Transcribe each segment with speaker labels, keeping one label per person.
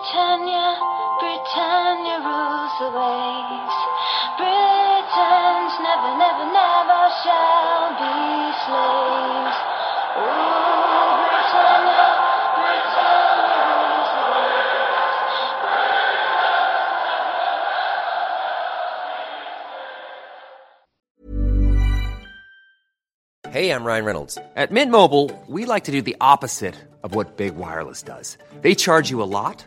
Speaker 1: Britannia, Britannia rules the waves. Britons never, never, never shall be slaves. Britannia, Britannia rules the waves.
Speaker 2: Hey, I'm Ryan Reynolds. At Mint Mobile, we like to do the opposite of what Big Wireless does. They charge you a lot,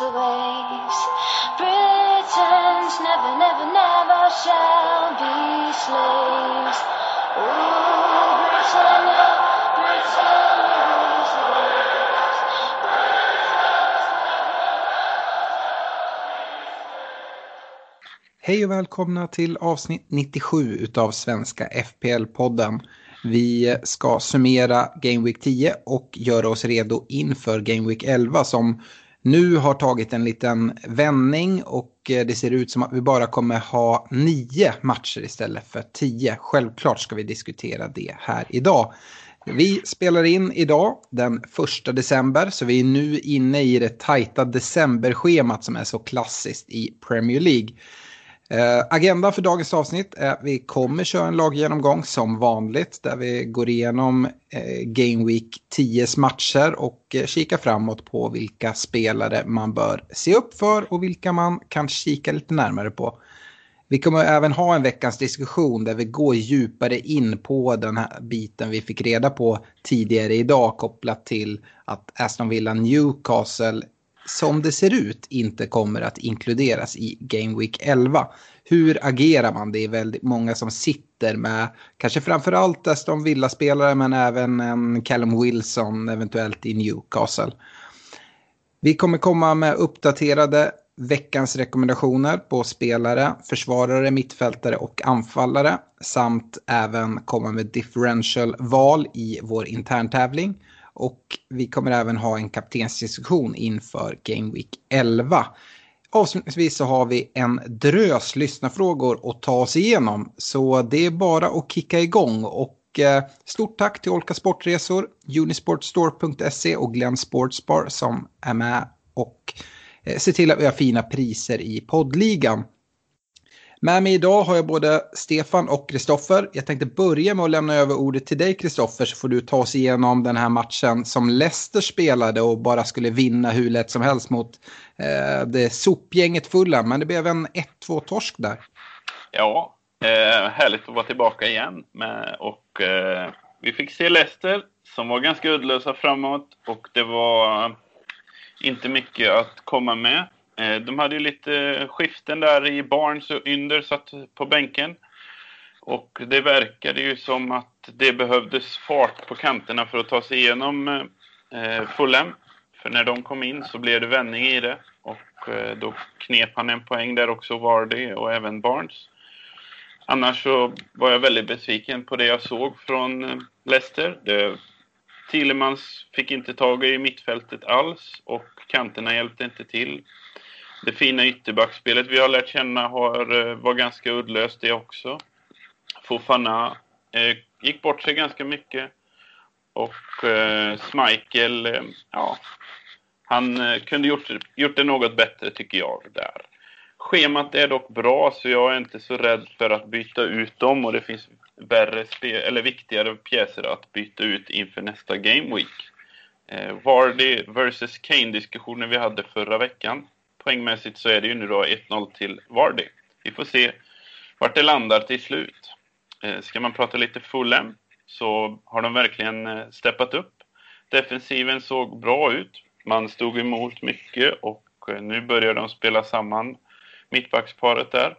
Speaker 1: the. Britons never, never, never shall be slaves. Ooh, Britannia, Britannia rules the waves.
Speaker 3: Hej och välkomna till avsnitt 97 utav Svenska FPL-podden. Vi ska summera Game Week 10 och göra oss redo inför Game Week 11 som nu har tagit en liten vändning och eh, det ser ut som att vi bara kommer ha nio matcher istället för tio. Självklart ska vi diskutera det här idag. Vi spelar in idag den 1 december så vi är nu inne i det tajta decemberschemat som är så klassiskt i Premier League. Eh, agenda för dagens avsnitt är att vi kommer köra en laggenomgång som vanligt där vi går igenom eh, Game Week 10s matcher och eh, kikar framåt på vilka spelare man bör se upp för och vilka man kan kika lite närmare på. Vi kommer även ha en veckans diskussion där vi går djupare in på den här biten vi fick reda på tidigare idag kopplat till att Aston Villa Newcastle som det ser ut inte kommer att inkluderas i Game Week 11. Hur agerar man? Det är väldigt många som sitter med kanske framförallt Aston Villa-spelare men även en Callum Wilson eventuellt i Newcastle. Vi kommer komma med uppdaterade veckans rekommendationer på spelare, försvarare, mittfältare och anfallare samt även komma med differential-val i vår interntävling. Och vi kommer även ha en kaptensdiskussion inför Game Week 11. Avslutningsvis så har vi en drös lyssnarfrågor att ta oss igenom. Så det är bara att kicka igång. Och eh, stort tack till Olka Sportresor, Unisportstore.se och Glenn Sportsbar som är med och eh, ser till att vi har fina priser i poddligan. Med mig idag har jag både Stefan och Kristoffer. Jag tänkte börja med att lämna över ordet till dig Kristoffer så får du ta oss igenom den här matchen som Leicester spelade och bara skulle vinna hur lätt som helst mot eh, det sopgänget fulla. Men det blev en 1-2 torsk där.
Speaker 4: Ja, eh, härligt att vara tillbaka igen. Med, och eh, vi fick se Leicester som var ganska uddlösa framåt och det var inte mycket att komma med. Eh, de hade ju lite skiften där i Barnes och Ynder satt på bänken. Och det verkade ju som att det behövdes fart på kanterna för att ta sig igenom eh, Fulham. För när de kom in så blev det vändning i det. Och eh, då knep han en poäng där också, Vardy och även Barnes. Annars så var jag väldigt besviken på det jag såg från Leicester. Det, Thielemans fick inte tag i mittfältet alls och kanterna hjälpte inte till. Det fina ytterbackspelet vi har lärt känna har, eh, var ganska uddlöst det också. Fofana eh, gick bort sig ganska mycket. Och eh, Schmeichel, eh, ja, han eh, kunde gjort, gjort det något bättre tycker jag där. Schemat är dock bra så jag är inte så rädd för att byta ut dem och det finns värre spe- eller viktigare pjäser att byta ut inför nästa Game Week. Eh, Vardy vs Kane-diskussionen vi hade förra veckan. Poängmässigt så är det ju nu då 1-0 till Vardy. Vi får se vart det landar till slut. Eh, ska man prata lite Fulham så har de verkligen eh, steppat upp. Defensiven såg bra ut. Man stod emot mycket och eh, nu börjar de spela samman mittbacksparet där.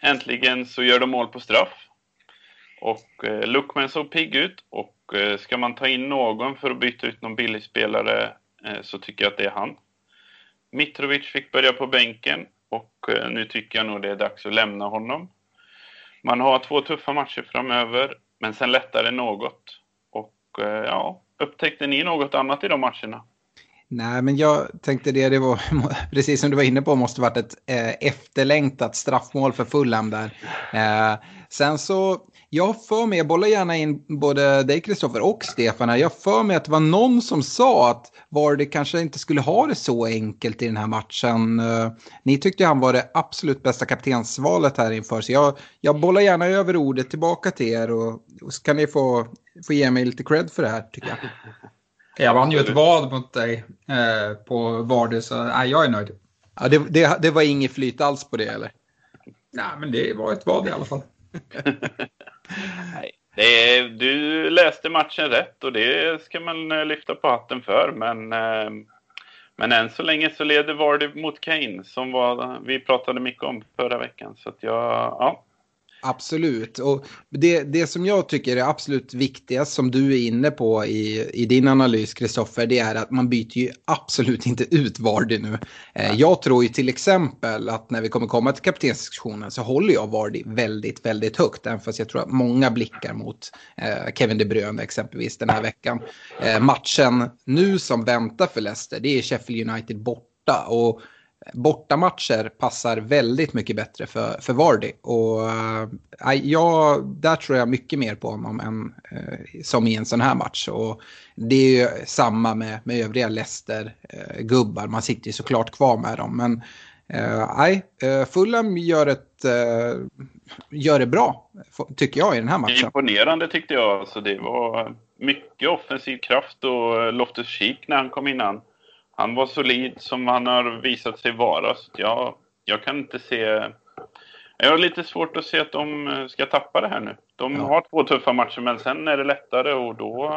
Speaker 4: Äntligen så gör de mål på straff. Och eh, såg pigg ut och eh, ska man ta in någon för att byta ut någon billig spelare eh, så tycker jag att det är han. Mitrovic fick börja på bänken och eh, nu tycker jag nog det är dags att lämna honom. Man har två tuffa matcher framöver, men sen lättar det något. Och eh, ja, upptäckte ni något annat i de matcherna?
Speaker 3: Nej, men jag tänkte det, det var precis som du var inne på, måste varit ett eh, efterlängtat straffmål för Fulham där. Eh, sen så, jag för mig, jag bollar gärna in både dig Kristoffer och Stefan här. Jag för mig att det var någon som sa att Vardy kanske inte skulle ha det så enkelt i den här matchen. Eh, ni tyckte han var det absolut bästa kaptensvalet här inför, så jag, jag bollar gärna över ordet tillbaka till er och, och så kan ni få, få ge mig lite cred för det här tycker jag.
Speaker 5: Jag vann ju ett vad mot dig eh, på Vardy, så nej, jag är nöjd.
Speaker 3: Ja, det, det, det var inget flyt alls på det, eller?
Speaker 5: Nej, men det var ett vad i alla fall.
Speaker 4: nej, det, du läste matchen rätt och det ska man eh, lyfta på hatten för, men, eh, men än så länge så leder Vardy mot Kane, som var, vi pratade mycket om förra veckan. Så att jag, ja,
Speaker 3: Absolut. Och det, det som jag tycker är absolut viktigast som du är inne på i, i din analys, Kristoffer, det är att man byter ju absolut inte ut Vardy nu. Eh, jag tror ju till exempel att när vi kommer komma till kaptensdiskussionen så håller jag Vardy väldigt, väldigt högt. Även fast jag tror att många blickar mot eh, Kevin De Bruyne exempelvis den här veckan. Eh, matchen nu som väntar för Leicester, det är Sheffield United borta. Och bortamatcher passar väldigt mycket bättre för, för Vardy. Och eh, äh, ja, där tror jag mycket mer på honom än äh, som i en sån här match. Och det är ju samma med, med övriga Leicester-gubbar. Eh, äh, Man sitter ju såklart kvar med dem. Men nej, äh, Fulham gör, ett, gör det bra, tycker jag, i den här matchen.
Speaker 4: Imponerande tyckte jag. Alltså, det var mycket offensiv kraft och Loftus-Cheek när han kom innan han var solid som han har visat sig vara. Så jag, jag kan inte se... Jag har lite svårt att se att de ska tappa det här nu. De ja. har två tuffa matcher, men sen är det lättare och då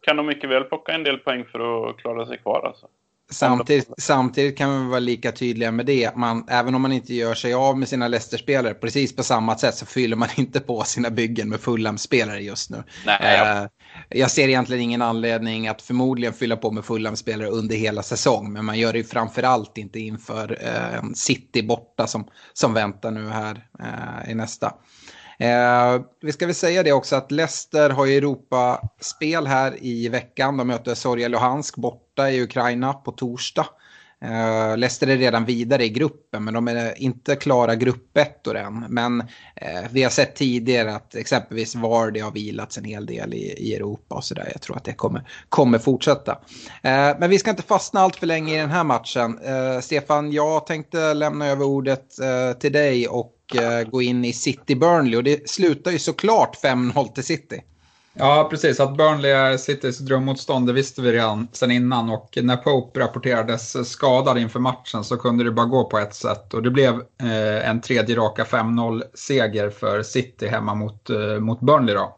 Speaker 4: kan de mycket väl plocka en del poäng för att klara sig kvar. Alltså.
Speaker 3: Samtidigt, samtidigt kan vi vara lika tydliga med det. Man, även om man inte gör sig av med sina Leicester-spelare precis på samma sätt så fyller man inte på sina byggen med Fulham-spelare just nu.
Speaker 4: Nej, ja
Speaker 3: jag ser egentligen ingen anledning att förmodligen fylla på med Fulham-spelare under hela säsong. Men man gör det ju framförallt inte inför eh, City borta som, som väntar nu här eh, i nästa. Eh, vi ska väl säga det också att Leicester har ju Europaspel här i veckan. De möter Sorja Luhansk borta i Ukraina på torsdag. Uh, Leicester är redan vidare i gruppen men de är inte klara gruppettor än. Men uh, vi har sett tidigare att exempelvis Vardy har vilats en hel del i, i Europa och sådär. Jag tror att det kommer, kommer fortsätta. Uh, men vi ska inte fastna allt för länge i den här matchen. Stefan, jag tänkte lämna över ordet till dig och gå in i City Burnley och det slutar ju såklart 5-0 till City.
Speaker 5: Ja, precis. Att Burnley är Citys drömmotstånd det visste vi redan sedan innan och när Pope rapporterades skadad inför matchen så kunde det bara gå på ett sätt och det blev eh, en tredje raka 5-0-seger för City hemma mot, eh, mot Burnley. Då.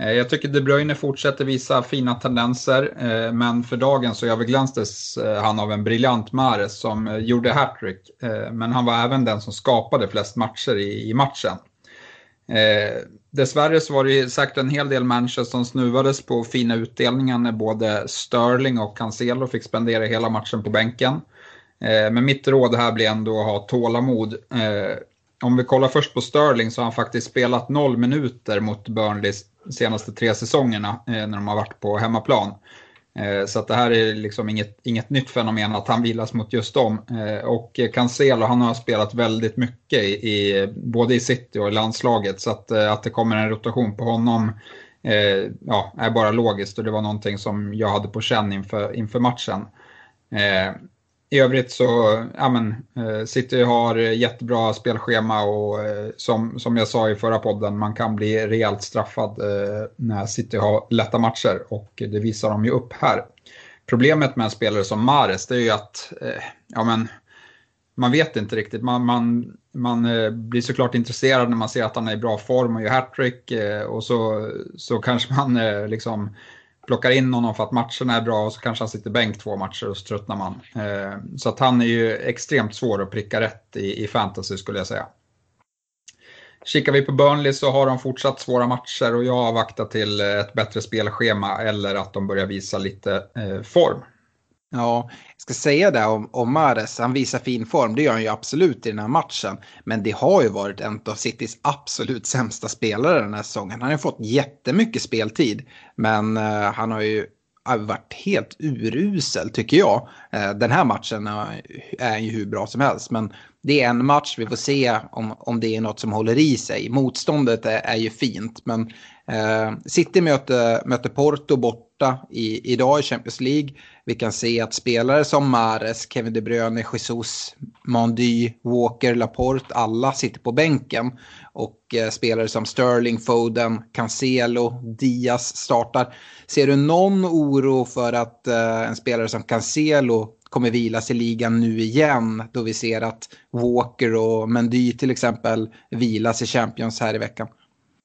Speaker 5: Eh, jag tycker De Bruyne fortsätter visa fina tendenser eh, men för dagen så överglanstes eh, han av en briljant Mares som eh, gjorde hattrick eh, men han var även den som skapade flest matcher i, i matchen. Eh, Dessvärre så var det säkert en hel del matcher som snuvades på fina utdelningar när både Sterling och Cancelo fick spendera hela matchen på bänken. Eh, men mitt råd här blir ändå att ha tålamod. Eh, om vi kollar först på Sterling så har han faktiskt spelat noll minuter mot Burnley senaste tre säsongerna eh, när de har varit på hemmaplan. Eh, så att det här är liksom inget, inget nytt fenomen att han vilas mot just dem. Eh, och Cancelo han har spelat väldigt mycket i, i, både i City och i landslaget så att, eh, att det kommer en rotation på honom ja, är bara logiskt och det var någonting som jag hade på känn inför, inför matchen. I övrigt så, ja men, eh, City har jättebra spelschema och eh, som, som jag sa i förra podden, man kan bli rejält straffad eh, när City har lätta matcher och det visar de ju upp här. Problemet med en spelare som Mares det är ju att, ja men, man vet inte riktigt. Man, man, man blir såklart intresserad när man ser att han är i bra form och gör hattrick och så, så kanske man liksom plockar in honom för att matcherna är bra och så kanske han sitter bänk två matcher och så tröttnar man. Eh, så att han är ju extremt svår att pricka rätt i, i fantasy skulle jag säga. Kikar vi på Burnley så har de fortsatt svåra matcher och jag avvaktar till ett bättre spelschema eller att de börjar visa lite eh, form.
Speaker 3: Ja, jag ska säga det om, om Mares. Han visar fin form, det gör han ju absolut i den här matchen. Men det har ju varit en av Citys absolut sämsta spelare den här säsongen. Han har ju fått jättemycket speltid, men uh, han har ju varit helt urusel tycker jag. Uh, den här matchen eh, är ju hur bra som helst, men det är en match, vi får se om, om det är något som håller i sig. Motståndet är, är ju fint, men eh, City möter, möter Porto borta i, idag i Champions League. Vi kan se att spelare som Mares, Kevin De Bruyne, Jesus, Mandy, Walker, Laporte, alla sitter på bänken. Och eh, spelare som Sterling, Foden, Cancelo, Diaz startar. Ser du någon oro för att eh, en spelare som Cancelo kommer vilas i ligan nu igen då vi ser att Walker och Mendy till exempel vilas i Champions här i veckan?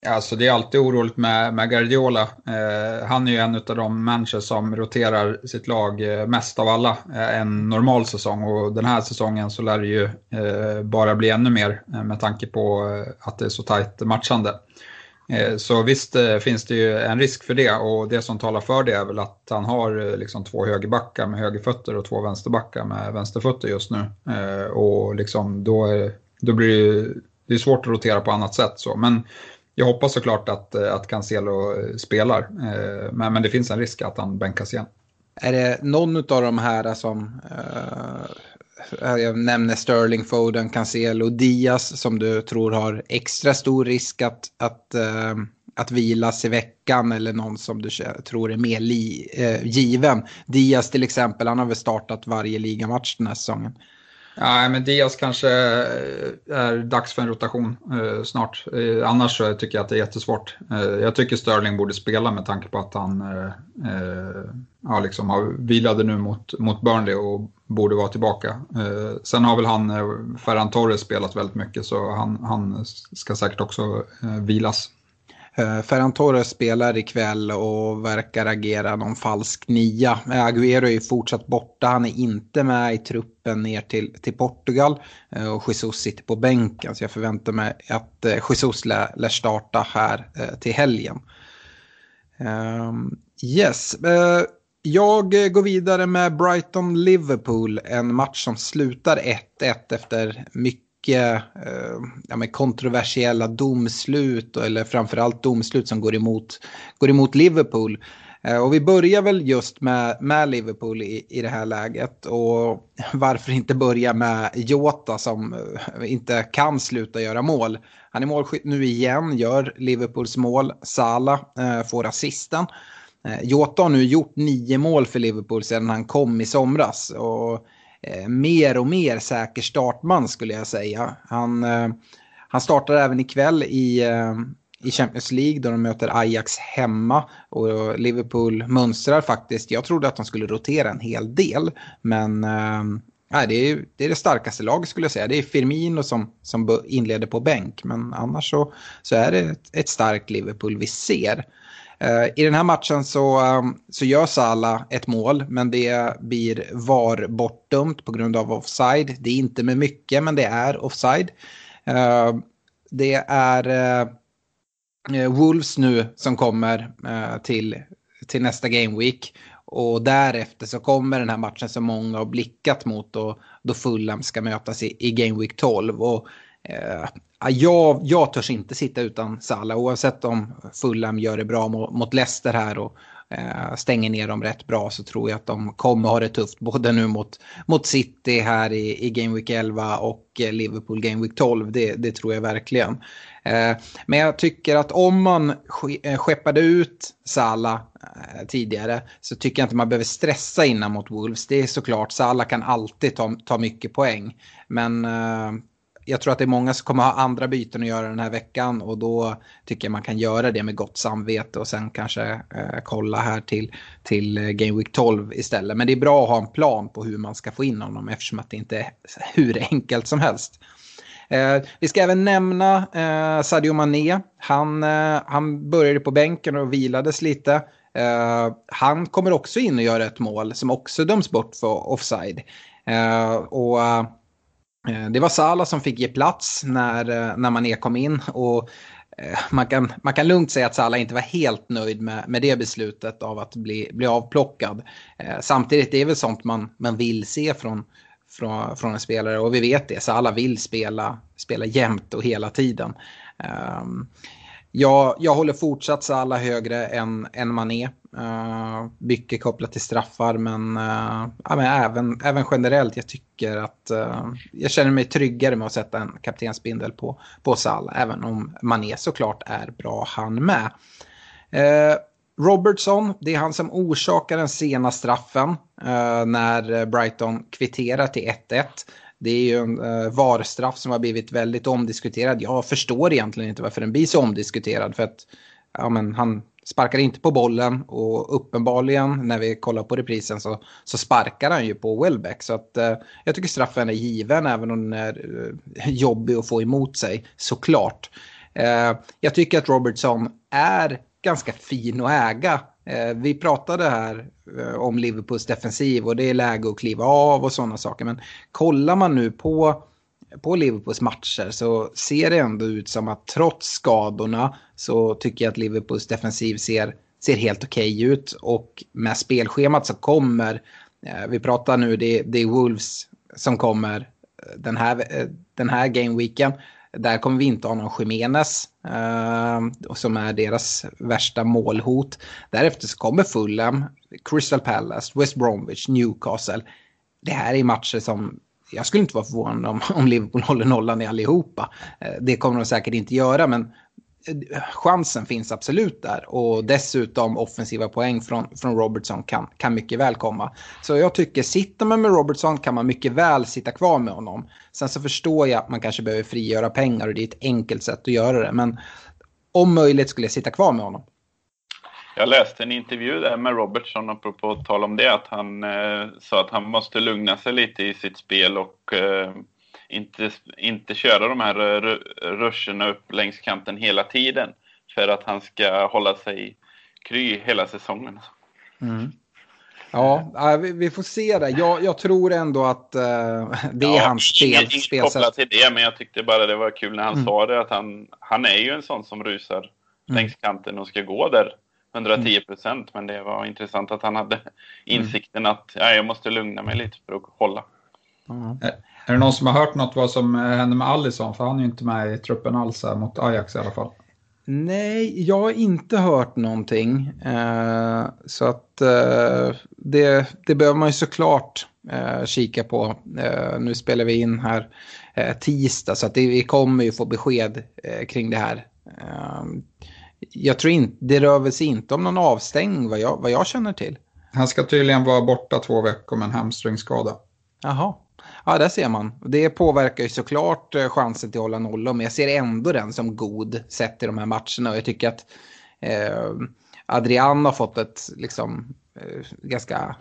Speaker 5: Alltså det är alltid oroligt med, med Guardiola. Eh, han är ju en av de människor som roterar sitt lag eh, mest av alla eh, en normal säsong och den här säsongen så lär det ju eh, bara bli ännu mer eh, med tanke på eh, att det är så tajt matchande. Eh, så visst eh, finns det ju en risk för det och det som talar för det är väl att han har eh, liksom två högerbackar med högerfötter och två vänsterbackar med vänsterfötter just nu. Och liksom då, då blir det, det är svårt att rotera på annat sätt. Så. Men jag hoppas såklart att, att Cancelo spelar, men, men det finns en risk att han bänkas igen.
Speaker 3: Är det någon av de här som, uh, Eh, jag nämner Sterling, Foden, Cancelo, Diaz som du tror har extra stor risk att, att, uh, att vilas i veckan eller någon som du tror är mer li, uh, given? Diaz till exempel, han har väl startat varje ligamatch den här säsongen.
Speaker 5: Ja, men Diaz kanske eh, är dags för en rotation eh, snart. Eh, annars så tycker jag att det är jättesvårt. Eh, jag tycker Sterling borde spela med tanke på att han eh, eh, ja, liksom har vilade nu mot, mot Burnley och borde vara tillbaka. Eh, sen har väl han, eh, Ferran Torres, spelat väldigt mycket så han, han ska säkert också eh, vilas.
Speaker 3: Eh, Ferran Torres spelar ikväll och verkar agera någon falsk nia. Aguero Agüero är ju fortsatt borta, han är inte med i truppen ner till, till Portugal. Eh, och Jesus sitter på bänken så jag förväntar mig att Jesus lär, lär starta här till helgen. Ehm, yes. Jag går vidare med Brighton-Liverpool, en match som slutar 1-1 efter mycket mycket eh, ja, men kontroversiella domslut eller framförallt domslut som går emot, går emot Liverpool. Eh, och vi börjar väl just med, med Liverpool i, i det här läget. Och varför inte börja med Jota som eh, inte kan sluta göra mål. Han är målskytt nu igen, gör Liverpools mål. Salah eh, får assisten. Eh, Jota har nu gjort nio mål för Liverpool sedan han kom i somras. Och Eh, mer och mer säker startman skulle jag säga. Han, eh, han startar även ikväll i, eh, i Champions League då de möter Ajax hemma. Och Liverpool mönstrar faktiskt. Jag trodde att de skulle rotera en hel del. Men Nej, det, är, det är det starkaste laget skulle jag säga. Det är Firmino som, som inleder på bänk. Men annars så, så är det ett, ett starkt Liverpool vi ser. Eh, I den här matchen så, ehm, så gör Salah ett mål, men det blir VAR bortdömt på grund av offside. Det är inte med mycket, men det är offside. Ehm, det är eh, eh, Wolves nu som kommer till, till nästa Game Week. Och därefter så kommer den här matchen som många har blickat mot och då Fulham ska mötas i, i Game Week 12. Och Eh, jag, jag törs inte sitta utan Salah oavsett om Fulham gör det bra mot, mot Leicester här och eh, stänger ner dem rätt bra så tror jag att de kommer ha det tufft både nu mot, mot City här i, i Game Week 11 och eh, Liverpool Game Week 12. Det, det tror jag verkligen. Eh, men jag tycker att om man eh, skeppade ut Salah eh, tidigare så tycker jag inte man behöver stressa innan mot Wolves. Det är såklart, Salah kan alltid ta, ta mycket poäng. Men eh, jag tror att det är många som kommer ha andra byten att göra den här veckan och då tycker jag man kan göra det med gott samvete och sen kanske eh, kolla här till, till eh, Game Week 12 istället. Men det är bra att ha en plan på hur man ska få in honom eftersom att det inte är hur enkelt som helst. Eh, vi ska även nämna eh, Sadio Mané. Han, eh, han började på bänken och vilades lite. Eh, han kommer också in och gör ett mål som också döms bort för offside. Eh, och Eh, Eh, det var Sala som fick ge plats när, eh, när Mané kom in. Och eh, man, kan, man kan lugnt säga att Salah inte var helt nöjd med, med det beslutet av att bli, bli avplockad. Eh, samtidigt det är väl sånt man, man vill se från, från, från en spelare och vi vet det, Salah vill spela, spela jämt och hela tiden. Um, jag, jag håller fortsatt Salah högre än, än Mané. Uh, mycket kopplat till straffar men, uh, ja, men även, även generellt jag tycker att uh, jag känner mig tryggare med att sätta en kaptensbindel på, på Salah även om Mané såklart är bra han med. Uh, Robertson, det är han som orsakar den sena straffen när Brighton kvitterar till 1-1. Det är ju en eh, VAR-straff som har blivit väldigt omdiskuterad. Jag förstår egentligen inte varför den blir så omdiskuterad. För att ja, men han sparkar inte på bollen och uppenbarligen när vi kollar på reprisen så, så sparkar han ju på Welbeck. Så att, eh, jag tycker straffen är given även om den är eh, jobbig att få emot sig såklart. Eh, jag tycker att Robertson är ganska fin att äga Eh, vi pratade här eh, om Liverpools defensiv och det är läge att kliva av och sådana saker. Men kollar man nu på, på Liverpools matcher så ser det ändå ut som att trots skadorna så tycker jag att Liverpools defensiv ser, ser helt okej okay ut. Och med spelschemat så kommer, eh, vi pratar nu, det, det är Wolves som kommer den här, den här gameweeken. Där kommer vi inte ha någon Jiménez eh, som är deras värsta målhot. Därefter så kommer Fulham, Crystal Palace, West Bromwich, Newcastle. Det här är matcher som jag skulle inte vara förvånad om, om Liverpool håller nollan i allihopa. Eh, det kommer de säkert inte göra, men eh, chansen finns absolut där. Och dessutom offensiva poäng från, från Robertson kan, kan mycket väl komma. Så jag tycker, sitter man med Robertson kan man mycket väl sitta kvar med honom. Sen så förstår jag att man kanske behöver frigöra pengar och det är ett enkelt sätt att göra det. Men om möjligt skulle jag sitta kvar med honom.
Speaker 4: Jag läste en intervju där med Robertson apropå tal om det, att han eh, sa att han måste lugna sig lite i sitt spel och eh, inte, inte köra de här ruscherna upp längs kanten hela tiden för att han ska hålla sig kry hela säsongen.
Speaker 3: Mm. Ja, vi, får se det. Jag, jag tror ändå att uh, det är ja, hans spel, kopplat
Speaker 4: till det, men jag tyckte bara det var kul när han mm. sa det. Att han, han är ju en sån som rusar mm. längs kanten och ska gå där 110 procent. Men det var intressant att han hade mm. insikten att ja, jag måste lugna mig lite för att hålla.
Speaker 5: Mm. Är det någon som har hört något vad som händer med Allison? För han är ju inte med i truppen alls här, mot Ajax i alla fall.
Speaker 3: Nej, jag har inte hört någonting. Eh, så att eh, det, det behöver man ju såklart eh, kika på. Eh, nu spelar vi in här eh, tisdag så att det, vi kommer ju få besked eh, kring det här. jag tror inte, det rör sig inte om någon avstängning vad jag, vad jag känner till.
Speaker 5: Han ska tydligen vara borta två veckor med en hamstringskada.
Speaker 3: Jaha. Ja, där ser man. Det påverkar ju såklart eh, chansen till att hålla nollan, men jag ser ändå den som god sett i de här matcherna. Och jag tycker att eh, Adrian har fått ett liksom, eh, ganska,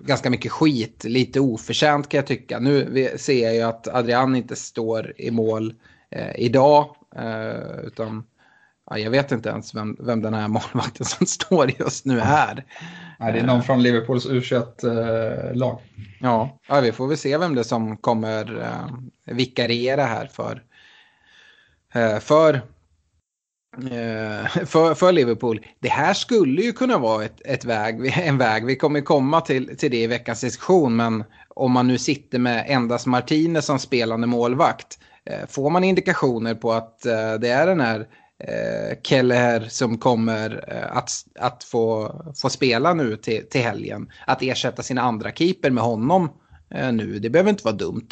Speaker 3: ganska mycket skit, lite oförtjänt kan jag tycka. Nu ser jag ju att Adrian inte står i mål eh, idag, eh, utan ja, jag vet inte ens vem, vem den här målvakten som står just nu är.
Speaker 5: Nej, det är någon från Liverpools U21-lag.
Speaker 3: Ja, ja, vi får väl se vem det är som kommer uh, vikariera här för, uh, för, uh, för, för Liverpool. Det här skulle ju kunna vara ett, ett väg, en väg. Vi kommer komma till, till det i veckans diskussion, men om man nu sitter med endast Martinez som spelande målvakt, får man indikationer på att det är den här eh, Kelleher som kommer eh, att, att få, få spela nu till, till helgen. Att ersätta sina andra keeper med honom eh, nu, det behöver inte vara dumt.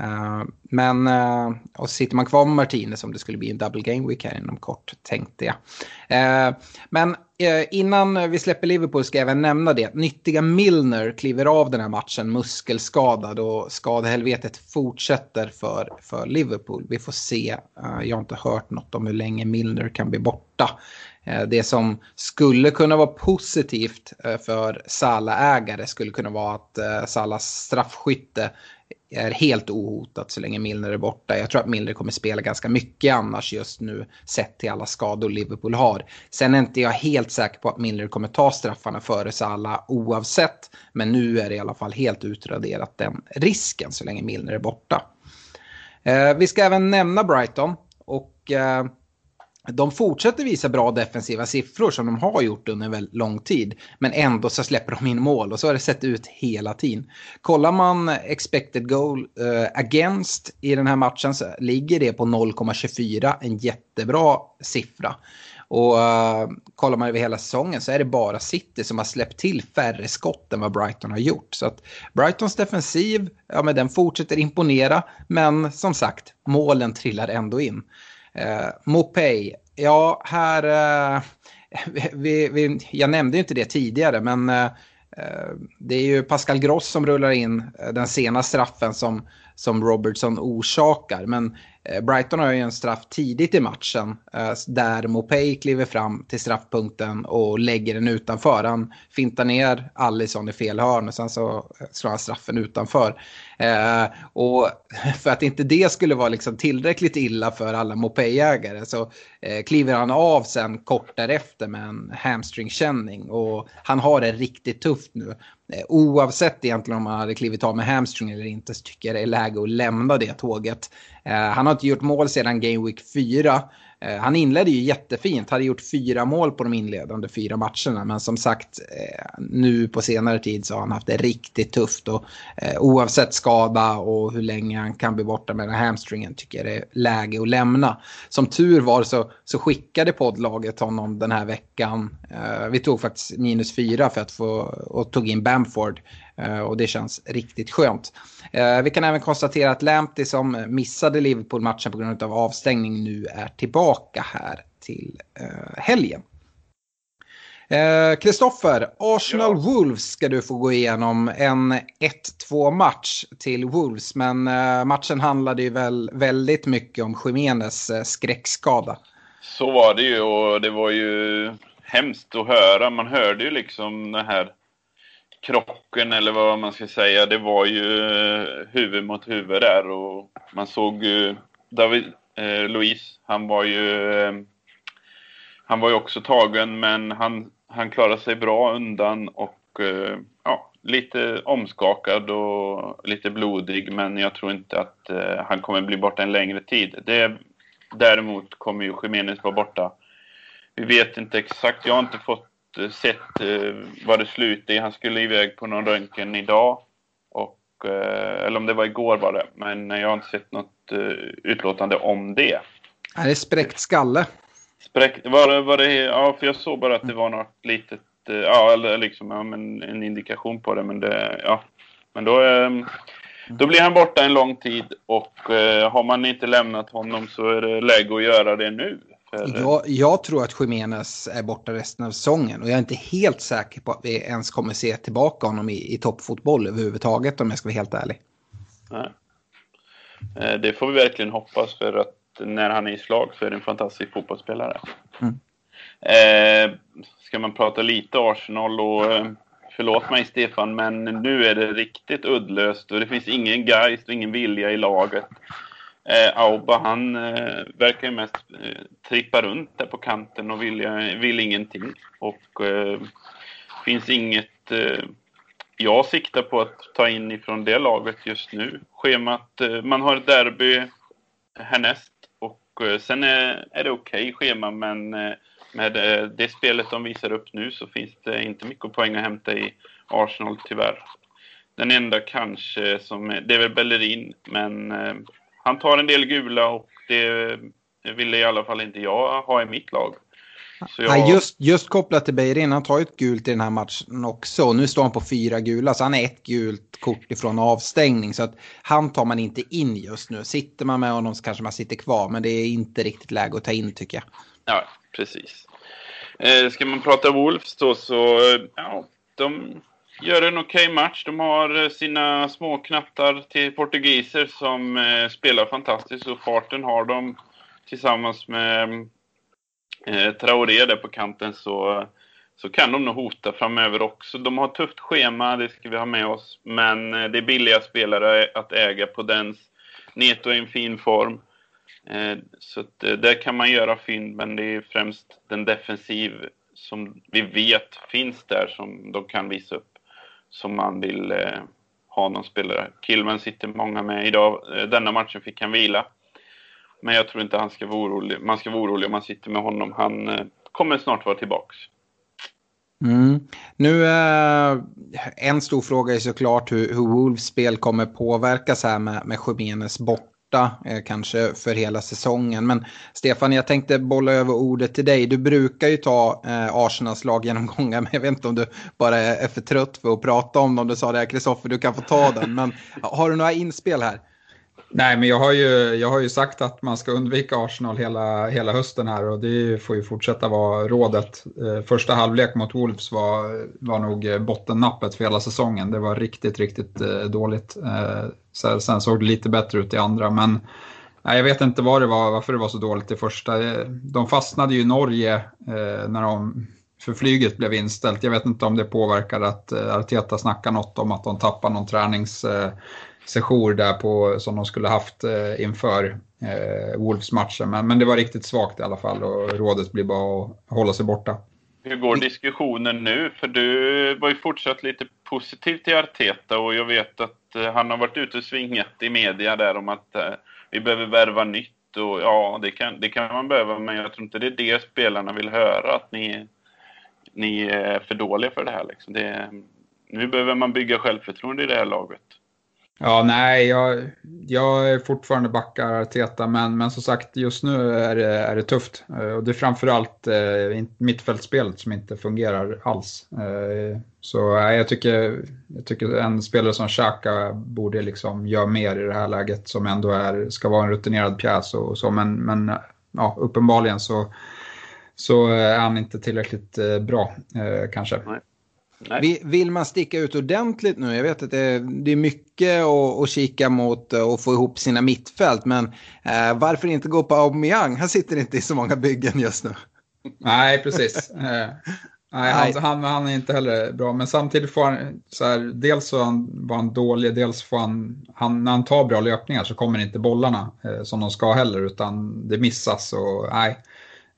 Speaker 3: Uh, men, uh, och så sitter man kvar med Martinez om det skulle bli en double game week här inom kort, tänkte jag. Uh, men Eh, innan vi släpper Liverpool ska jag även nämna det. Nyttiga Milner kliver av den här matchen muskelskadad och skadehelvetet fortsätter för, för Liverpool. Vi får se. Eh, jag har inte hört något om hur länge Milner kan bli borta. Eh, det som skulle kunna vara positivt för Sala-ägare skulle kunna vara att Salas straffskytte är helt ohotat så länge Milner är borta. Jag tror att Milner kommer spela ganska mycket annars just nu sett till alla skador Liverpool har. Sen är inte jag helt säker på att Milner kommer ta straffarna före Salah oavsett. Men nu är det i alla fall helt utraderat den risken så länge Milner är borta. Eh, vi ska även nämna Brighton och eh, de fortsätter visa bra defensiva siffror som de har gjort under en väldigt lång tid. Men ändå så släpper de in mål och så har det sett ut hela tiden. Kollar man expected goal uh, against i den här matchen så ligger det på 0,24. En jättebra siffra. Och uh, kollar man över hela säsongen så är det bara City som har släppt till färre skott än vad Brighton har gjort. Så att Brightons defensiv, ja men den fortsätter imponera. Men som sagt, målen trillar ändå in. Eh, Mopay, ja här, Eh, vi, vi, jag nämnde ju inte det tidigare men eh, eh det är ju Pascal Gross som rullar in eh, den sena straffen som, som Robertson orsakar. Men Eh, Brighton har ju en straff tidigt i matchen eh, där Mopay kliver fram till straffpunkten och lägger den utanför. Han fintar ner Allison i fel hörn och sen så eh, slår han straffen utanför. Eh, och för att inte det skulle vara liksom tillräckligt illa för alla mopejägare så eh, kliver han av sen kort därefter med en hamstringkänning. Och han har det riktigt tufft nu. Eh, oavsett egentligen om han hade klivit av med hamstring eller inte så tycker jag det är läge att lämna det tåget. Eh, han har inte gjort mål sedan Game Week 4. Eh, han inledde ju jättefint, hade gjort fyra mål på de inledande fyra matcherna. Men som sagt, eh, nu på senare tid så har han haft det riktigt tufft. Och eh, oavsett skada och hur länge han kan bli borta med den här hamstringen tycker jag det är läge att lämna. Som tur var så, så skickade poddlaget honom den här veckan. Vi tog faktiskt minus fyra för att få, och tog in Bamford. Och det känns riktigt skönt. Vi kan även konstatera att Lamptey som missade Liverpool-matchen på grund av avstängning nu är tillbaka här till helgen. Kristoffer, Arsenal ja. Wolves ska du få gå igenom. En 1-2 match till Wolves. Men matchen handlade ju väl väldigt mycket om Jiménez skräckskada.
Speaker 4: Så var det ju och det var ju hemskt att höra. Man hörde ju liksom den här krocken eller vad man ska säga, det var ju eh, huvud mot huvud där och man såg ju David eh, Luis, han var ju eh, han var ju också tagen men han, han klarade sig bra undan och eh, ja, lite omskakad och lite blodig men jag tror inte att eh, han kommer bli borta en längre tid. Det, däremot kommer ju Jiménez vara borta. Vi vet inte exakt, jag har inte fått sett eh, vad det slutade i. Han skulle iväg på någon röntgen idag. Och, eh, eller om det var igår var det. Men jag har inte sett något eh, utlåtande om det.
Speaker 3: Är det spräckt skalle?
Speaker 4: Spräckt, var, det, var det, ja, för jag såg bara att det var något litet, eh, ja, eller liksom ja, men en indikation på det. Men, det, ja. men då, eh, då blir han borta en lång tid och eh, har man inte lämnat honom så är det läge att göra det nu.
Speaker 3: Jag, jag, tror att Jiménez är borta resten av säsongen och jag är inte helt säker på att vi ens kommer se tillbaka honom i, i toppfotboll överhuvudtaget om jag ska vara helt ärlig.
Speaker 4: Nej. Eh, det får vi verkligen hoppas för att när han är i slag så är det en fantastisk fotbollsspelare. Mm. Eh, ska man prata lite Arsenal och eh, förlåt mig Stefan men nu är det riktigt uddlöst och det finns ingen geist och ingen vilja i laget. Eh, Auba han eh, verkar ju mest eh, trippa runt där på kanten och vill, vill ingenting. Och eh, finns inget eh, jag siktar på att ta in ifrån det laget just nu. Schemat, eh, man har ett derby härnäst och eh, sen är, är det okej okay schema men eh, med eh, det spelet de visar upp nu så finns det inte mycket poäng att hämta i Arsenal tyvärr. Den enda kanske som, det är väl Bellerin men eh, han tar en del gula och det ville i alla fall inte jag ha i mitt lag.
Speaker 3: Jag... Ja, just, just kopplat till Beirin, han tar ju ett gult i den här matchen också. Nu står han på fyra gula, så han är ett gult kort ifrån avstängning. Så att han tar man inte in just nu. Sitter man med honom så kanske man sitter kvar, men det är inte riktigt läge att ta in tycker jag.
Speaker 4: Ja, precis. Eh, ska man prata Wolves då så, ja, de gör en okej okay match. De har eh, sina små knattar till portugiser som eh, spelar fantastiskt och farten har de tillsammans med eh, Traoré där på kanten så, så kan de nog hota framöver också. De har tufft schema, det ska vi ha med oss. Men eh, det är billiga spelare att äga på dens. Neto är i en fin form. Eh, så att, eh, där kan man göra fynd, men det är främst den defensiv som vi vet finns där som de kan visa upp som man vill eh, ha någon spelare. Kilman sitter många med idag. Eh, denna matchen fick han vila. Men jag tror inte han ska vara orolig. man ska vara orolig om man sitter med honom. Han eh, kommer snart vara tillbaks.
Speaker 3: Mm. Nu, eh, en stor fråga är såklart hur, hur Wolves spel kommer påverkas här med, med Jiménez borta, borta eh, kanske för hela säsongen. Men Stefan, jag tänkte bolla över ordet till dig. Du brukar ju ta eh, Arsenals laggenomgångar, men jag vet inte om du bara är, för trött för att prata om dem. Du sa det, här, Kristoffer, du kan få ta den. Men har du några inspel här?
Speaker 5: Nej, men jag har, ju, jag har ju sagt att man ska undvika Arsenal hela, hela hösten här och det får ju fortsätta vara rådet. Eh, första halvlek mot Wolves var, var nog eh, bottennappet för hela säsongen. Det var riktigt, riktigt eh, dåligt. Sen såg det lite bättre ut i andra, men nej, jag vet inte var det var, varför det var så dåligt i första. De fastnade ju i Norge när de för flyget blev inställt. Jag vet inte om det påverkade att Arteta snackade något om att de tappade någon tränings sejour där på, som de skulle haft eh, inför eh, Wolves-matchen. Men, men det var riktigt svagt i alla fall och rådet blir bara att hålla sig borta.
Speaker 4: Hur går diskussionen nu? För du var ju fortsatt lite positiv till Arteta och jag vet att eh, han har varit ute och svingat i media där om att eh, vi behöver värva nytt. Och ja, det kan, det kan man behöva, men jag tror inte det är det spelarna vill höra, att ni, ni är för dåliga för det här. Liksom. Det, nu behöver man bygga självförtroende i det här laget.
Speaker 5: Ja, nej, jag, jag är fortfarande backar Arteta, men, men som sagt just nu är det, är det tufft. Eh, och det är framförallt eh, mittfältspelet som inte fungerar alls. Eh, så eh, jag, tycker, jag tycker en spelare som Xhaka borde liksom göra mer i det här läget som ändå är, ska vara en rutinerad pjäs och, och så, men, men eh, ja, uppenbarligen så, så eh, är han inte tillräckligt eh, bra eh, kanske. Nej.
Speaker 3: Nej. Vill man sticka ut ordentligt nu? Jag vet att det är, det är mycket att, att kika mot och få ihop sina mittfält. Men eh, varför inte gå på Aubameyang? Han sitter inte i så många byggen just nu.
Speaker 5: Nej, precis. Eh, nej, han, han, han, är inte heller bra. Men samtidigt får han, så här, dels så var han dålig, dels får han, han, när han tar bra löpningar så kommer inte bollarna eh, som de ska heller. Utan det missas och nej,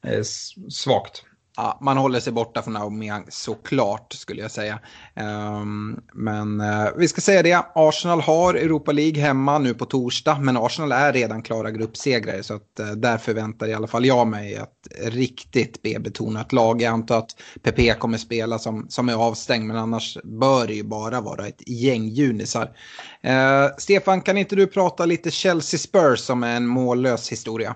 Speaker 5: eh, svagt
Speaker 3: ja, man håller sig borta från Aubameyang såklart skulle jag säga. Um, men uh, vi ska säga det, Arsenal har Europa League hemma nu på torsdag, men Arsenal är redan klara gruppsegrare så att uh, där förväntar i alla fall jag mig ett riktigt B-betonat lag. Jag antar att PP kommer spela som, som är avstängd, men annars bör det ju bara vara ett gäng junisar. Uh, Stefan, kan inte du prata lite Chelsea Spurs som är en mållös historia?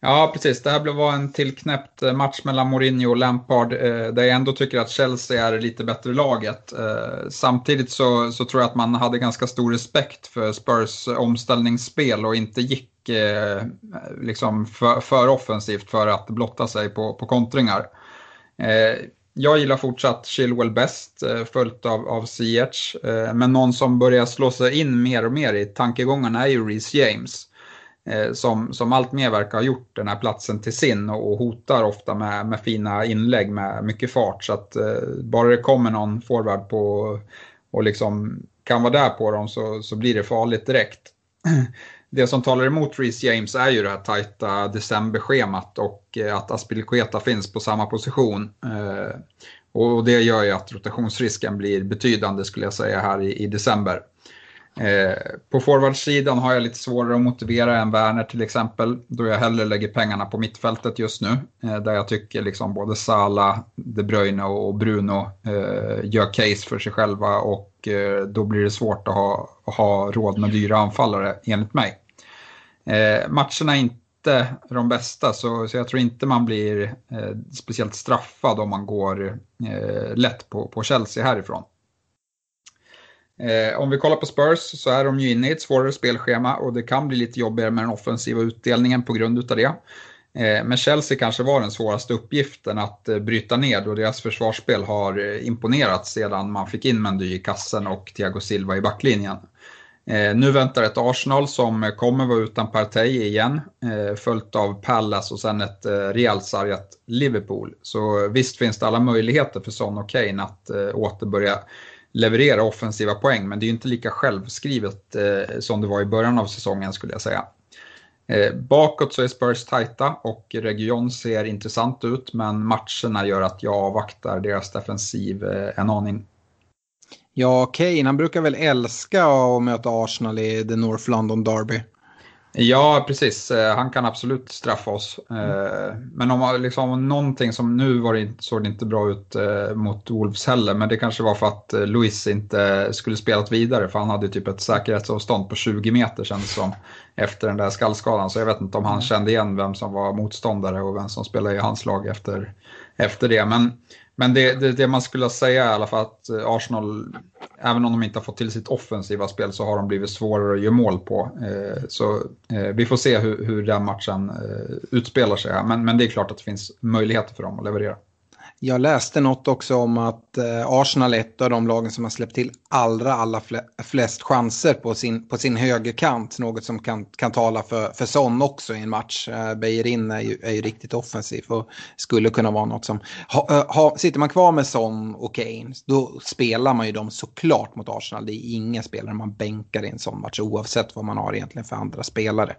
Speaker 5: Ja, precis. Det här var en tillknäppt eh, match mellan Mourinho och Lampard eh, där jag ändå tycker att Chelsea är lite bättre laget. Eh, samtidigt så, så tror jag att man hade ganska stor respekt för Spurs omställningsspel och inte gick eh, liksom för, för offensivt för att blotta sig på, på kontringar. Eh, jag gillar fortsatt Chilwell bäst, följt av, av Ziyech. Men någon som börjar slå sig in mer och mer i tankegångarna är ju Reece James. Eh, som, som allt mer verkar ha gjort den här platsen till sin och, hotar ofta med, med fina inlägg med mycket fart. Så att eh, bara det kommer någon forward på och liksom kan vara där på dem så, så blir det farligt direkt. Det som talar emot Reece James är ju det här tajta decemberschemat och eh, att Aspilicueta finns på samma position. Eh, och det gör ju att rotationsrisken blir betydande skulle jag säga här i, i december. Eh, på forwardsidan har jag lite svårare att motivera än Werner till exempel, då jag hellre lägger pengarna på mittfältet just nu, eh, där jag tycker liksom både Sala, De Bruyne och Bruno eh, gör case för sig själva och eh, då blir det svårt att ha, ha råd med dyra anfallare enligt mig. Eh, matcherna är inte de bästa, så, så jag tror inte man blir eh, speciellt straffad om man går eh, lätt på, på Chelsea härifrån. Eh, om vi kollar på Spurs så är de ju inne i ett svårare spelschema och det kan bli lite jobbigare med den offensiva utdelningen på grund av det. Eh, men Chelsea kanske var den svåraste uppgiften att eh, bryta ner och deras försvarsspel har eh, imponerat sedan man fick in Mendy i kassen och Thiago Silva i backlinjen. Eh, nu väntar ett Arsenal som eh, kommer vara utan Partey igen, följt av Palace och sen ett rejält sargat Liverpool. Så visst finns det alla möjligheter för Son och Kane att återbörja leverera offensiva poäng, men det är inte lika självskrivet eh, som det var i början av säsongen skulle jag säga. Eh, bakåt så är Spurs tajta och Region ser intressant ut, men matcherna gör att jag avvaktar deras defensiv eh, en aning.
Speaker 3: Ja, Kane, han brukar väl älska att möta Arsenal i The North London Derby.
Speaker 5: Ja, precis. Eh, han kan absolut straffa oss. Eh, men om liksom, någonting som nu var det, såg det inte bra ut eh, mot Wolves heller, men det kanske var för att Luis inte skulle spelat vidare, för han hade typ ett säkerhetsavstånd på 20 meter kändes som efter den där skallskadan. Så jag vet inte om han mm. kände igen vem som var motståndare och vem som spelade i hans lag efter, efter det. Men men det, det, det, man skulle säga är i alla fall att eh, Arsenal, även om de inte har fått till sitt offensiva spel så har de blivit svårare att göra mål på. Eh, så eh, vi får se hur, hur den matchen utspelar sig. Men, men det är klart att det finns möjligheter för dem att leverera.
Speaker 3: Jag läste något också om att eh, Arsenal är ett av de lagen som har släppt till allra, allra flest chanser på sin, på sin högerkant. Något som kan, kan tala för, för Son också i en match. Eh, Beijerin är ju, är ju riktigt offensiv och skulle kunna vara något som... Ha, eh, ha, sitter man kvar med Son och Kane, då spelar man ju dem såklart mot Arsenal. Det är ingen spelare man bänkar i en sån match oavsett vad man har egentligen för andra spelare.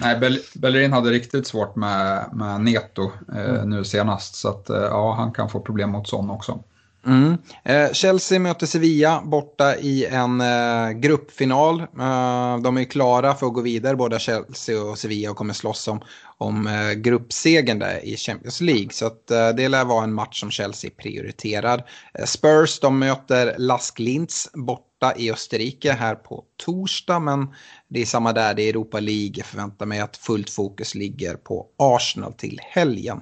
Speaker 5: Nej, Bellerin hade riktigt svårt med, med Neto eh, mm. nu senast. Så att, eh, ja, han kan få problem mot sån också.
Speaker 3: Mm. Eh, Chelsea möter Sevilla borta i en eh, gruppfinal. Eh, de är klara för att gå vidare, båda Chelsea och Sevilla, och kommer slåss om, om eh, gruppsegern där i Champions League. Så att, eh, det lär vara en match som Chelsea prioriterar. Eh, Spurs de möter Lask Linz borta i Österrike här på torsdag. Men det är samma där, det är Europa League. Jag förväntar mig att fullt fokus ligger på Arsenal till helgen.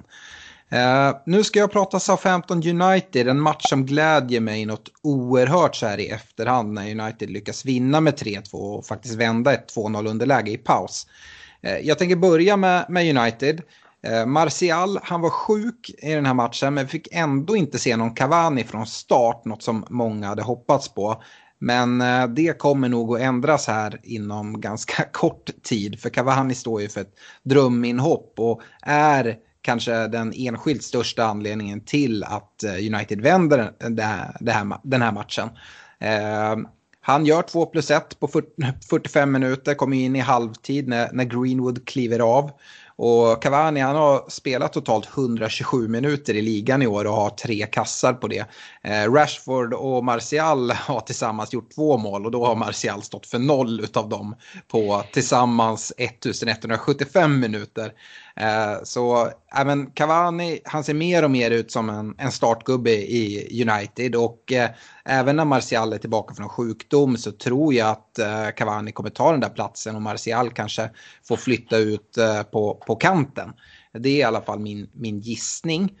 Speaker 3: Uh, nu ska jag prata Southampton United, en match som glädjer mig något oerhört så här i efterhand när United lyckas vinna med 3-2 och faktiskt vända ett 2-0 underläge i paus. Uh, jag tänker börja med, med United. Uh, Martial, han var sjuk i den här matchen men fick ändå inte se någon Cavani från start, något som många hade hoppats på. Men det kommer nog att ändras här inom ganska kort tid för Cavani står ju för ett dröminhopp och är kanske den enskilt största anledningen till att eh, United vänder det här, det här, den här matchen. Eh, han gör 2 plus 1 på 45 minuter, kommer in i halvtid när, när Greenwood kliver av. Och Cavani han har spelat totalt 127 minuter i ligan i år och har tre kassar på det. Eh, Rashford och Martial har tillsammans gjort två mål och då har Martial stått för noll av dem på tillsammans 1175 minuter. Eh, så även Cavani, han ser mer och mer ut som en, en startgubbe i United och eh, även när Martial är tillbaka från sjukdom så tror jag att eh, Cavani kommer ta den där platsen och Martial kanske får flytta ut på, på kanten. Det är i alla fall min, min gissning.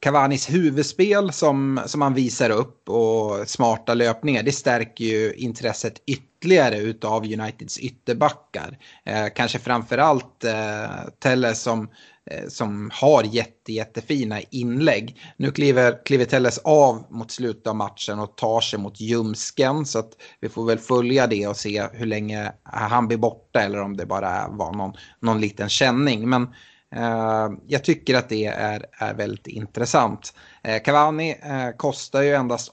Speaker 3: Cavanis huvudspel som, som han visar upp och smarta löpningar, det stärker ju intresset ytterligare utav Uniteds ytterbackar. Eh, kanske framförallt eh, Telles som, eh, som har jätte, jättefina inlägg. Nu kliver, kliver Telles av mot slutet av matchen och tar sig mot ljumsken så att vi får väl följa det och se hur länge han blir borta eller om det bara var någon, någon liten känning. Men Eh, Eh, jag tycker att det är, är väldigt intressant. Eh, Cavani eh, kostar ju endast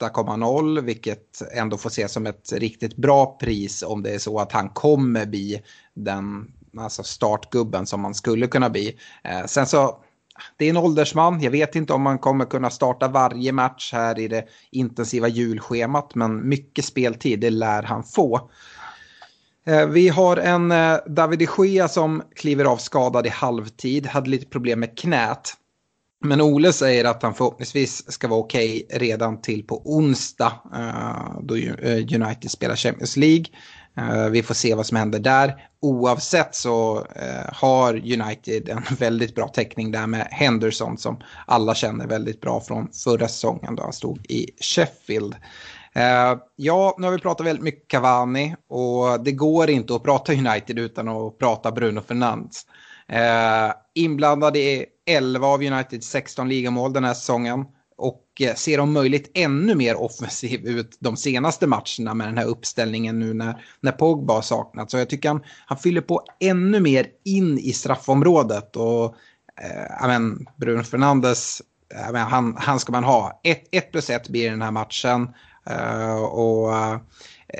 Speaker 3: 8,0 vilket ändå får ses som ett riktigt bra pris om det är så att han kommer bli den alltså startgubben som man skulle kunna bli. sen så, det är en åldersman. Jag vet inte om man kommer kunna starta varje match här i det intensiva julschemat men mycket speltid det lär han få. Eh, vi har en eh, David de Gea som kliver av skadad i halvtid, hade lite problem med knät. Men Ole säger att han förhoppningsvis ska vara okej okay redan till på onsdag eh, då United spelar Champions League. Vi får se vad som händer där. Oavsett så har United en väldigt bra täckning där med Henderson som alla känner väldigt bra från förra säsongen då han stod i Sheffield. Eh, ja, nu har vi pratat väldigt mycket Cavani och det går inte att prata United utan att prata Bruno Fernandes. Eh, inblandad i 11 av Uniteds 16 ligamål den här säsongen och eh, ser om möjligt ännu mer offensiv ut de senaste matcherna med den här uppställningen nu när, när Pogba har saknat. Så jag tycker han, han fyller på ännu mer in i straffområdet och eh, men, Bruno Fernandes, han, han ska man ha. 1 plus 1 blir den här matchen. Eh, och uh,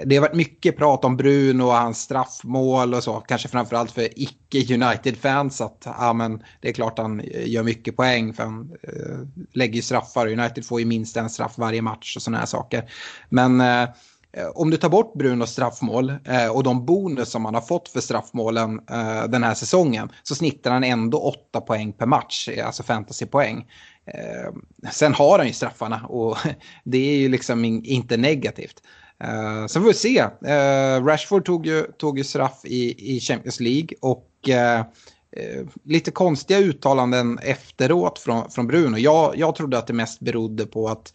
Speaker 3: det har varit mycket prat om Bruno och hans straffmål och så, kanske framförallt för icke-United-fans att ja, men det är klart han eh, gör mycket poäng för han uh, lägger ju straffar. United får ju minst en straff varje match och sådana här saker. Men eh, Eh, om du tar bort Brunos straffmål eh, och de bonus som han har fått för straffmålen eh, den här säsongen så snittar han ändå 8 poäng per match, eh, alltså fantasypoäng. Eh, sen har han ju straffarna och det är ju liksom inte negativt. Eh, sen får vi se. Rashford tog ju, tog ju straff i, i Champions League och lite konstiga uttalanden efteråt från, från Bruno. Jag, jag trodde att det mest berodde på att,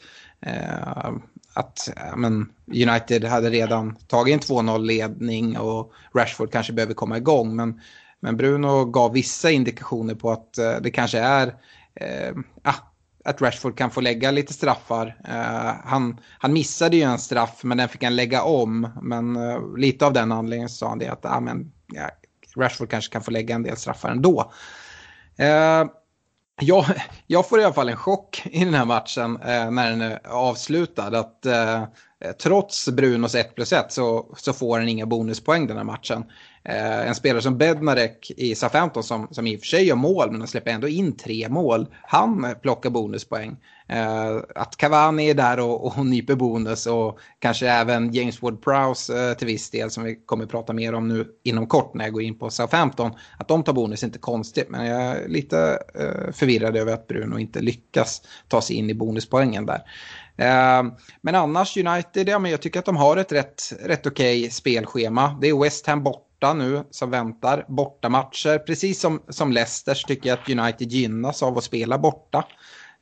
Speaker 3: att men, United hade redan tagit en 2-0-ledning och Rashford kanske behöver komma igång. Men, men Bruno gav vissa indikationer på att eh, det kanske är eh, att Rashford kan få lägga lite straffar. Eh, han, han missade ju en straff men den fick han lägga om. Men eh, lite av den anledningen sa han det att ah, men, ja, Rashford kanske kan få lägga en del straffar ändå. Eh, jag, jag får i alla fall en chock i den här matchen eh, när den är avslutad. Att, eh, trots Brunos 1 plus 1 så, så får han inga bonuspoäng den här matchen. Eh, en spelare som Bednarek i SA-15 som, som i och för sig gör mål men han släpper ändå in tre mål. Han plockar bonuspoäng. Eh, att Cavani är där och, och nyper bonus och kanske även James Ward-Prowse eh, till viss del som vi kommer att prata mer om nu inom kort när jag går in på Southampton. Att de tar bonus är inte konstigt men jag är lite eh, förvirrad över att Bruno inte lyckas ta sig in i bonuspoängen där. Eh, men annars United, ja, men jag tycker att de har ett rätt, rätt okej okay spelschema. Det är West Ham bort borta nu som väntar. Bortamatcher, precis som, som Leicester tycker jag att United gynnas av att spela borta.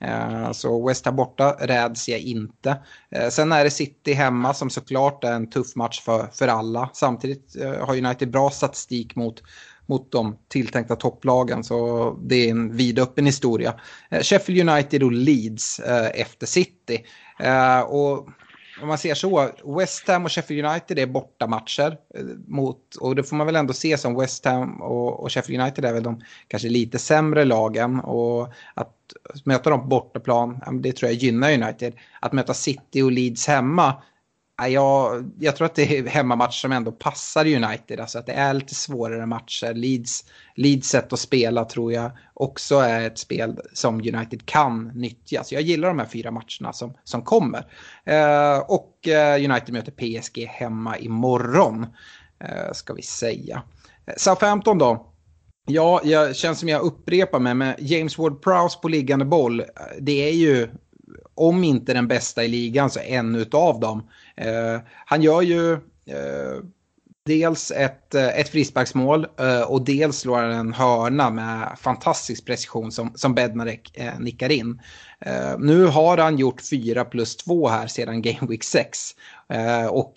Speaker 3: Eh, så West Ham borta räds jag inte. Eh, sen är det City hemma som såklart är en tuff match för, för alla. Samtidigt eh, har United bra statistik mot mot de tilltänkta topplagen. Så det är en vidöppen historia. Sheffield United och Leeds efter City. Och om man ser så, West Ham och Sheffield United är bortamatcher. Eh, mot, och det får man väl ändå se som West Ham och, och Sheffield United är väl de kanske lite sämre lagen. Och att möta dem på bortaplan, det tror jag gynnar United. Att möta City och Leeds hemma, jag, jag tror att det är hemmamatcher som ändå passar United. Alltså att det är lite svårare matcher. Leeds, Leeds sätt att spela tror jag också är ett spel som United kan nyttja. Så jag gillar de här fyra matcherna som, som kommer. Eh, och eh, United möter PSG hemma imorgon. Eh, ska vi säga. Eh, Southampton då. Ja, jag känns som jag upprepar mig, men James Ward-Prowse på liggande boll, eh, det är ju om inte den bästa i ligan så en utav dem. Eh, han gör ju eh, dels ett, eh, ett frisparksmål eh, och dels slår han en hörna med fantastisk precision som, som Bednarek eh, nickar in. Eh, nu har han gjort 4 plus 2 här sedan Game Week 6. Eh, och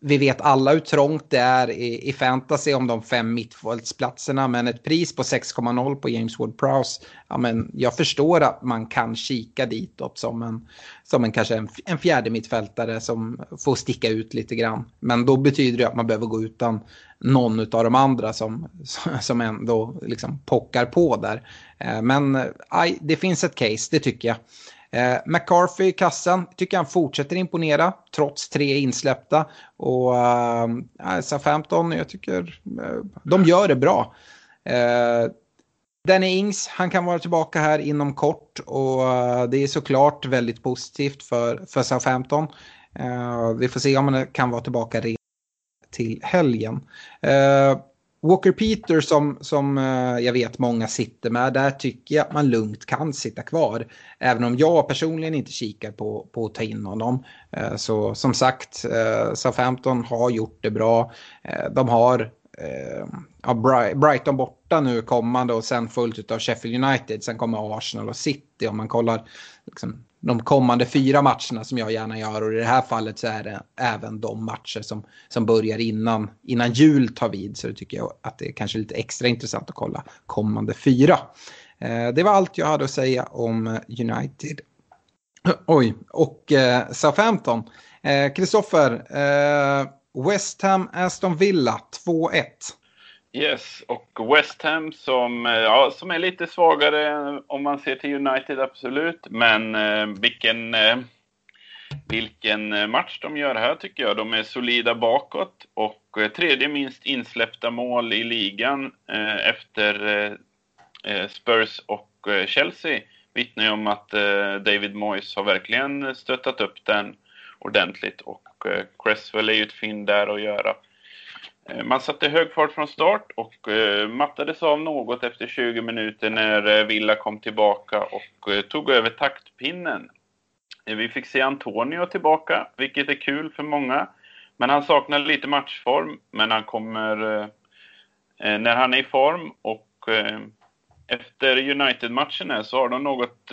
Speaker 3: vi vet alla hur trångt det är i, i fantasy om de fem mittfältsplatserna. Men ett pris på 6,0 på James Wood Prowse. ja, men jag förstår att man kan kika ditåt som en, som en kanske en, en fjärde mittfältare som får sticka ut lite grann. Men då betyder det att man behöver gå utan någon av de andra som, som ändå liksom pockar på där. Eh, men eh, aj, det finns ett case, det tycker jag. Eh, McCarthy i kassen, tycker han fortsätter imponera trots tre insläppta. Och eh, SA-15, jag tycker eh, de gör det bra. Eh, Danny Ings, han kan vara tillbaka här inom kort och eh, det är såklart väldigt positivt för, för Southampton. Eh, vi får se om han kan vara tillbaka till helgen. Eh, Walker Peter som, som eh, jag vet många sitter med, där tycker jag att man lugnt kan sitta kvar. Även om jag personligen inte kikar på, på att ta in honom. Eh, så som sagt, eh, Southampton har gjort det bra. De har ja, Brighton borta nu kommande och sen fullt av Sheffield United. Sen kommer Arsenal och City om man kollar liksom, de kommande fyra matcherna som jag gärna gör och i det här fallet så är det även de matcher som, som börjar innan, innan jul tar vid. Så det tycker jag att det är kanske lite extra intressant att kolla kommande fyra. Eh, det var allt jag hade att säga om United. Oj, och eh, Southampton. Eh, Kristoffer, eh, West Ham, Aston Villa 2-1.
Speaker 4: Yes, och West Ham som, eh, ja, som är lite svagare om man ser till United, absolut. Men eh, vilken, eh, vilken eh, match de gör här tycker jag. De är solida bakåt och eh, tredje minst insläppta mål i ligan eh, efter eh, eh Spurs och Chelsea vittnar ju om att David Moyes har verkligen stöttat upp den ordentligt och och eh, Cresswell är ju ett fynd där att göra. Eh, man satte hög fart från start och eh, mattades av något efter 20 minuter när eh, Villa kom tillbaka och tog över taktpinnen. Vi fick se Antonio tillbaka, vilket är kul för många. Men han saknar lite matchform, men han kommer när han är i form och efter United-matchen så har de något,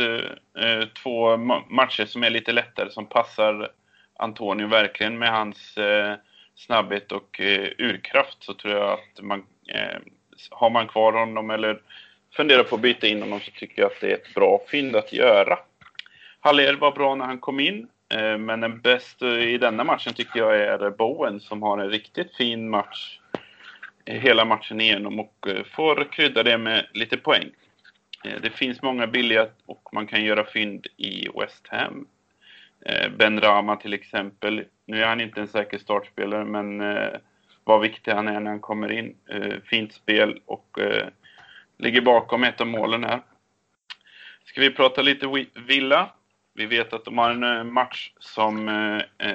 Speaker 4: två matcher som är lite lättare som passar Antonio verkligen med hans eh, snabbhet och eh, urkraft så tror jag att man eh, har man kvar honom eller funderar på att byta in honom så tycker jag att det är ett bra fynd att göra. Haller var bra när han kom in, eh, men den bästa eh, i denna matchen tycker jag är Bowen som har en riktigt fin match eh, hela matchen igenom och eh, får krydda det med lite poäng. Det finns många billiga och man kan göra fynd i West Ham. Eh, ben Rama till exempel. Nu är han inte en säker startspelare men eh, vad viktig han är när han kommer in. Eh, fint spel och ligger bakom ett av målen här. Ska vi prata lite Villa? Vi vet att de har en match som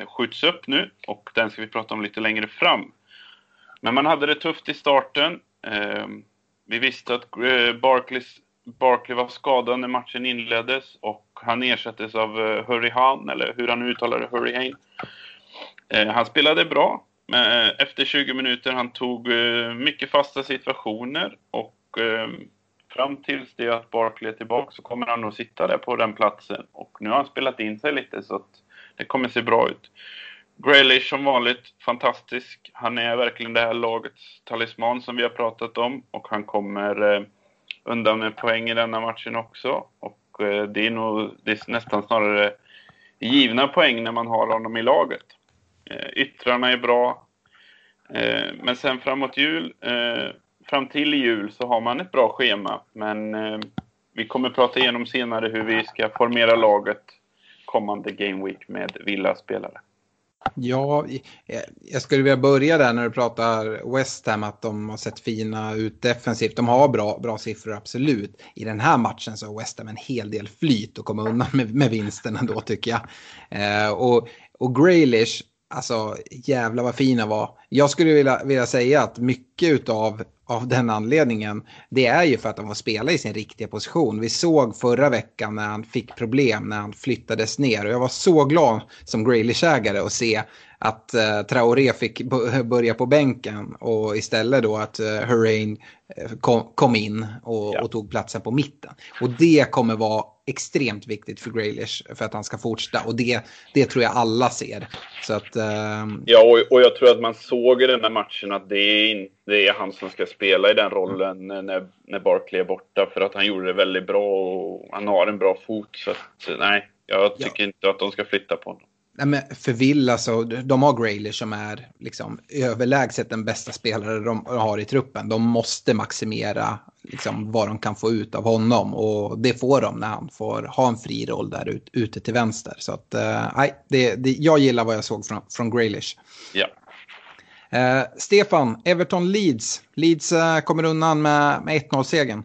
Speaker 4: skjuts upp nu och den ska vi prata om lite längre fram. Men man hade det tufft i starten. Vi visste att Barclays, Barkley var skadad när matchen inleddes och han ersattes av eh, uh, Hurry Han, eller hur han nu uttalar det, Hurry Hane. Eh, han spelade bra. Men uh, efter 20 minuter han tog eh, mycket fasta situationer och fram tills det att Barkley är tillbaka så kommer han nog sitta där på den platsen. Och nu har han spelat in sig lite så att det kommer se bra ut. Graylish som vanligt, fantastisk. Han är verkligen det här lagets talisman som vi har pratat om och han kommer eh, undan med poäng i denna matchen också. Och Eh, det är nog det är nästan snarare givna poäng när man har honom i laget. Eh, yttrarna är bra. Eh, men sen framåt jul, eh, fram till jul så har man ett bra schema. Men eh, vi kommer prata igenom senare hur vi ska formera laget kommande Game Week med Villa-spelare.
Speaker 3: Ja, eh, jag skulle vilja börja där när du pratar West Ham, att de har sett fina ut defensivt. De har bra, bra siffror, absolut. I den här matchen så har West Ham en hel del flyt och kommer undan med, med vinsten ändå tycker jag. Eh, och, och Graylish, alltså jävla vad fina var. Jag skulle vilja, vilja säga att mycket av av den anledningen, det är ju för att de får spela i sin riktiga position. Vi såg förra veckan när han fick problem när han flyttades ner och jag var så glad som Graylish-ägare att se att uh, Traoré fick börja på bänken och istället då att uh, Hurrain eh, kom, kom, in och, ja. och, tog platsen på mitten. Och det kommer vara extremt viktigt för Graylish för att han ska fortsätta och det, det tror jag alla ser. Så att, uh...
Speaker 4: Ja, och, och jag tror att man såg i den här matchen att det är, in, det är han som ska spela i den rollen mm. när, när Barkley är borta för att han gjorde det väldigt bra och han har en bra fot. Så att, nej, jag tycker ja. inte att de ska flytta på honom.
Speaker 3: Nej, men för Villa så, de har Graylish som är liksom överlägset den bästa spelare de har i truppen. De måste maximera liksom, vad de kan få ut av honom och det får de när han får ha en fri roll där ut, ute till vänster. Så att, nej, det, det, jag gillar vad jag såg från, från Graylish.
Speaker 4: Ja.
Speaker 3: Uh, Stefan, Everton Leeds. Leeds uh, kommer undan med, med 1-0-segern.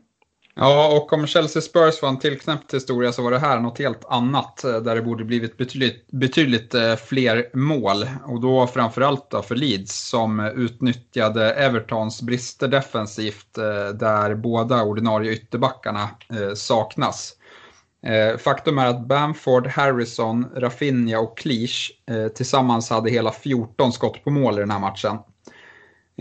Speaker 5: Ja, och om Chelsea Spurs var en tillknäppt historia så var det här något helt annat eh, där det borde blivit betydligt, betydligt eh, fler mål. Och då framförallt då för Leeds som utnyttjade Evertons brister defensivt eh, där båda ordinarie ytterbackarna saknas. Faktum är att Bamford, Harrison, Rafinha och Cleach tillsammans hade hela 14 skott på mål i den här matchen.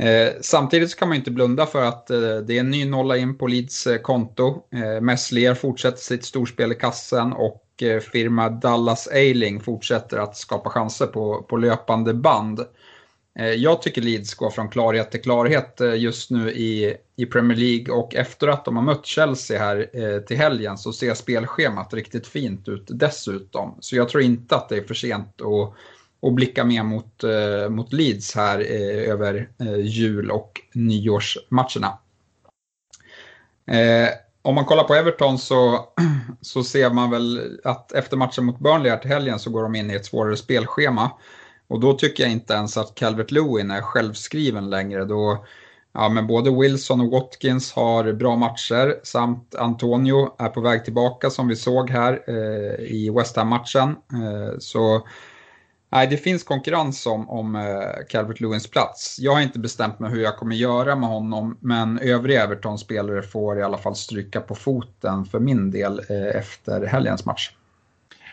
Speaker 5: Eh, samtidigt kan man inte blunda för att eh, det är en ny nolla in på Leeds eh, konto. Eh, Messlier fortsätter sitt storspel i kassen och eh, firma Dallas Ailing fortsätter att skapa chanser på, på löpande band. Eh, jag tycker Leeds går från klarhet till klarhet eh, just nu i, i Premier League och efter att de har mött Chelsea här eh, till helgen så ser spelschemat riktigt fint ut dessutom. Så jag tror inte att det är för sent att och blicka mer mot, eh, mot Leeds här eh, över eh, jul och nyårsmatcherna. Eh, om man kollar på Everton så, så ser man väl att efter matchen mot Burnley här till helgen så går de in i ett svårare spelschema. Och då tycker jag inte ens att Calvert Lewin är självskriven längre. Då, ja, men både Wilson och Watkins har bra matcher samt Antonio är på väg tillbaka som vi såg här eh, i West Ham-matchen. Eh, så Nej, det finns konkurrens om, om uh, Calvert Lewins plats. Jag har inte bestämt mig hur jag kommer göra med honom, men övriga Everton-spelare får i alla fall stryka på foten för min del uh, efter helgens match.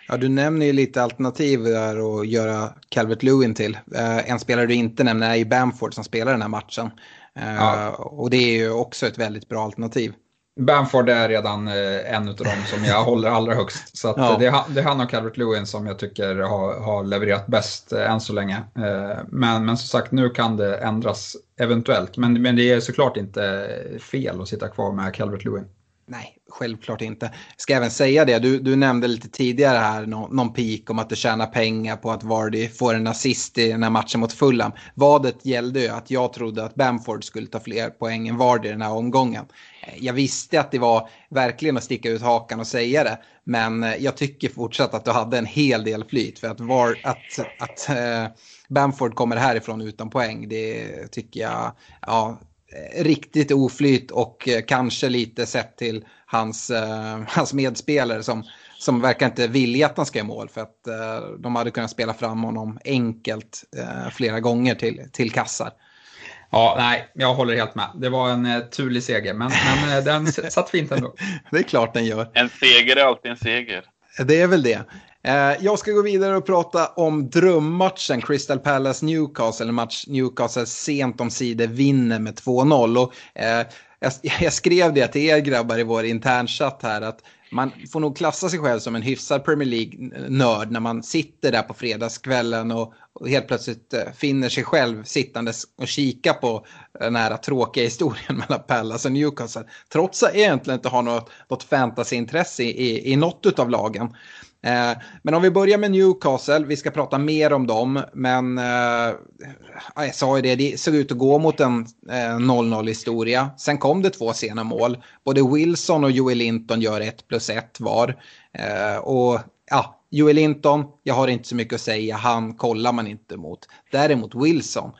Speaker 3: Ja, du nämner ju lite alternativ där att göra Calvert Lewin till. Uh, en spelare du inte nämner är ju Bamford som spelar den här matchen. Ja. Och det är ju också ett väldigt bra alternativ.
Speaker 5: Bamford är redan eh, en av dem som jag håller allra högst. Så ja. det, är, det är han och Calvert Lewin som jag tycker har, har levererat bäst eh, än så länge. Eh, men, men som sagt, nu kan det ändras eventuellt. Men, men det är såklart inte fel att sitta kvar med Calvert Lewin.
Speaker 3: Nej, självklart inte. Ska även säga det, du, du nämnde lite tidigare här någon, någon peak om att du tjänar pengar på att Vardy får en assist i den här matchen mot Fulham. Vadet gällde ju att jag trodde att Bamford skulle ta fler poäng än Vardy i den här omgången. Eh, jag visste att det var verkligen att sticka ut hakan och säga det, men eh, jag tycker fortsatt att du hade en hel del flyt för att, var, att, att äh, Bamford kommer härifrån utan poäng, det tycker jag, ja, riktigt oflyt och eh, kanske lite sett till hans, uh, hans medspelare som, som verkar inte vilja att han ska göra mål för att de hade kunnat spela fram honom enkelt flera gånger till, till kassar.
Speaker 5: Ja, nej, jag håller helt med. Det var en uh, turlig seger, men, men den satt fint ändå.
Speaker 3: det är klart den gör.
Speaker 4: En seger är alltid en seger.
Speaker 3: Det är väl det. Eh, jag ska gå vidare och prata om drömmatchen Crystal Palace-Newcastle. En match Newcastle sent om sidor vinner med 2-0. Och, eh, jag, skrev det till er grabbar i vår internchatt här att man får nog klassa sig själv som en hyfsad Premier League-nörd när man sitter där på fredagskvällen och, och helt plötsligt eh, finner sig själv sittandes och kika på den här tråkiga historien mellan Palace och Newcastle. Trots att jag egentligen inte har något, något fantasyintresse i, i, i något av lagen. Eh, men om vi börjar med Newcastle, vi ska prata mer om dem, men eh, jag sa ju det, det såg ut att gå mot en 0-0 eh, historia. Sen kom det två sena mål, både Wilson och Joel Linton gör 1 plus 1 var. Eh, och ja, Joel Linton, jag har inte så mycket att säga, han kollar man inte mot. Däremot Wilson,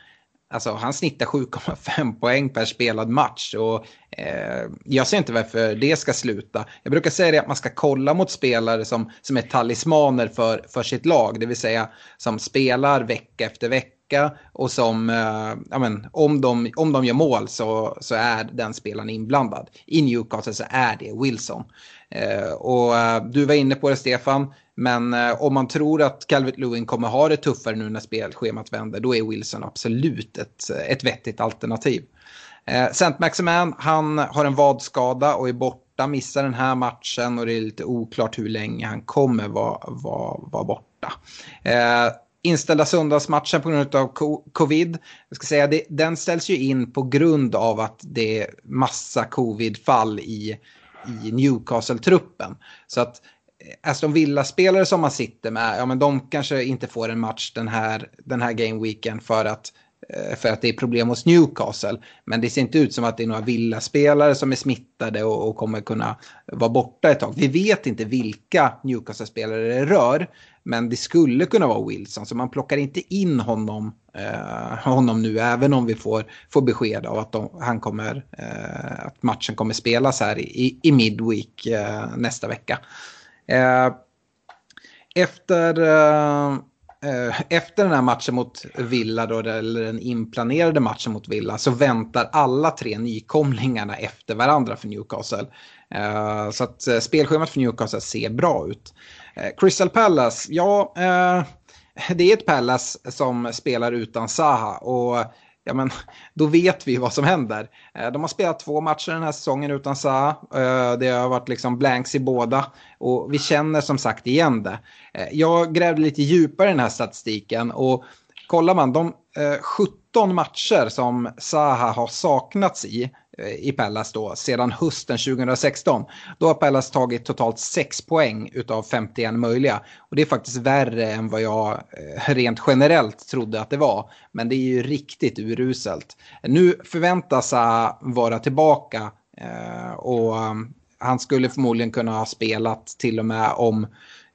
Speaker 3: Alltså han snittar 7,5 poäng per spelad match och eh, jag ser inte varför det ska sluta. Jag brukar säga det att man ska kolla mot spelare som, som är talismaner för, för sitt lag, det vill säga som spelar vecka efter vecka och som, eh, ja, men, om, de, om de gör mål så, så är den spelaren inblandad. I Newcastle så är det Wilson. Eh, och eh, du var inne på det Stefan, men eh, om man tror att Calvert Lewin kommer ha det tuffare nu när spelschemat vänder, då är Wilson absolut ett, ett vettigt alternativ. Eh, Saint Maximan, han har en vadskada och är borta, missar den här matchen och det är lite oklart hur länge han kommer vara var, var borta. Eh, inställda söndagsmatchen på grund av covid. Jag ska säga, det, den ställs ju in på grund av att det är massa covidfall i, i Newcastle-truppen. Så att Eh, Aston Villa-spelare som man sitter med, ja men de kanske inte får en match den här, den här gameweeken för att, eh, för att det är problem hos Newcastle. Men det ser inte ut som att det är några Villa-spelare som är smittade och, och, kommer kunna vara borta ett tag. Vi vet inte vilka Newcastle-spelare det rör, men det skulle kunna vara Wilson. Så man plockar inte in honom, eh, honom nu, även om vi får, får besked av att, de, han kommer, eh, att matchen kommer spelas här i, i midweek eh, nästa vecka. Eh, efter, eh, eh, efter den här matchen mot Villa, då, eller den inplanerade matchen mot Villa, så väntar alla tre nykomlingarna efter varandra för Newcastle. Eh, så att spelschemat för Newcastle ser bra ut. Crystal Palace, ja, det är ett Palace som spelar utan Saha. Och ja men då vet vi vad som händer. Eh, de har spelat två matcher den här säsongen utan Sa. Eh, det har varit liksom blanks i båda och vi känner som sagt igen det. Eh, jag grävde lite djupare i den här statistiken och kollar man de 17 matcher som Saha har saknats i i Pallas då sedan hösten 2016. Då har Pallas tagit totalt 6 poäng utav 51 möjliga. Och det är faktiskt värre än vad jag eh, rent generellt trodde att det var. Men det är ju riktigt uruselt. Nu förväntas han vara tillbaka eh, och eh, han skulle förmodligen kunna ha spelat till och med om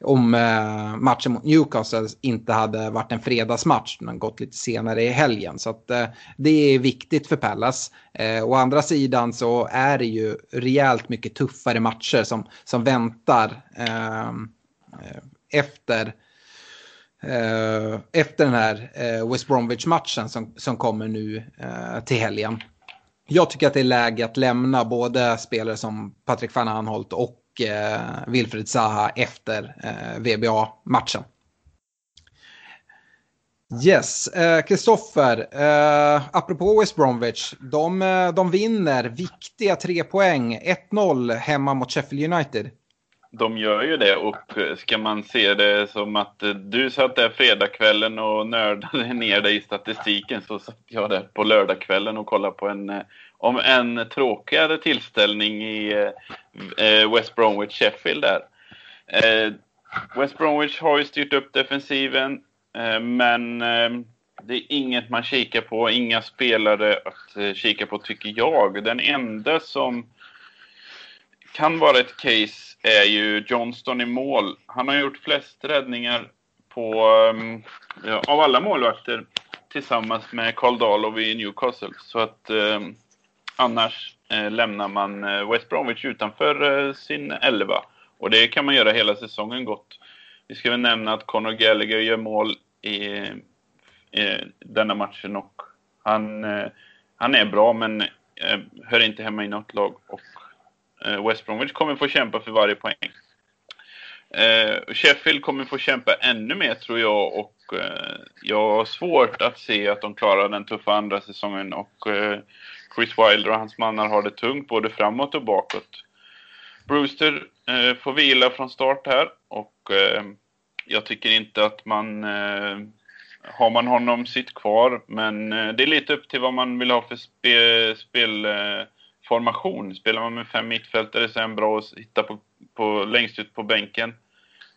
Speaker 3: om eh, matchen mot Newcastle inte hade varit en fredagsmatch, den gått lite senare i helgen. Så att, eh, det är viktigt för Pallas. Eh, å andra sidan så är det ju rejält mycket tuffare matcher som, som väntar ehm, eh, efter Uh, efter den här uh, West Bromwich-matchen som, som kommer nu uh, till helgen. Jag tycker att det är läge att lämna både spelare som Patrik van Anholt och eh, Wilfred Zaha efter eh, VBA-matchen. Yes, eh, Kristoffer, eh, eh, apropå West Bromwich, de, eh, de vinner viktiga tre poäng, 1-0 hemma mot Sheffield United.
Speaker 4: De gör ju det och ska man se det som att eh, du satt där fredagskvällen och nördade ner dig i statistiken så satt jag där på lördagskvällen och kollade på en, om en tråkigare tillställning i eh, eh, West Bromwich Sheffield där. Eh, West Bromwich har ju styrt upp defensiven Eh, men eh, det är inget man kikar på, inga spelare att eh, kika på tycker jag. Den enda som kan vara ett case är ju Johnston i mål. Han har gjort flest räddningar på, ja, av alla målvakter tillsammans med Karl Dahlov i Newcastle. Så att annars eh, lämnar man eh, West Bromwich utanför eh, sin elva. Och det kan man göra hela säsongen gott. Vi ska väl nämna att Conor Gallagher gör mål i, i denna matchen och han, eh, han är bra men eh, hör inte hemma i något lag. Och eh, West Bromwich kommer få kämpa för varje poäng. Eh, Sheffield kommer få kämpa ännu mer tror jag och eh, jag har svårt att se att de klarar den tuffa andra säsongen och Chris Wilder och hans mannar har det tungt både framåt och bakåt. Brewster eh, får vila från start här och eh, jag tycker inte att man... Eh, har man honom sitt kvar, men eh, det är lite upp till vad man vill ha för spe, spelformation. Eh, Spelar man med fem mittfältare så är det bra att hitta på, på, längst ut på bänken.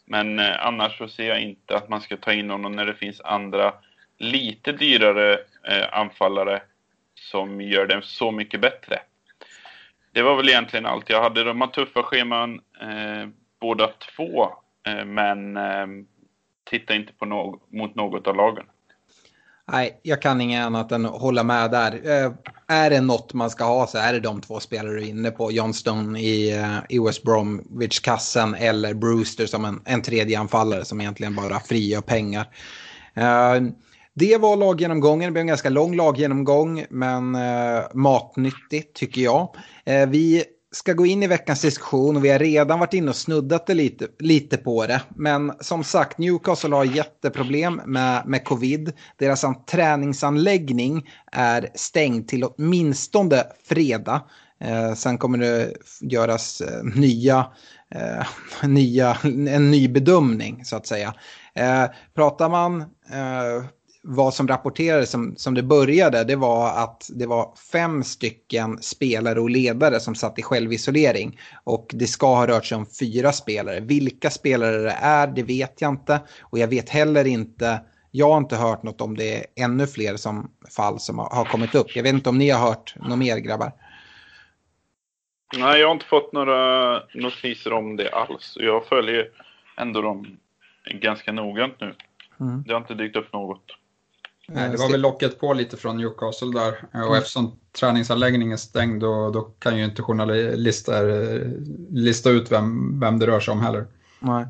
Speaker 4: Men eh, annars så ser jag inte att man ska ta in honom när det finns andra lite dyrare eh, anfallare som gör den så mycket bättre. Det var väl egentligen allt jag hade. De här tuffa scheman eh, båda två. Eh, men eh, titta inte på no mot något av lagen.
Speaker 3: Nej, jag kan inget annat än hålla med där. Eh, är det något man ska ha så är det de två spelare du är inne på. Johnston i, eh, i West Bromwich-kassen eller Brewster som en, en tredje anfallare som egentligen bara frigör pengar. Eh, det var laggenomgången, det blev en ganska lång laggenomgång men eh, matnyttigt tycker jag. Eh, vi ska gå in i veckans diskussion och vi har redan varit inne och snuddat det lite, lite på det. Men som sagt, Newcastle har jätteproblem med, med covid. Deras träningsanläggning är stängd till åtminstone fredag. Eh, sen kommer det göras eh, nya, eh, nya, en ny bedömning så att säga. Eh, pratar man eh, vad som rapporterades som, som det började, det var att det var fem stycken spelare och ledare som satt i självisolering. Och det ska ha rört sig om fyra spelare. Vilka spelare det är, det vet jag inte. Och jag vet heller inte, jag har inte hört något om det är ännu fler som, fall som har, har kommit upp. Jag vet inte om ni har hört något mer grabbar.
Speaker 4: Nej, jag har inte fått några notiser om det alls. Jag följer ändå dem ganska noggrant nu. Mm. Det har inte dykt upp något.
Speaker 5: Nej, det var väl locket på lite från Newcastle där. Och mm. eftersom träningsanläggningen är stängd då, då kan ju inte journalister eh, lista ut vem, vem det rör sig om heller.
Speaker 3: Nej.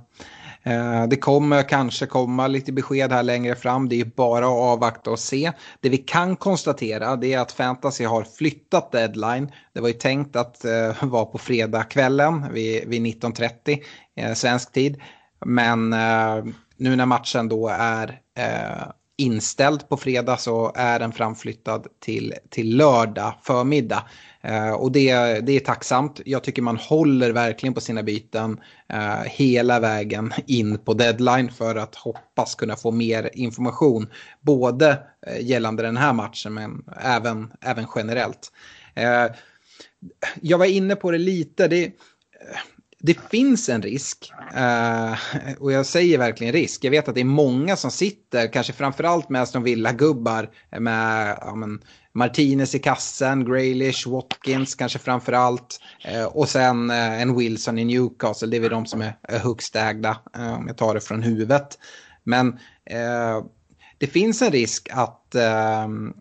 Speaker 3: Eh, det kommer kanske komma lite besked här längre fram. Det är bara att avvakta och se. Det vi kan konstatera det är att Fantasy har flyttat deadline. Det var ju tänkt att vara på fredagskvällen vid, vid 19.30 uh, svensk tid. Men nu när matchen då är inställd på fredag så är den framflyttad till, till lördag förmiddag. Eh, och det, det är tacksamt. Jag tycker man håller verkligen på sina byten eh, hela vägen in på deadline för att hoppas kunna få mer information. Både eh, gällande den här matchen men även, även generellt. Eh, jag var inne på det lite. Det, eh, det finns en risk. Eh, och jag säger verkligen risk. Jag vet att det är många som sitter, kanske framförallt med Aston Villa-gubbar. Med ja, men, Martinez i kassen, Graylish, Watkins kanske framförallt. allt. och sen eh, en Wilson i Newcastle. Det är väl de som är, är högst ägda, om jag tar det från huvudet. Men det finns en risk att, ehm,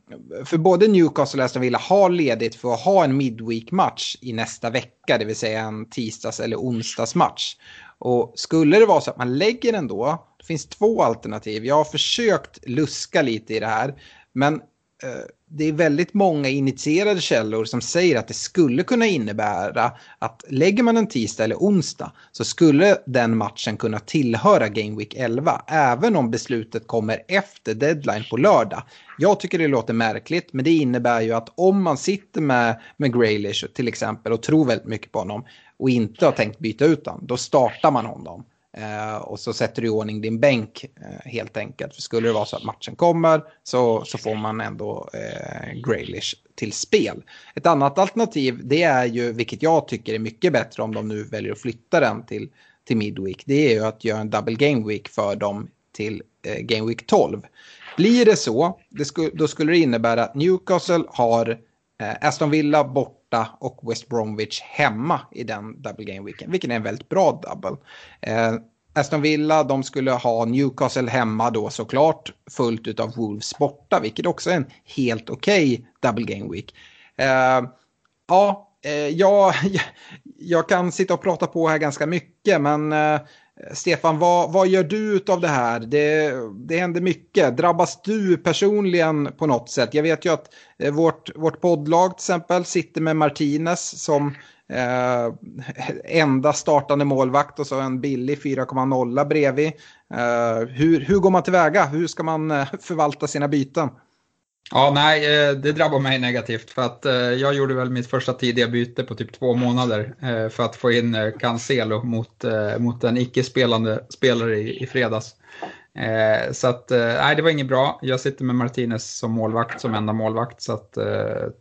Speaker 3: för både Newcastle och Aston Villa har ledigt för att ha en midweek-match i nästa vecka, det vill säga en tisdags eller onsdagsmatch. Och skulle det vara så att man lägger den då, det finns två alternativ. Jag har försökt luska lite i det här. Men Eh, det är väldigt många initierade källor som säger att det skulle kunna innebära att lägger man en tisdag eller onsdag så skulle den matchen kunna tillhöra Game Week 11 även om beslutet kommer efter deadline på lördag. Jag tycker det låter märkligt men det innebär ju att om man sitter med, med Graylish till exempel och tror väldigt mycket på honom och inte har tänkt byta ut honom, då startar man honom. Eh, och så sätter du i ordning din bänk eh, helt enkelt. För skulle det vara så att matchen kommer så, så får man ändå eh, Graylish till spel. Ett annat alternativ det är ju, vilket jag tycker är mycket bättre om de nu väljer att flytta den till, till Midweek, det är ju att göra en double game week för dem till eh, game week 12. Blir det så, det sku, då skulle det innebära att Newcastle har eh, Eh, Aston Villa borta och West Bromwich hemma i den double game weeken, vilken är en väldigt bra double. Eh, Aston Villa, de skulle ha Newcastle hemma då såklart, fullt av Wolves borta, vilket också är en helt okej okay double game week. Eh, ja, eh, jag, jag kan sitta och prata på här ganska mycket, men eh, Stefan, vad, vad gör du av det här? Det, det händer mycket. Drabbas du personligen på något sätt? Jag vet ju att eh, vårt, vårt poddlag till exempel sitter med Martinez som eh, enda startande målvakt och så en billig 4,0 bredvid. Eh, hur, hur går man tillväga? Hur ska man eh, förvalta sina byten?
Speaker 5: Ja, nej, eh, det drabbar mig negativt för att eh, jag gjorde väl mitt första tidiga byte på typ två månader eh, för att få in Cancelo mot, mot en icke-spelande spelare i, i fredags. Så att, nej, det var inget bra. Jag sitter med Martinez som målvakt, som enda målvakt, så att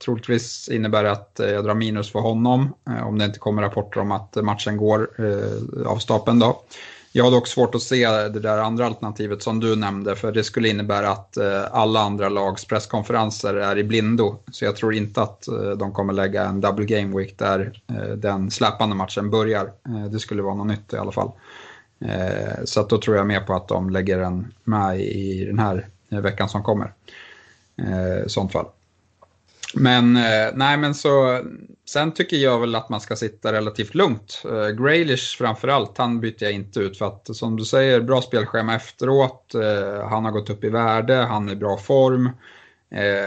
Speaker 5: troligtvis innebär det att jag drar minus för honom om det inte kommer rapporter om att matchen går av stapeln då. Jag har dock svårt att se det där andra alternativet som du nämnde, för det skulle innebära att eh, alla andra lags presskonferenser är i blindo. Så jag tror inte att eh, de kommer lägga en double game week där eh, den släpande matchen börjar. Det skulle vara något nytt i alla fall. Så att då tror jag mer på att de lägger den med i den här veckan som kommer. I sånt fall. Men eh, nej, men så sen tycker jag väl att man ska sitta relativt lugnt. Uh, Graylish framförallt, han byter jag inte ut för att som du säger, bra spelschema efteråt. Eh, han har gått upp i värde, han är i bra form.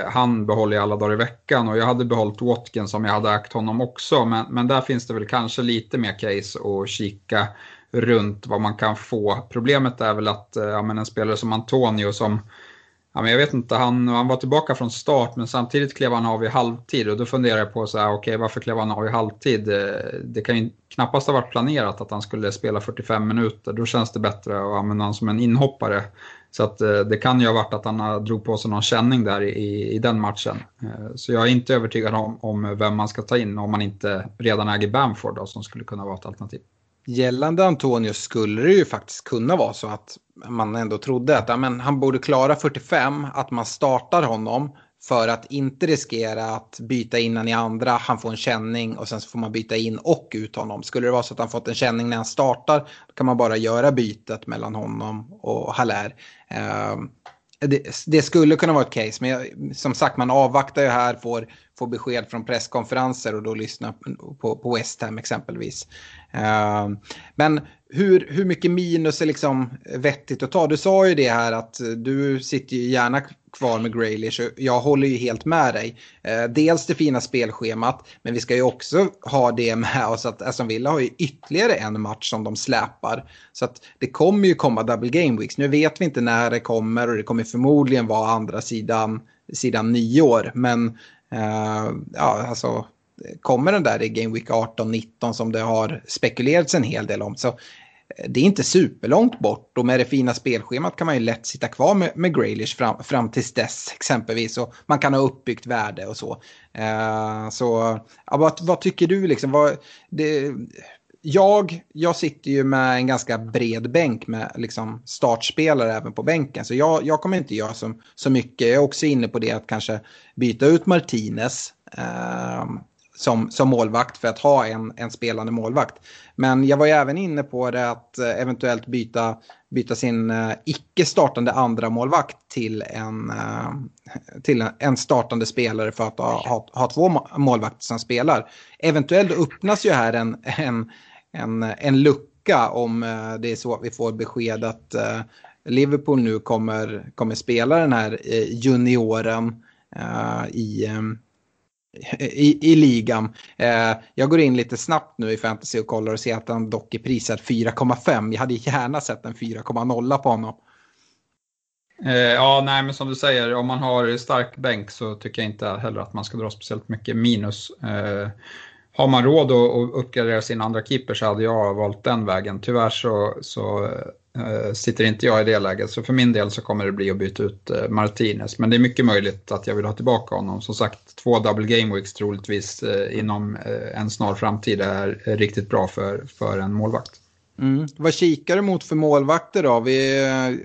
Speaker 5: Han behåller jag alla dagar i veckan och jag hade behållit Watkins om jag hade ägt honom också. Men, men där finns det väl kanske lite mer case att kika runt vad man kan få. Problemet är väl att ja, men en spelare som Antonio som Ja, men jag vet inte, han, han var tillbaka från start men samtidigt klev han av i halvtid och då funderar jag på så här, okay, varför klev han av i halvtid? Eh, det kan ju knappast ha varit planerat att han skulle spela 45 minuter. Då känns det bättre att använda honom som en inhoppare. Så att, eh, det kan ju ha varit att han drog på sig någon känning där i, i den matchen. Eh, så jag är inte övertygad om, om vem man ska ta in om man inte redan äger Bamford då, som skulle kunna vara ett alternativ.
Speaker 3: Gällande Antonius skulle det ju faktiskt kunna vara så att man ändå trodde att ja, men han borde klara 45, att man startar honom för att inte riskera att byta in i andra, han får en känning och sen så får man byta in och ut honom. Skulle det vara så att han fått en känning när han startar, då kan man bara göra bytet mellan honom och Haller. Ehm, det, det, skulle kunna vara ett case, men jag, som sagt man avvaktar ju här, får, får besked från presskonferenser och då lyssnar på, på West Ham exempelvis. Ehm, men hur, hur mycket minus är liksom vettigt att ta? Du sa ju det här att du sitter ju gärna kvar med Graylish. Jag håller ju helt med dig. Ehm, dels det fina spelschemat, men vi ska ju också ha det med oss att Aston Villa har ju ytterligare en match som de släpar. Så att det kommer ju komma double game weeks. Nu vet vi inte när det kommer och det kommer förmodligen vara andra sidan, sidan nyår. Men ehm, ja, alltså kommer den där i Game Week 18-19 som det har spekulerats en hel del om så eh, det är inte superlångt bort och med det fina spelschemat kan man ju lätt sitta kvar med, med Graylish fram, fram tills dess exempelvis. Och man kan ha uppbyggt värde och så. Uh, så ja, vad, vad, tycker du liksom? Vad, det, jag, jag sitter ju med en ganska bred bänk med liksom startspelare även på bänken. Så jag, jag kommer inte göra så, så mycket. Jag är också inne på det att kanske byta ut Martinez. Uh, som, som målvakt för att ha en, en spelande målvakt. Men jag var ju även inne på det att eh, eventuellt byta, byta sin uh, icke startande andra målvakt till en, uh, till en startande spelare för att ha, ha, ha två målvakter som spelar. Eventuellt öppnas ju här en, en, en, en lucka om uh, det är så att vi får besked att Liverpool nu kommer, kommer spela den här junioren i, eh, i, i ligan. Eh, jag går in lite snabbt nu i fantasy och kollar och ser att han dock är prisad 4,5. Jag hade gärna sett en 4,0 på honom.
Speaker 5: Eh, ja, nej, men som du säger, om man har stark bänk så tycker jag inte heller att man ska dra speciellt mycket minus. Eh, har man råd att uppgradera sin andra keeper så hade jag valt den vägen. Tyvärr så, så Eh, sitter inte jag i det läget, så för min del så kommer det bli att byta ut eh, Martinez. Men det är mycket möjligt att jag vill ha tillbaka honom. Som sagt, två double game weeks troligtvis eh, inom en snar framtid är riktigt bra för, för en målvakt.
Speaker 3: Mm. Vad kikar du mot för målvakter då? Vi,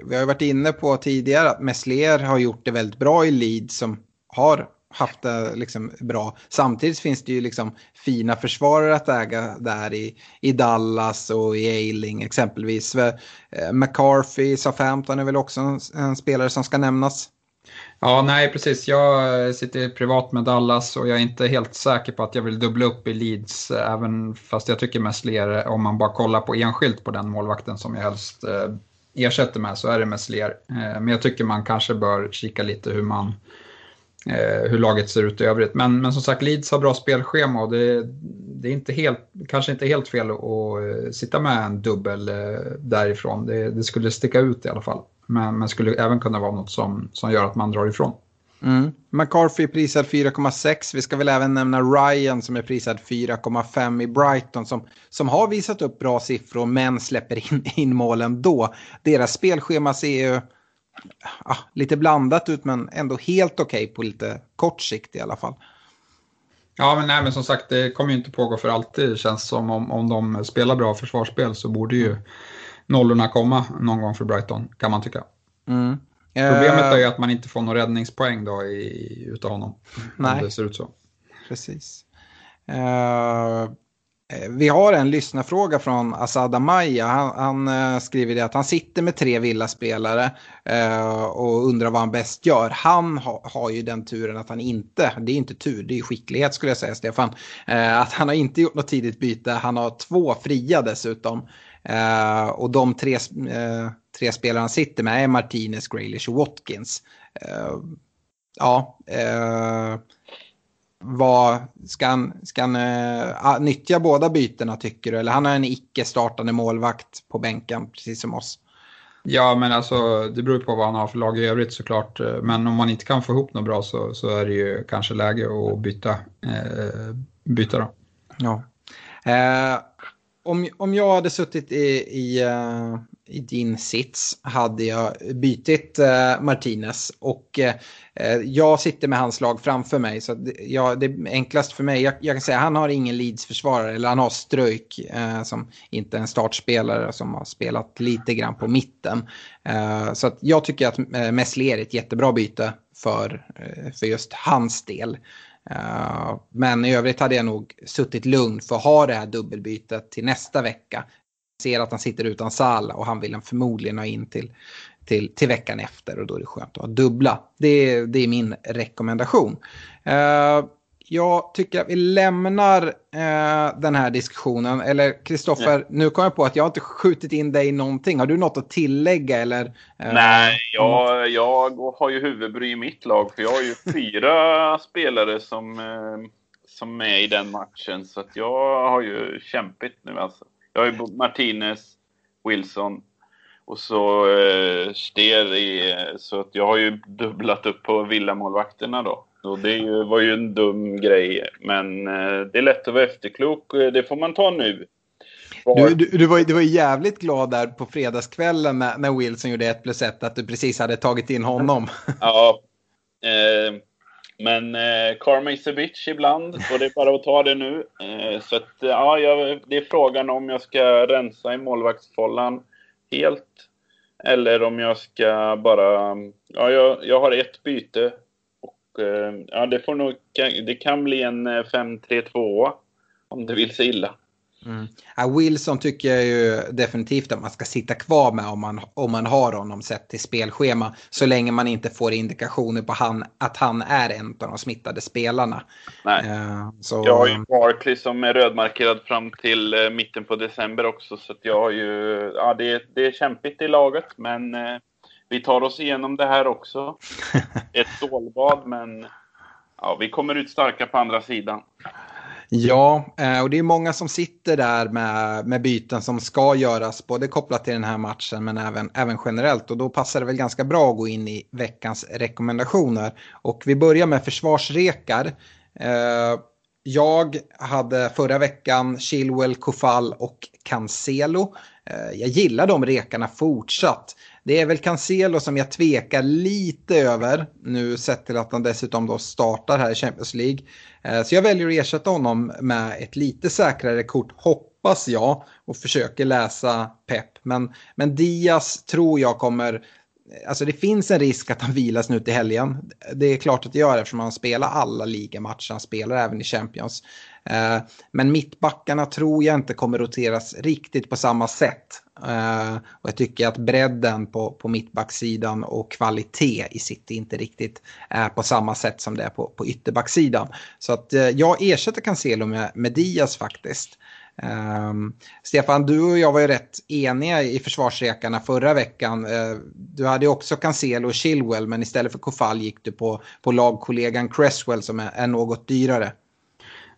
Speaker 3: vi har varit inne på tidigare att Messler har gjort det väldigt bra i Leeds som har haft det liksom bra. Samtidigt finns det ju liksom fina försvarare att äga där i, i Dallas och i Ailing exempelvis. Eh, McCarthy, Southampton är väl också en, en, spelare som ska nämnas.
Speaker 5: Ja, nej precis. Jag eh, sitter privat med Dallas och jag är inte helt säker på att jag vill dubbla upp i Leeds. Eh, även fast jag tycker Messler, eh, om man bara kollar på enskilt på den målvakten som jag helst eh, ersätter med så är det Messler. Eh, men jag tycker man kanske bör kika lite hur man eh, Eh, hur laget ser ut i övrigt. Men, men som sagt, Leeds har bra spelschema och det, det är inte helt, kanske inte helt fel att eh, sitta med en dubbel eh, därifrån. Det, det, skulle sticka ut i alla fall. Men, men skulle även kunna vara något som, som gör att man drar ifrån.
Speaker 3: Mm. McCarthy är prisad 4,6. Vi ska väl även nämna Ryan som är prisad 4,5 i Brighton som, som har visat upp bra siffror men släpper in, in målen då. Deras spelschema ser ju ja, lite blandat ut men ändå helt okej okay på lite kort sikt i alla fall.
Speaker 5: Ja, men, nej, men som sagt, det kommer ju inte pågå för alltid. Det känns som om, om de spelar bra försvarsspel så borde ju nollorna komma någon gång för Brighton, kan man tycka. Mm. Problemet är ju att man inte får någon räddningspoäng då i, utav honom. Nej. Om det ser ut så.
Speaker 3: Precis. Uh, Eh, Eh, vi har en lyssnarfråga från Asad Amaya. Han, han eh, skriver det att han sitter med tre villaspelare eh, och undrar vad han bäst gör. Han ha, har ju den turen att han inte, det är inte tur, det är skicklighet skulle jag säga Stefan, att han har inte gjort något tidigt byte. Han har två fria dessutom. och de tre, tre spelare han sitter med är Martinez, Graylish och Watkins. ja, vad, ska han, ska han uh, nyttja båda bytena tycker du? Eller han har en icke-startande målvakt på bänken, precis som oss.
Speaker 5: Ja, men alltså det beror på vad han har för lag i övrigt såklart. Men om man inte kan få ihop något bra så, så är det ju kanske läge att byta, eh, byta då.
Speaker 3: Ja. Eh, om, om jag hade suttit i, i, uh, i din sits hade jag bytit eh, Martinez och eh, eh jag sitter med hans lag framför mig. Så det, ja, det är enklast för mig. Jag, jag kan säga han har ingen Leeds-försvarare eller han har Ströjk eh, som inte är en startspelare som har spelat lite grann på mitten. Eh, så att jag tycker att eh, Messler är ett jättebra byte för, för just hans del. Uh, men i övrigt hade jag nog suttit lugn för att ha det här dubbelbytet till nästa vecka. Ser att han sitter utan Sala och han vill han förmodligen ha in till, till, till veckan efter och då är det skönt att ha dubbla. Det, det är min rekommendation. Uh, jag tycker att vi lämnar eh, den här diskussionen. Eller Kristoffer, ja. nu kom jag på att jag inte skjutit in dig någonting. Har du något att tillägga? Eller,
Speaker 4: eh, Nej, jag, jag har ju huvudbry i mitt lag. För jag har ju fyra spelare som, eh, som är i den matchen. Så att jag har ju kämpigt nu alltså. Jag har ju Martinez, Wilson och så eh, Ster i, Så att jag har ju dubblat upp på villamålvakterna då. Och det var ju en dum grej. Men eh, det är lätt att vara efterklok. Eh, det får man ta nu.
Speaker 3: Du, du, du, var, du var jävligt glad där på fredagskvällen när, när Wilson gjorde ett plus ett att du precis hade tagit in honom.
Speaker 4: Ja. Eh, men eh, Karma is a bitch ibland och det är bara att ta det nu. Eh, så att, ja, jag, det är frågan om jag ska rensa i målvaktsfållan helt. Eller om jag ska bara... Ja, jag, jag har ett byte Eh, ja, det, får nog, det kan bli en eh, 5-3-2 om det vill sig illa.
Speaker 3: Mm. Wilson tycker jag ju definitivt att man ska sitta kvar med om man, om man har honom sett till spelschema. Så länge man inte får indikationer på han, att han är en av de smittade spelarna.
Speaker 4: Nej. Uh, så... Jag har ju Barkley som är rödmarkerad fram till uh, mitten på december också. Så jag har ju, ja det, det är kämpigt i laget men uh, vi tar oss igenom det här också. Ett stålbad, men ja, vi kommer ut starka på andra sidan.
Speaker 3: Ja, eh, och det är många som sitter där med, med byten som ska göras, både kopplat till den här matchen men även, även generellt. Och då passar det väl ganska bra att gå in i veckans rekommendationer. Och vi börjar med försvarsrekar. Eh, jag hade förra veckan Chilwell, Kofall och Cancelo. Eh, jag gillar de rekarna fortsatt. Det är väl Cancelo som jag tvekar lite över nu sett till att han dessutom då startar här i Champions League. Eh, så jag väljer att ersätta honom med ett lite säkrare kort, hoppas jag, och försöker läsa pepp. Men, men Diaz tror jag kommer Alltså det finns en risk att han vilas nu till helgen. Det är klart att det gör eftersom han spelar alla ligamatcher. Han spelar även i Champions. Eh, men mittbackarna tror jag inte kommer roteras riktigt på samma sätt. Eh, och jag tycker att bredden på, på mittbacksidan och kvalitet i City inte riktigt är på samma sätt som det är på, på ytterbacksidan. Så att eh, jag ersätter Cancelo med, med Diaz faktiskt. Um, Stefan, du och jag var ju rätt eniga i försvarsrekarna förra veckan. Uh, du hade ju också Cancelo och Chilwell, men istället för Kofall gick du på, på lagkollegan Cresswell som är, är något dyrare.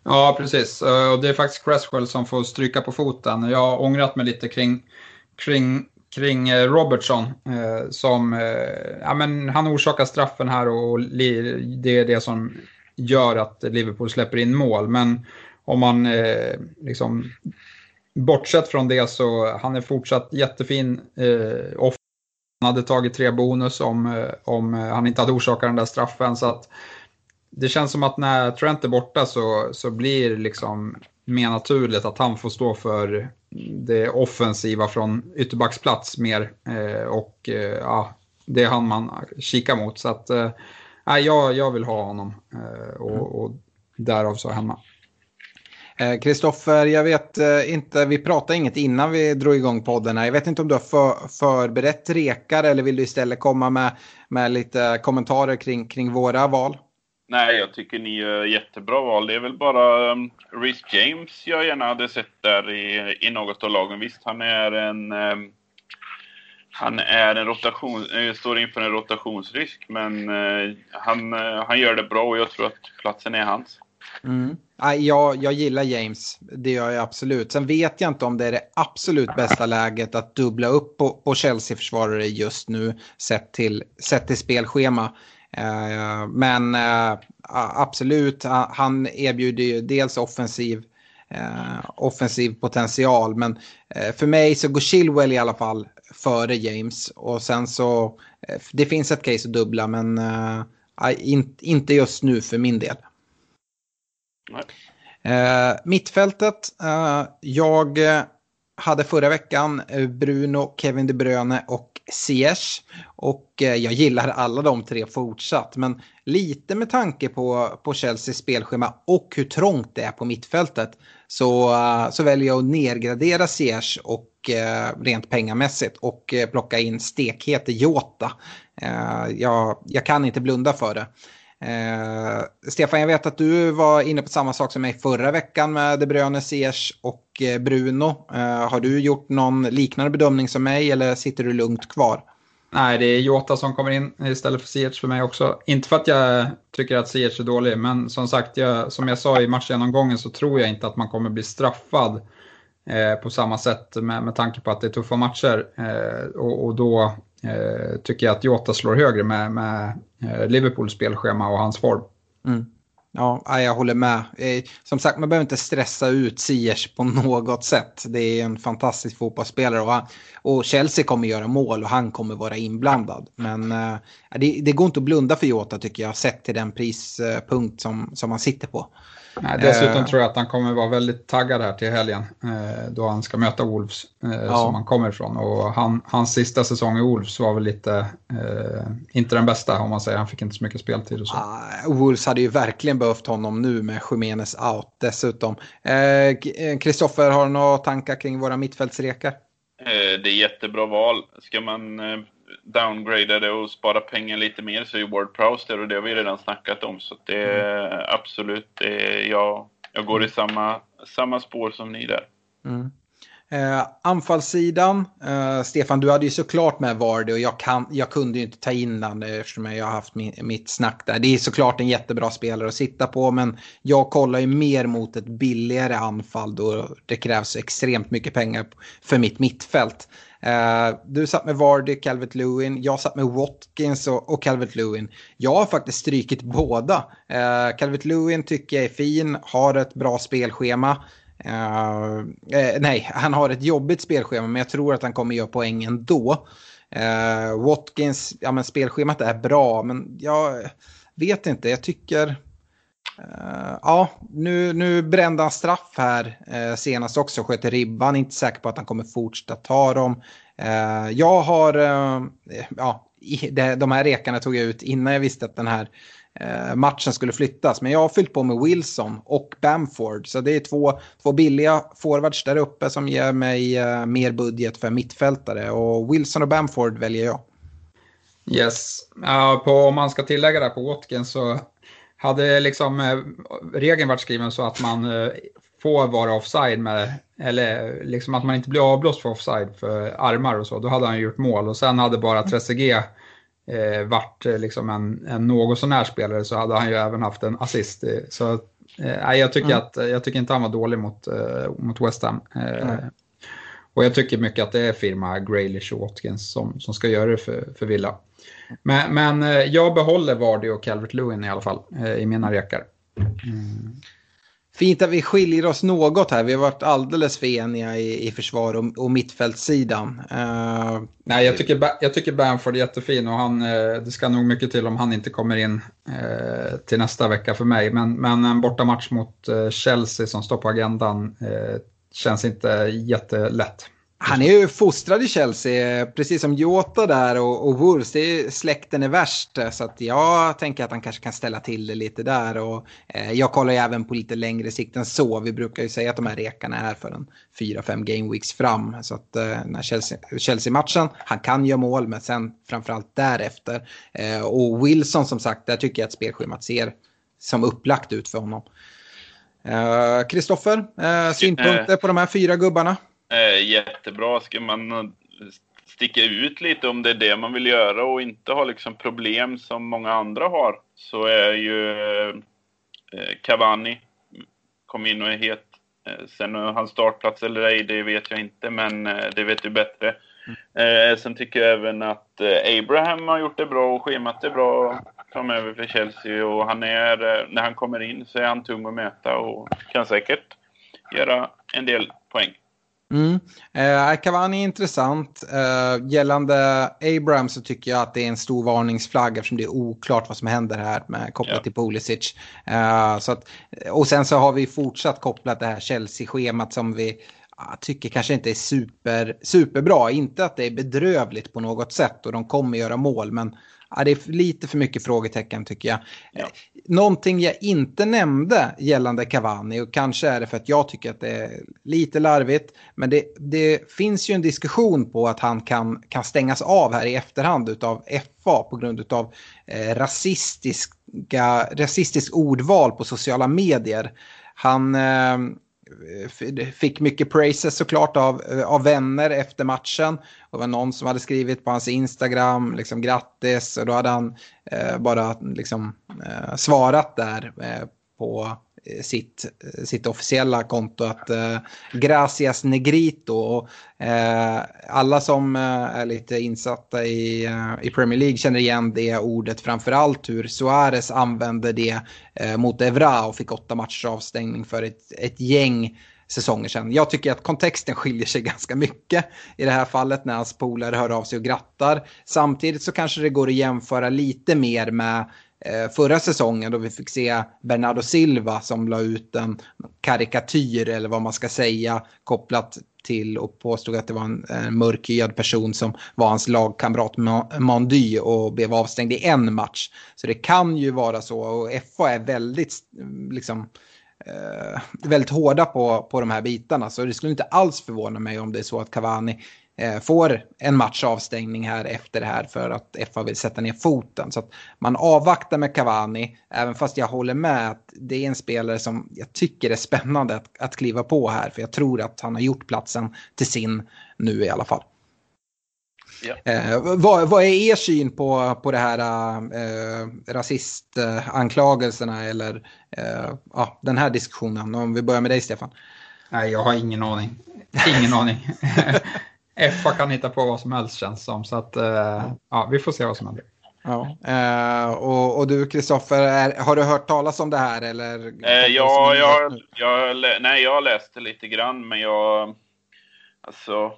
Speaker 5: Ja, precis. Eh, och det är faktiskt Cresswell som får stryka på foten. Jag har ångrat mig lite kring, kring, kring eh, Robertson. Uh, som, ja, men han orsakar straffen här och det är det som gör att Liverpool släpper in mål. Men om man eh, liksom, bortsett från det så han är fortsatt jättefin. Eh, off. Han hade tagit tre bonus om, eh, om han inte hade orsakat den där straffen. Så att det känns som att när Trent är borta så, så blir liksom mer naturligt att han får stå för det offensiva från ytterbacksplats mer. Eh, och eh, ja, det är han man kikar mot. Så att eh, jag, jag vill ha honom eh, och, och därav så hemma.
Speaker 3: Kristoffer, jag vet inte, vi pratade inget innan vi drog igång podden här. Jag vet inte om du har för, förberett rekar eller vill du istället komma med, med lite kommentarer kring, kring våra val?
Speaker 4: Nej, jag tycker ni gör jättebra val. Det är väl bara um, Rhys James jag gärna hade sett där i, i något av lagen. Visst, han är en... Um, han är en rotation, uh, står inför en rotationsrisk, men uh, han, uh, han gör det bra och jag tror att platsen är hans.
Speaker 3: Mm. Jag, jag gillar James, det gör jag absolut. Sen vet jag inte om det är det absolut bästa läget att dubbla upp på, på Chelsea-försvarare just nu sett till, sett till spelschema. Eh, men eh, absolut, han erbjuder ju dels offensiv, eh, offensiv potential. Men eh, för mig så går Chilwell i alla fall före James. Och sen så, eh, det finns ett case att dubbla men eh, inte just nu för min del. Eh, mittfältet, eh, jag eh, hade förra veckan eh, Bruno, Kevin De Bruyne och Ziyech. Och jag gillar alla de tre fortsatt. Men lite med tanke på, på Chelseas spelschema och hur trångt det är på mittfältet så, så väljer jag att nedgradera Ziyech och rent pengamässigt och plocka in stekhete Jota. jag, jag kan inte blunda för det. Eh, Stefan, jag vet att du var inne på samma sak som mig förra veckan med De Bruyne, Ziyech och eh, Bruno. Eh, har du gjort någon liknande bedömning som mig eller sitter du lugnt kvar?
Speaker 5: Nej, det är Jota som kommer in istället för Ziyech för mig också. Inte för att jag tycker att Ziyech är dålig, men som sagt, jag, som jag sa i matchgenomgången så tror jag inte att man kommer bli straffad eh, på samma sätt med, med tanke på att det är tuffa matcher. Eh, och, och, då Eh, tycker jag att Jota slår högre med, med eh, Liverpools spelschema och hans form.
Speaker 3: Mm. Ja, jag håller med. Eh, som sagt, man behöver inte stressa ut Siers på något sätt. Det är en fantastisk fotbollsspelare och, han, och Chelsea kommer göra mål och han kommer vara inblandad. Men äh, det, det, går inte att blunda för Jota tycker jag, sett till den prispunkt som, som han sitter på.
Speaker 5: Nej, dessutom eh, tror jag att han kommer vara väldigt taggad här till helgen eh, då han ska möta Wolves eh, ja. som han kommer ifrån. Och han, hans sista säsong i Wolves var väl lite, eh, inte den bästa om man säger, han fick inte så mycket speltid och så.
Speaker 3: Uh, Wolves hade ju verkligen behövt honom nu med Jiménez out dessutom. Kristoffer, eh, har du några tankar kring våra mittfältsrekar?
Speaker 4: Eh, det är jättebra val. Ska man downgrada det och spara pengar lite mer så är Word Prowse där och det har vi redan snackat om. Så det är mm. absolut, det är, jag, jag går i samma, samma spår som ni där.
Speaker 3: Mm. Eh, anfallssidan, eh, Stefan du hade ju såklart med Vardy och jag, kan, jag kunde ju inte ta in den eftersom jag har haft min, mitt snack där. Det är såklart en jättebra spelare att sitta på men jag kollar ju mer mot ett billigare anfall då det krävs extremt mycket pengar för mitt mittfält. Eh, du satt med Vardy, Calvert Lewin, jag satt med Watkins och, och Calvert Lewin. Jag har faktiskt strykit båda. Uh, Calvert Lewin tycker jag är fin, har ett bra spelschema. Eh, eh, nej, han har ett jobbigt spelschema men jag tror att han kommer göra poäng ändå. Watkins, ja men spelschemat är bra men jag vet inte, jag tycker... Uh, ja, nu, nu brände han straff här uh, senast också, sköt ribban, inte säker på att han kommer fortsätta ta dem. Uh, jag har, ja, de här rekarna tog jag ut innan jag visste att den här matchen skulle flyttas. Men jag har fyllt på med Wilson och Bamford. Så det är två, två billiga forwards där uppe som ger mig uh, mer budget för mittfältare. Och Wilson och Bamford väljer jag.
Speaker 5: Yes. Uh, på, om man ska tillägga det på Watkins så hade liksom uh, regeln varit skriven så att man uh, får vara offside med, eller liksom att man inte blir avblåst för offside för armar och så, då hade han gjort mål och sen hade bara Trezeguet eh, varit eh, liksom en, en något sån här spelare så hade han ju även haft en assist. Så eh, jag, tycker mm. att, jag tycker inte han var dålig mot, eh, mot West Ham. Eh, mm. Och jag tycker mycket att det är firma Graylish och Watkins som, som ska göra det för, för Villa. Men, men eh, jag behåller Vardy och Calvert Lewin i alla fall eh, i mina rekar. Mm.
Speaker 3: Fint att vi skiljer oss något här. Vi har varit alldeles för eniga i, i försvar och, och mittfältssidan. Uh,
Speaker 5: Nej, jag tycker, jag tycker Bamford är jättefin och han, uh, det ska nog mycket till om han inte kommer in uh, till nästa vecka för mig. Men, men en bortamatch mot Chelsea som står på agendan känns inte jättelätt.
Speaker 3: Han är ju fostrad i Chelsea, precis som Jota där och, och. Det är, släkten är värst, så att jag tänker att han kanske kan ställa till det lite där. Och, eh, jag kollar ju även på lite längre sikt än så. Vi brukar ju säga att de här rekarna är för en 4-5 game weeks fram. Så att eh, när Chelsea-matchen, Chelsea han kan göra mål, men sen framförallt därefter. Eh, och Wilson som sagt, där tycker jag att spelschemat ser som upplagt ut för honom. Eh, Kristoffer, eh, synpunkter på de här fyra gubbarna?
Speaker 4: Eh, jättebra. Ska man eh, sticka ut lite om det är det man vill göra och inte ha liksom problem som många andra har så är ju eh, Cavani kom in och är het. Eh, sen hans startplats eller ej, det vet jag inte, men eh, det vet du bättre. Mm. Eh, sen tycker jag även att eh, Abraham har gjort det bra och schemat är bra framöver för Chelsea och han är, när han kommer in så är han tung att möta och kan säkert göra en del poäng.
Speaker 3: Mm. Eh, Cavani är intressant. Eh, gällande Abraham så tycker jag att det är en stor varningsflagga eftersom det är oklart vad som händer här med kopplat ja. till Pulisic. Eh, så att, och sen så har vi fortsatt kopplat det här Chelsea-schemat som vi tycker kanske inte är super, superbra. Inte att det är bedrövligt på något sätt och de kommer göra mål men ja, det är lite för mycket frågetecken tycker jag. Ja. Någonting jag inte nämnde gällande Cavani och kanske är det för att jag tycker att det är lite larvigt. Men det, det finns ju en diskussion på att han kan, kan stängas av här i efterhand av FA på grund av eh, rasistiska, rasistisk ordval på sociala medier. Han... Eh, fick mycket praises såklart av, av vänner efter matchen. Det var någon som hade skrivit på hans Instagram, liksom grattis, och då hade han eh, bara liksom, eh, svarat där eh, på Eh, sitt, eh, sitt officiella konto att eh, Gracias Negrito. Och, eh, alla som eh, är lite insatta i, eh, i Premier League känner igen det ordet. Framförallt hur Suarez använde det eh, mot Evra och fick åtta matchers avstängning för ett, ett gäng säsonger sedan. Jag tycker att kontexten skiljer sig ganska mycket i det här fallet när hans polare hör av sig och grattar. Samtidigt så kanske det går att jämföra lite mer med Eh, förra säsongen då vi fick se Bernardo Silva som la ut en karikatyr eller vad man ska säga kopplat till och påstod att det var en, en mörkhyad person som var hans lagkamrat Mandy och blev avstängd i en match. Så det kan ju vara så och FA är väldigt liksom eh, väldigt hårda på, på de här bitarna. Så det skulle inte alls förvåna mig om det är så att Cavani får en matchavstängning här efter det här för att FA vill sätta ner foten. Så att man avvaktar med Cavani, även fast jag håller med att det är en spelare som jag tycker är spännande att, att kliva på här, för jag tror att han har gjort platsen till sin nu i alla fall. Ja. Eh, vad, vad, är er syn på, på det här eh, rasistanklagelserna eller eh, ja, den här diskussionen? Om vi börjar med dig Stefan.
Speaker 5: Nej, jag har ingen aning. Ingen aning. FA kan hitta på vad som helst känns som. Så att, eh, ja, vi får se vad som händer.
Speaker 3: Ja. Eh, och, och, du Kristoffer, har du hört talas om det här? Eller?
Speaker 4: Eh, ja, jag, jag, nej, jag läste lite grann, men jag... Alltså,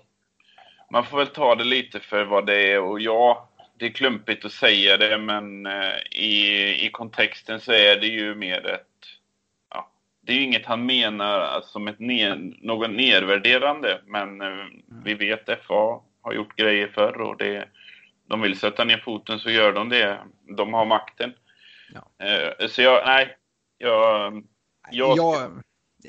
Speaker 4: man får väl ta det lite för vad det är. Och ja, det är klumpigt att säga det, men eh, i, i kontexten så är det ju mer ett det är ju inget han menar som ett ner, något nedvärderande, men eh, vi vet FA har gjort grejer förr och det, de vill sätta ner foten så gör de det. De har makten. Ja. Eh, så jag, nej, jag...
Speaker 3: jag, jag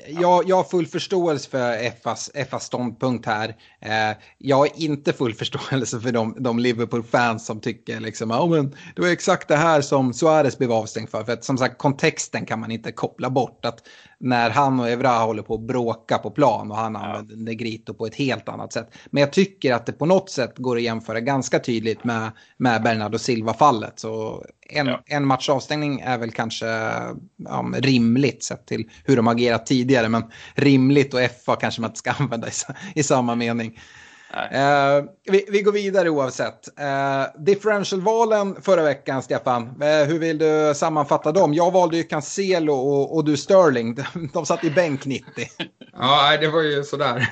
Speaker 3: jag, jag har full förståelse för FAs, FAs ståndpunkt här. Eh, jag har inte full förståelse för de, de Liverpool-fans som tycker liksom, oh, men det var exakt det här som Suarez blev avstängd för. För att som sagt kontexten kan man inte koppla bort. Att när han och Evra håller på att bråka på plan och han ja. använder Negrito på ett helt annat sätt. Men jag tycker att det på något sätt går att jämföra ganska tydligt med, med Bernardo Silva-fallet. Så en, ja. en match avstängning är väl kanske ja, rimligt sett till hur de agerat tidigare. Men rimligt och FA kanske man inte ska använda i, i samma mening. Uh, vi, vi, går vidare oavsett. Uh, differential-valen förra veckan, Stefan. Uh, hur vill du sammanfatta dem? Jag valde ju Cancelo och, och du Sterling. De satt i bänk 90.
Speaker 5: ja, det var ju sådär.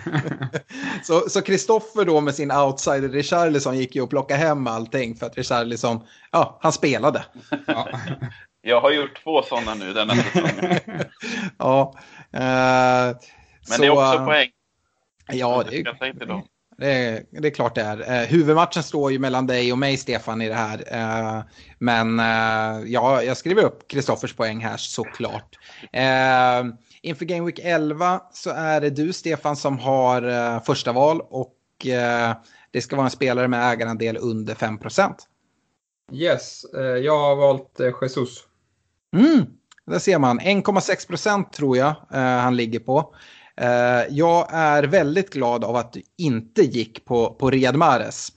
Speaker 3: så Kristoffer då med sin outsider Richarlison gick ju och plockade hem allting för att Richarlison, ja, han spelade. ja.
Speaker 4: Jag har gjort två sådana nu denna säsongen.
Speaker 3: ja.
Speaker 4: Men så, det är också poäng.
Speaker 3: Ja, det är, det är, det är klart det är. Eh, huvudmatchen står ju mellan dig och mig, Stefan, i det här. Eh, men eh, ja, jag skriver upp Kristoffers poäng här såklart. Eh, inför Game Week 11 så är det du, Stefan, som har eh, första val och eh, det ska vara en spelare med ägarandel under 5%
Speaker 5: Yes, eh, jag har valt Jesus.
Speaker 3: Mm, där ser man. 1,6% tror jag han ligger på. Eh, jag är väldigt glad av att du inte gick på, på Mahrez.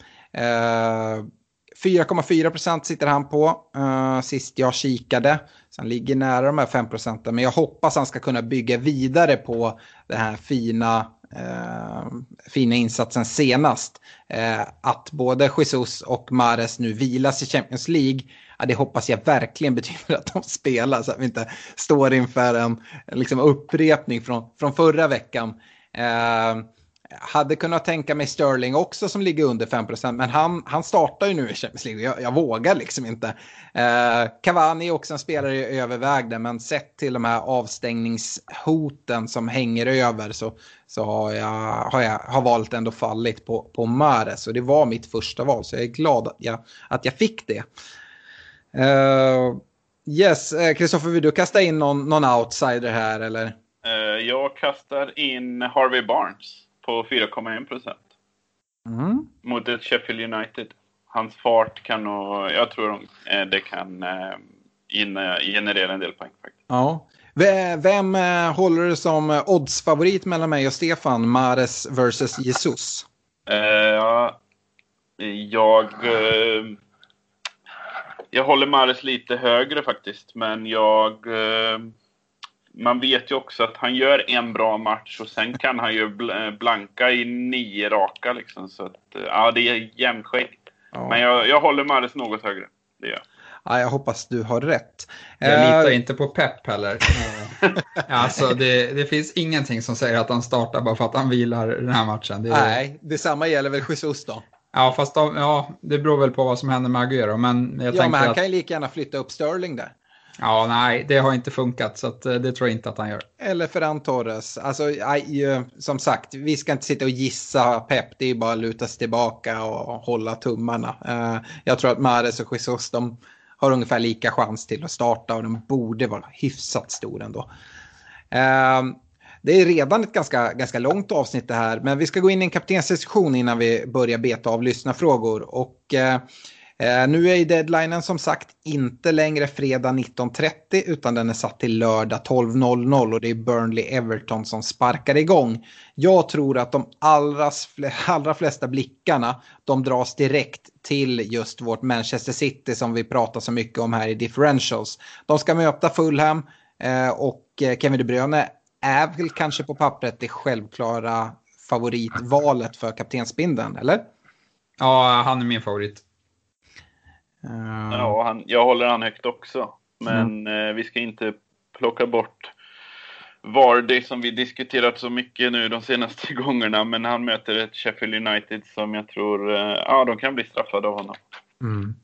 Speaker 3: 4,4 eh, procent sitter han på uh, sist jag kikade. Så han ligger nära de här 5 procenten. Men jag hoppas han ska kunna bygga vidare på den här fina, uh, fina insatsen senast. Uh, att både Jesus och Mares nu vilas i Champions League ja, det hoppas jag verkligen betyder att de spelar så att vi inte står inför en liksom, upprepning från, från förra veckan. Eh, hade kunnat tänka mig Sterling också som ligger under 5% men han, han startar ju nu i Champions League. Jag, jag vågar liksom inte. Eh, Cavani är också en spelare jag övervägde men sett till de här avstängningshoten som hänger över så, så har, jag, har jag har valet ändå fallit på, på Mares och det var mitt första val så jag är glad att jag, att jag fick det. Uh, yes, Kristoffer, uh, vill du kasta in någon, någon outsider här eller?
Speaker 4: Uh, jag kastar in Harvey Barnes på 4,1 procent. Mm. Mot ett Sheffield United. Hans fart kan nog, jag tror eh, det kan eh, generera en del poäng faktiskt.
Speaker 3: Ja. Vem håller du som oddsfavorit mellan mig och Stefan? Mares versus Jesus?
Speaker 4: ja, jag jag håller Mares lite högre faktiskt, men jag... Eh, man vet ju också att han gör en bra match och sen kan han ju blanka i nio raka liksom. Så att, eh, ja, det är jämnskägg. Ja. Men jag, jag håller Mares något högre. Det gör
Speaker 3: Ja, jag hoppas du har rätt.
Speaker 5: Jag litar uh, inte på Pep heller. alltså, det, det, finns ingenting som säger att han startar bara för att han vilar den här matchen.
Speaker 3: Det är... Nej, detsamma gäller väl Jesus då.
Speaker 5: Ja, fast ja, det beror väl på vad som händer med Agüero. Men jag
Speaker 3: ja, men han
Speaker 5: att...
Speaker 3: kan ju lika gärna flytta upp Sterling där.
Speaker 5: Ja, nej, det har inte funkat så eh, det tror jag inte att han gör.
Speaker 3: Eller Ferran Torres. Alltså, som sagt, vi ska inte sitta och gissa Pep. Det är bara att luta sig tillbaka och hålla tummarna. Eh, jag tror att Mares och Jesus, de har ungefär lika chans till att starta och de borde vara hyfsat stora ändå. Det är redan ett ganska, ganska långt avsnitt det här, men vi ska gå in i en kaptensdiskussion innan vi börjar beta av lyssnarfrågor. Och eh, eh nu är ju deadlinen som sagt inte längre fredag 19.30 utan den är satt till lördag 12.00 och det är Burnley-Everton som sparkar igång. Jag tror att de allra, allra flesta blickarna de dras direkt till just vårt Manchester City som vi pratar så mycket om här i differentials. De ska möta Fulham eh, och eh, Kevin De Bruyne är väl kanske på pappret det självklara favoritvalet för kaptensbindeln, eller?
Speaker 5: Ja, han är min favorit.
Speaker 4: Uh... Ja, han, jag håller han högt också. Men mm. eh, vi ska inte plocka bort Vardy som vi diskuterat så mycket nu de senaste gångerna. Men han möter ett Sheffield United som jag tror, eh, ja de kan bli straffade av honom.
Speaker 3: Mm.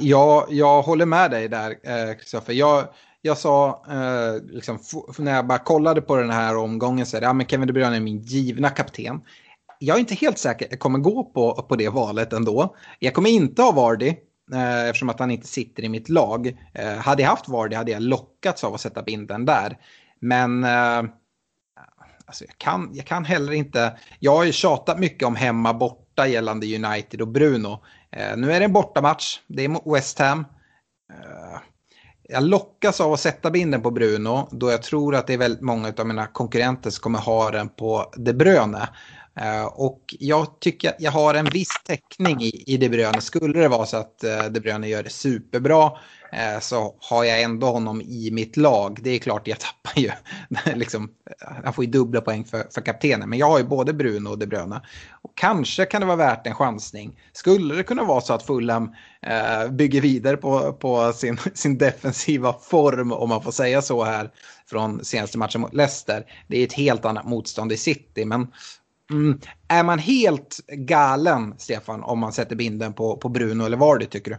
Speaker 3: Jag, jag håller med dig där, Kristoffer. Eh, jag, jag sa, eh, liksom, när jag bara kollade på den här omgången, så är det, ja, men Kevin De Bruyne är min givna kapten. Jag är inte helt säker, jag kommer gå på, på det valet ändå. Jag kommer inte ha Vardy, eh, eftersom att han inte sitter i mitt lag. Eh, hade jag haft Vardy hade jag lockats av att sätta binden där. Men eh, alltså jag, kan, jag kan heller inte. Jag har ju tjatat mycket om hemma borta gällande United och Bruno. Eh, nu är det en bortamatch. Det är mot West Ham. Eh, jag lockas av att sätta binden på Bruno då jag tror att det är väldigt många av mina konkurrenter som kommer ha den på De Bruyne. Eh, och jag tycker att jag har en viss täckning i, i De Bruyne. Skulle det vara så att eh, De Bruyne gör det superbra eh, så har jag ändå honom i mitt lag. Det är klart jag tappar ju, liksom, han får ju dubbla poäng för, för kaptenen. Men jag har ju både Bruno och De Bruyne. Och kanske kan det vara värt en chansning. Skulle det kunna vara så att Fulham bygger vidare på, på sin, sin defensiva form, om man får säga så här, från senaste matchen mot Leicester. Det är ett helt annat motstånd i City, men Mm. Är man helt galen, Stefan, om man sätter binden på, på Bruno eller Vardy tycker du?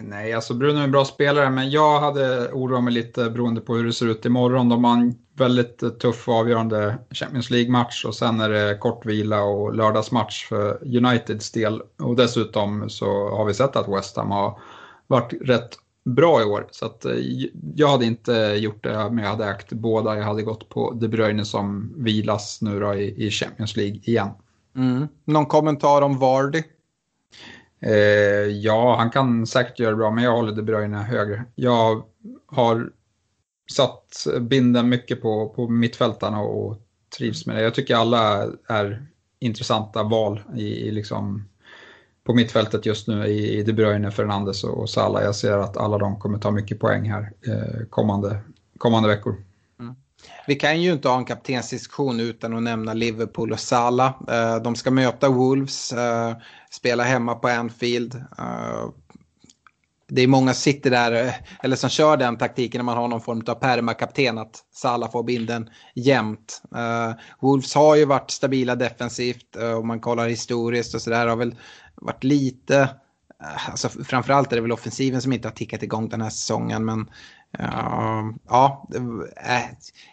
Speaker 5: Nej, alltså Bruno är en bra spelare, men jag hade oroat mig lite beroende på hur det ser ut imorgon. De har en väldigt tuff och avgörande Champions League-match och sen är det kort vila och lördagsmatch för Uniteds del. Och dessutom så har vi sett att West Ham har varit rätt bra i år. Så att, eh, jag hade inte gjort det om jag hade ägt båda. Jag hade gått på De Bruyne som vilas nu då i, i Champions League igen.
Speaker 3: Mm. Någon kommentar om Vardy?
Speaker 5: Eh, ja, han kan säkert göra det bra, men jag håller De Bruyne högre. Jag har satt binden mycket på, på mittfältarna och trivs med det. Jag tycker alla är intressanta val i, i liksom på mittfältet just nu i, De Bruyne, Fernandes och Salah. Jag ser att alla de kommer ta mycket poäng här eh, kommande, kommande veckor.
Speaker 3: Mm. Vi kan ju inte ha en kaptensdiskussion utan att nämna Liverpool och Salah. Eh, de ska möta Wolves, eh, spela hemma på Anfield. Eh, det är många som sitter där, eller som kör den taktiken när man har någon form av permakapten, att Salah får binden jämnt. Wolves har ju varit stabila defensivt, om man kollar historiskt och sådär, har väl varit lite, eh, alltså framförallt är det väl offensiven som inte har tickat igång den här säsongen. Men uh, ja, äh,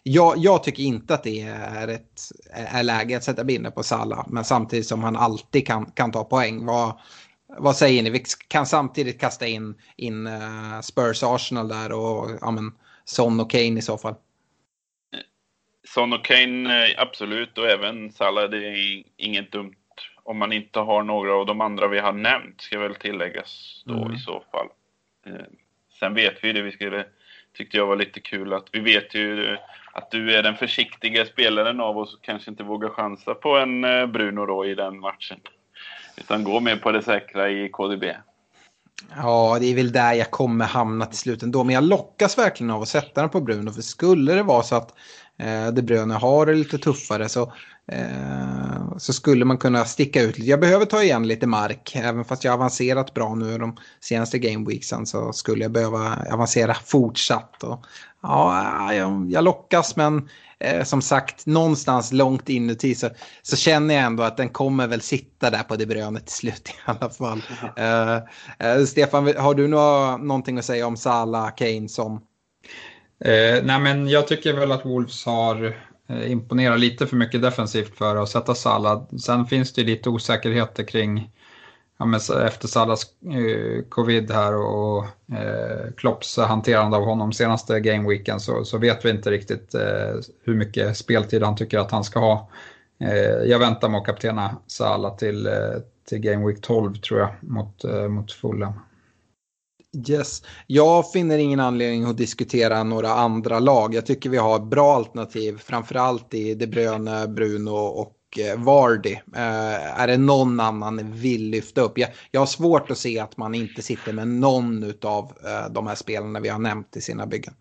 Speaker 3: jag, jag, tycker inte att det är, ett, är läge att sätta binder på Salah. Men samtidigt som han alltid kan, kan ta poäng. Vad, vad säger ni? Vi kan samtidigt kasta in, in uh, Spurs Arsenal där och ja, men, Son och Kane i så fall.
Speaker 4: Son och Kane, absolut. Och även Salah, det är inget dumt om man inte har några av de andra vi har nämnt, ska väl tilläggas då mm. i så fall. Eh, sen vet vi det, vi skulle, tyckte jag var lite kul att vi vet ju att du är den försiktiga spelaren av oss och kanske inte vågar chansa på en eh, Bruno då i den matchen. Utan gå med på det säkra i KDB.
Speaker 3: Ja, det är väl där jag kommer hamna till slut ändå. Men jag lockas verkligen av att sätta den på Bruno. För skulle det vara så att eh, De Bruyne har det lite tuffare så Eh, så skulle man kunna sticka ut lite. Jag behöver ta igen lite mark. Även fast jag har avancerat bra nu de senaste gameweeksen så skulle jag behöva avancera fortsatt. Och, ja, jag, jag lockas men eh, som sagt någonstans långt inuti så, så känner jag ändå att den kommer väl sitta där på det brönet till slut i alla fall. Eh, eh, Stefan, har du nå någonting att säga om Salah, Kane, som?
Speaker 5: Eh, nej men jag tycker väl att Wolves har Eh, imponerat lite för mycket defensivt för att sätta Salah. Sen finns det ju lite osäkerheter kring ja, men efter Salas eh, covid här och eh, Klopps hanterande av honom senaste gameweeken så, så vet vi inte riktigt eh, hur mycket speltid han tycker att han ska ha. Eh, jag väntar med att kaptena Salah till, eh, till gameweek 12 tror jag mot, eh, mot Fulham.
Speaker 3: Yes. Jag finner ingen anledning att diskutera några andra lag. Jag tycker vi har bra alternativ, framförallt i De Bruyne, Bruno och eh, Vardy. Eh, är det någon annan vill lyfta upp? Jag, jag har svårt att se att man inte sitter med någon av eh, de här spelarna vi har nämnt i sina byggen.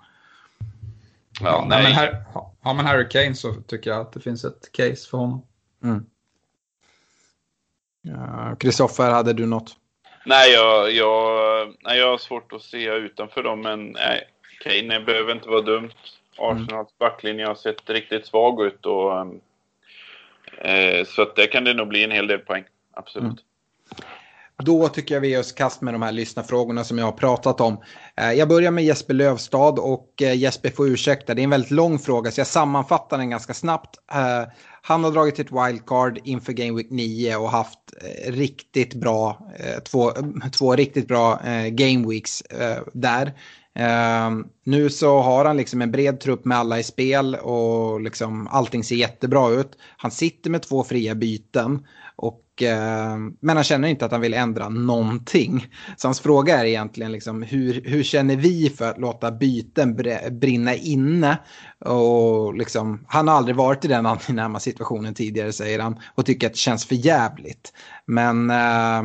Speaker 5: Ja, nej. Men här, har man Harry Kane så tycker jag att det finns ett case för honom.
Speaker 3: Kristoffer, mm. hade du något?
Speaker 4: Nej, jag, jag, nej, jag har svårt att se utanför dem, men nej, Kane behöver inte vara dumt. Arsenals backlinje har sett riktigt svag ut och eh, så att det kan det nog bli en hel del poäng. Absolut. Mm.
Speaker 3: Då tycker jag vi ger oss kast med de här lyssnarfrågorna som jag har pratat om. Eh, jag börjar med Jesper Lövstad och eh, Jesper får ursäkta, det är en väldigt lång fråga så jag sammanfattar den ganska snabbt. Han har dragit ett wildcard inför Game Week 9 och haft eh, riktigt bra, eh, två, två riktigt bra eh, Game Weeks där. Ehm, nu så har han liksom en bred trupp med alla i spel och liksom allting ser jättebra ut. Han sitter med två fria byten. Och, Eh, men han känner inte att han vill ändra någonting. Så hans fråga är egentligen liksom, hur, hur känner vi för att låta byten brinna inne? Och liksom, han har aldrig varit i den angenäma situationen tidigare säger han och tycker att det känns för jävligt. Men eh,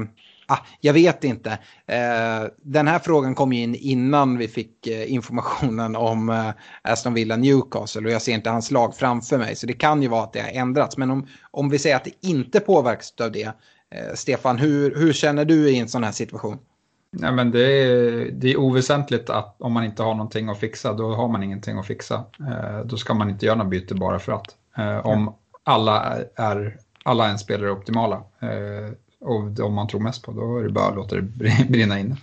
Speaker 3: Ah, jag vet inte. Eh, den här frågan kom in innan vi fick eh, informationen om eh, Aston Villa Newcastle och jag ser inte hans lag framför mig. Så det kan ju vara att det har ändrats. Men om, om vi säger att det inte påverkas av det. Eh, Stefan, hur, hur känner du i en sån här situation?
Speaker 5: Nej, men det, är, det är oväsentligt att om man inte har någonting att fixa, då har man ingenting att fixa. Eh, då ska man inte göra något byte bara för att. Eh, om alla är alla en spelare optimala och de man tror mest på, då är det bara att låta det brinna in.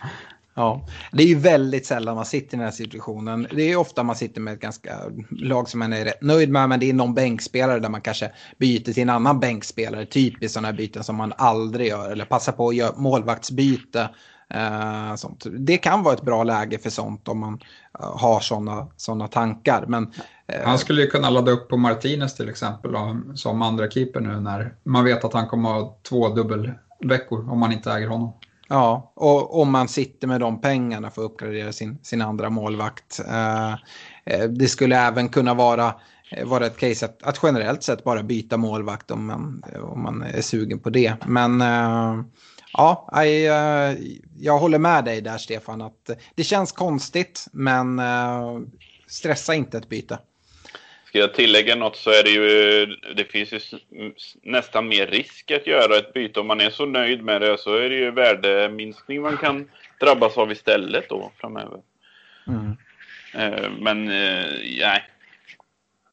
Speaker 3: Ja, det är ju väldigt sällan man sitter i den här situationen. Det är ofta man sitter med ett ganska lag som man är rätt nöjd med, men det är någon bänkspelare där man kanske byter till en annan bänkspelare, typiskt sådana här byten som man aldrig gör, eller passar på att göra målvaktsbyte. Uh, sånt. Det kan vara ett bra läge för sånt om man uh, har sådana såna tankar. Men,
Speaker 5: uh, han skulle ju kunna ladda upp på Martinez till exempel som andra keeper nu när man vet att han kommer ha två dubbel veckor om man inte äger honom.
Speaker 3: Ja, och om man sitter med de pengarna för att uppgradera sin, sin andra målvakt. Eh, eh det skulle även kunna vara, eh, vara ett case att, att, generellt sett bara byta målvakt om man, eh, om man är sugen på det. Men eh, ja, jag, jag håller med dig där Stefan. att Det känns konstigt men eh, stressa inte ett byte.
Speaker 4: Ska jag tillägga något så är det ju, det finns ju nästan mer risk att göra ett byte. Om man är så nöjd med det så är det ju värdeminskning man kan drabbas av istället då framöver. Mm. Eh, men eh, nej,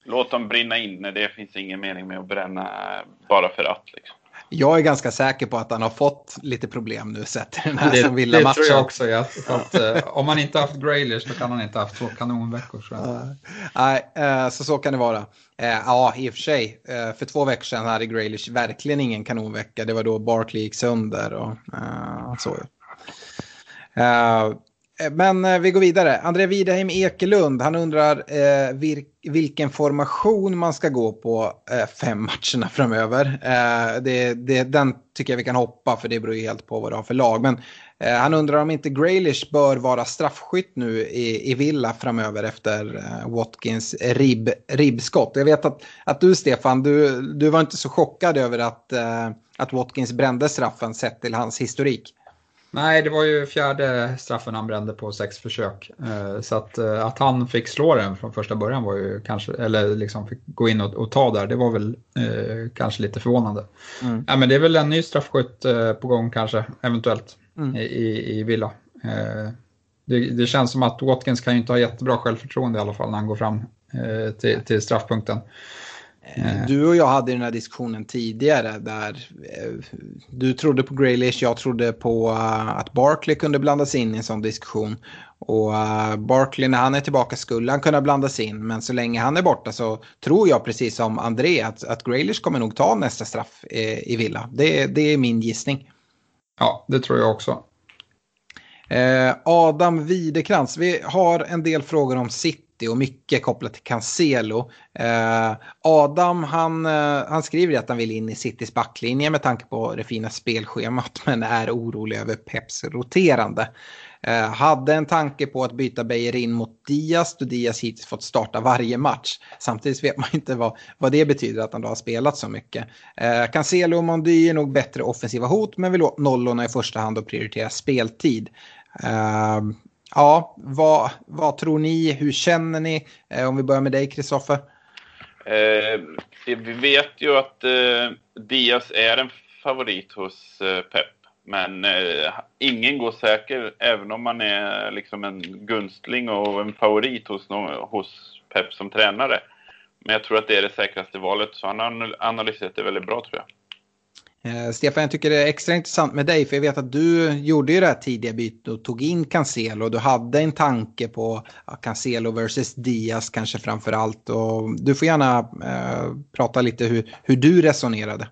Speaker 4: låt dem brinna inne. Det finns ingen mening med att bränna bara för att. Liksom.
Speaker 3: Jag är ganska säker på att han har fått lite problem nu sett den här det, som villa
Speaker 5: Det tror jag också. Ja. Att, uh, om man inte haft Graylish då kan han inte haft två kanonveckor.
Speaker 3: Nej, uh, uh, så så kan det vara. Uh, ja, i och för sig. för två veckor sedan hade Graylish verkligen ingen kanonvecka. Det var då Barkley gick sönder och så. Men eh, vi går vidare. André Widerheim Ekelund, han undrar eh, vir, vilken formation man ska gå på eh, fem matcherna framöver. Eh, det, det, den tycker jag vi kan hoppa för det beror ju helt på vad du har för lag. Men eh, han undrar om inte Graylish bör vara straffskytt nu i, i Villa framöver efter eh, Watkins ribb, ribbskott. Jag vet att, att du Stefan, du, du var inte så chockad över att, eh, att Watkins brände straffen sett till hans historik.
Speaker 5: Nej, det var ju fjärde straffen han brände på sex försök. Eh, så att, eh, att han fick slå den från första början var ju kanske, eller liksom fick gå in och, och ta där, det var väl eh, kanske lite förvånande. Mm. Ja, men det är väl en ny straffskytt eh, på gång kanske, eventuellt, mm. i, i Villa. Eh, det, det, känns som att Watkins kan ju inte ha jättebra självförtroende i alla fall när han går fram till, till straffpunkten.
Speaker 3: Eh, du och jag hade den här diskussionen tidigare där eh, du trodde på Graylish, jag trodde på uh, att Barkley kunde blandas in i en sån diskussion. Och Barkley när han är tillbaka skulle han kunna blandas in, men så länge han är borta så tror jag precis som André att, att Graylish kommer nog ta nästa straff i, Villa. Det, det är min gissning.
Speaker 5: Ja, det tror jag också.
Speaker 3: Eh, Adam Widekrans, vi har en del frågor om City och mycket kopplat till Cancelo. Eh, Adam han, eh, han skriver att han vill in i Citys backlinje med tanke på det fina spelschemat men är orolig över Peps roterande. Eh, hade en tanke på att byta in mot Diaz då Diaz hittills fått starta varje match. Samtidigt vet man inte vad, vad det betyder att han då har spelat så mycket. Eh, Cancelo och Mondy är nog bättre offensiva hot men vill åt nollorna i första hand och prioritera speltid. Uh, ja, vad, vad tror ni? Hur känner ni? Eh, om vi börjar med dig, Kristoffer.
Speaker 4: Eh, vi vet ju att eh, Diaz är en favorit hos eh, Pep. Men eh, ingen går säker, även om man är liksom en gunstling och en favorit hos, hos Pep som tränare. Men jag tror att det är det säkraste valet, så han har analyserat det väldigt bra tror jag.
Speaker 3: Eh, Stefan, jag tycker det är extra intressant med dig, för jag vet att du gjorde ju det här tidiga bytet och tog in Cancelo. Du hade en tanke på ja, Cancelo versus Diaz kanske framför allt. Och du får gärna eh, prata lite hur, hur du resonerade.